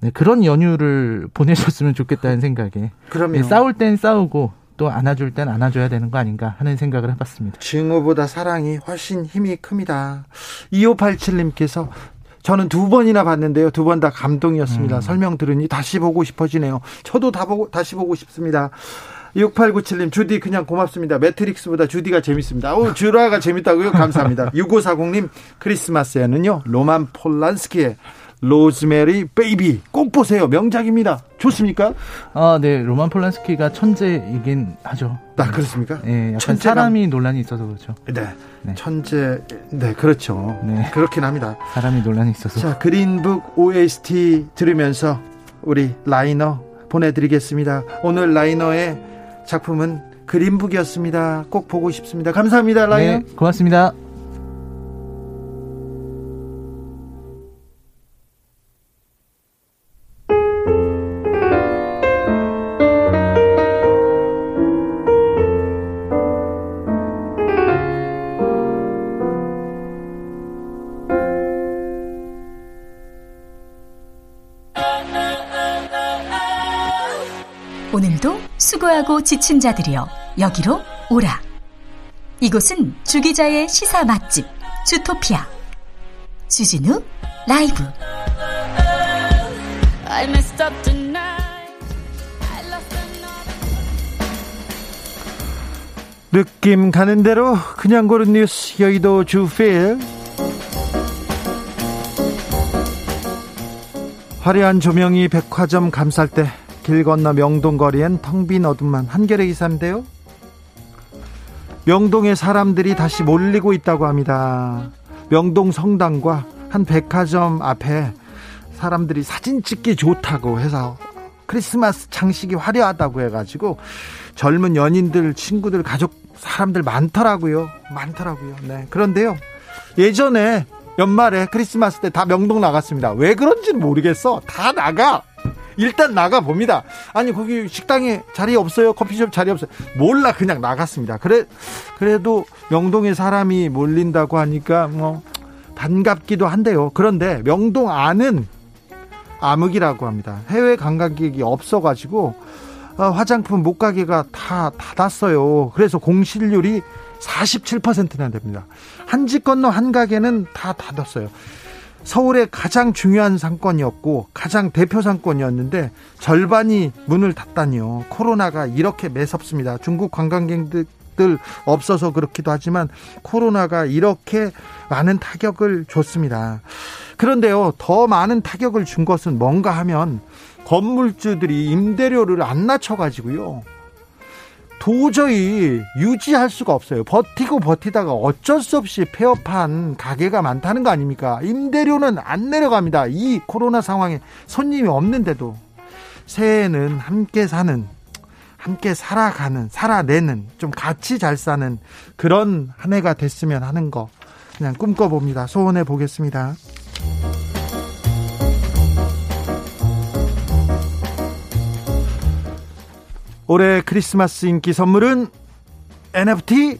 네, 그런 연휴를 보내셨으면 좋겠다는 생각에 그러면 싸울 땐 싸우고 또 안아줄 땐 안아줘야 되는 거 아닌가 하는 생각을 해봤습니다. 증오보다 사랑이 훨씬 힘이 큽니다. 2587님께서 저는 두 번이나 봤는데요. 두 번 다 감동이었습니다. 음. 설명 들으니 다시 보고 싶어지네요. 저도 다 보고 다시 보고 싶습니다. 6897님, 주디 그냥 고맙습니다. 매트릭스보다 주디가 재밌습니다. 오, 주라가 재밌다고요? 감사합니다. [laughs] 6540님, 크리스마스에는요, 로만 폴란스키의 Rosemary Baby 꼭 보세요. 명작입니다. 좋습니까? 아, 네. 로만 폴란스키가 천재이긴 하죠. 아, 그렇습니까? 네, 약간 천재감... 사람이 논란이 있어서 그렇죠. 네. 네. 천재 네, 그렇죠. 네. 그렇긴 합니다. 사람이 논란이 있어서. 자, 그린북 OST 들으면서 우리 라이너 보내 드리겠습니다. 오늘 라이너의 작품은 그린북이었습니다. 꼭 보고 싶습니다. 감사합니다, 라이너. 네, 고맙습니다. 수고하고 지친 자들이여 여기로 오라. 이곳은 주기자의 시사 맛집 주토피아. 주진우 라이브. 느낌 가는 대로 그냥 고른 뉴스 여의도 주필. 화려한 조명이 백화점 감쌀 때 길 건너 명동 거리엔 텅 빈 어둠만 한겨레 기사인데요. 명동에 사람들이 다시 몰리고 있다고 합니다. 명동 성당과 한 백화점 앞에 사람들이 사진 찍기 좋다고 해서 크리스마스 장식이 화려하다고 해가지고 젊은 연인들, 친구들, 가족, 사람들 많더라고요. 많더라고요. 네. 그런데요. 예전에 연말에 크리스마스 때 다 명동 나갔습니다. 왜 그런지는 모르겠어. 다 나가. 일단 나가 봅니다. 아니 거기 식당에 자리 없어요. 커피숍 자리 없어요. 몰라 그냥 나갔습니다. 그래 그래도 명동에 사람이 몰린다고 하니까 뭐 반갑기도 한데요. 그런데 명동 안은 암흑이라고 합니다. 해외 관광객이 없어가지고 어, 화장품 목가게가 다 닫았어요. 그래서 공실률이 47%나 됩니다. 한 집 건너 한 가게는 다 닫았어요. 서울의 가장 중요한 상권이었고 가장 대표 상권이었는데 절반이 문을 닫다니요. 코로나가 이렇게 매섭습니다. 중국 관광객들 없어서 그렇기도 하지만 코로나가 이렇게 많은 타격을 줬습니다. 그런데요, 더 많은 타격을 준 것은 뭔가 하면 건물주들이 임대료를 안 낮춰가지고요. 도저히 유지할 수가 없어요. 버티고 버티다가 어쩔 수 없이 폐업한 가게가 많다는 거 아닙니까? 임대료는 안 내려갑니다. 이 코로나 상황에 손님이 없는데도 새해에는 함께 사는 함께 살아가는 살아내는 좀 같이 잘 사는 그런 한 해가 됐으면 하는 거 그냥 꿈꿔봅니다. 소원해 보겠습니다. 올해 크리스마스 인기 선물은 NFT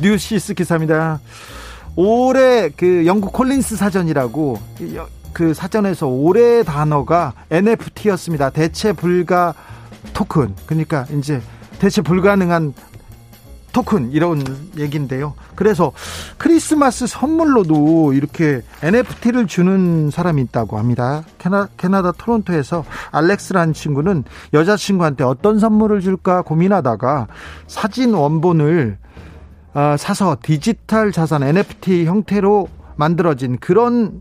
뉴시스 기사입니다. 올해 그 영국 콜린스 사전이라고 그 사전에서 올해 단어가 NFT였습니다. 대체 불가 토큰. 그러니까 이제 대체 불가능한 토큰 이런 얘기인데요. 그래서 크리스마스 선물로도 이렇게 NFT를 주는 사람이 있다고 합니다. 캐나, 캐나다 토론토에서 알렉스라는 친구는 여자친구한테 어떤 선물을 줄까 고민하다가 사진 원본을 어, 사서 디지털 자산 NFT 형태로 만들어진 그런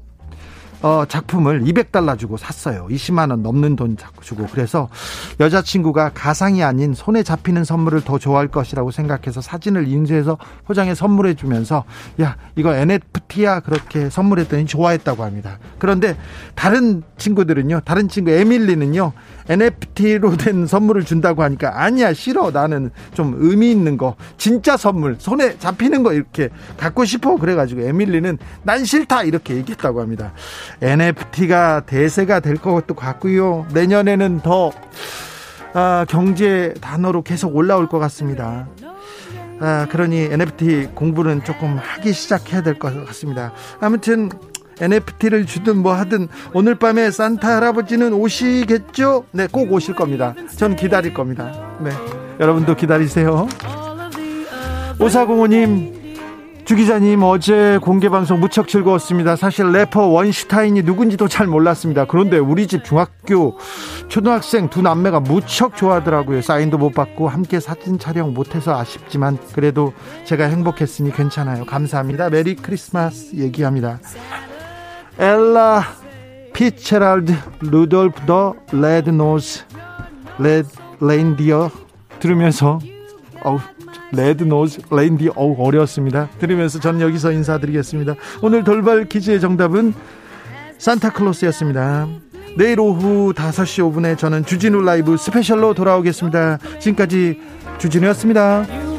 어, 작품을 200달러 주고 샀어요. 20만 원 넘는 돈 주고. 그래서 여자친구가 가상이 아닌 손에 잡히는 선물을 더 좋아할 것이라고 생각해서 사진을 인쇄해서 포장해 선물해 주면서 야, 이거 NFT야 그렇게 선물했더니 좋아했다고 합니다. 그런데 다른 친구들은요. 다른 친구 에밀리는요. NFT로 된 선물을 준다고 하니까 아니야 싫어. 나는 좀 의미 있는 거 진짜 선물 손에 잡히는 거 이렇게 갖고 싶어. 그래가지고 에밀리는 난 싫다. 이렇게 얘기했다고 합니다. NFT가 대세가 될 것도 같고요. 내년에는 더 아, 경제 단어로 계속 올라올 것 같습니다. 아, 그러니 NFT 공부는 조금 하기 시작해야 될 것 같습니다. 아무튼 NFT를 주든 뭐 하든 오늘 밤에 산타 할아버지는 오시겠죠? 네, 꼭 오실 겁니다. 전 기다릴 겁니다. 네. 여러분도 기다리세요. 오사공호님, 주 기자님 어제 공개 방송 무척 즐거웠습니다. 사실 래퍼 원슈타인이 누군지도 잘 몰랐습니다. 그런데 우리 집 중학교 초등학생 두 남매가 무척 좋아하더라고요. 사인도 못 받고 함께 사진 촬영 못해서 아쉽지만 그래도 제가 행복했으니 괜찮아요. 감사합니다. Merry Christmas 얘기합니다. 엘라 피츠제럴드 Rudolph the Red Nosed Red Reindeer 들으면서 어우 Red Nosed Reindeer 어우 어려웠습니다. 들으면서 전 여기서 인사드리겠습니다. 오늘 돌발 퀴즈의 정답은 산타클로스였습니다. 내일 오후 5시 5분에 저는 주진우 라이브 스페셜로 돌아오겠습니다. 지금까지 주진우였습니다.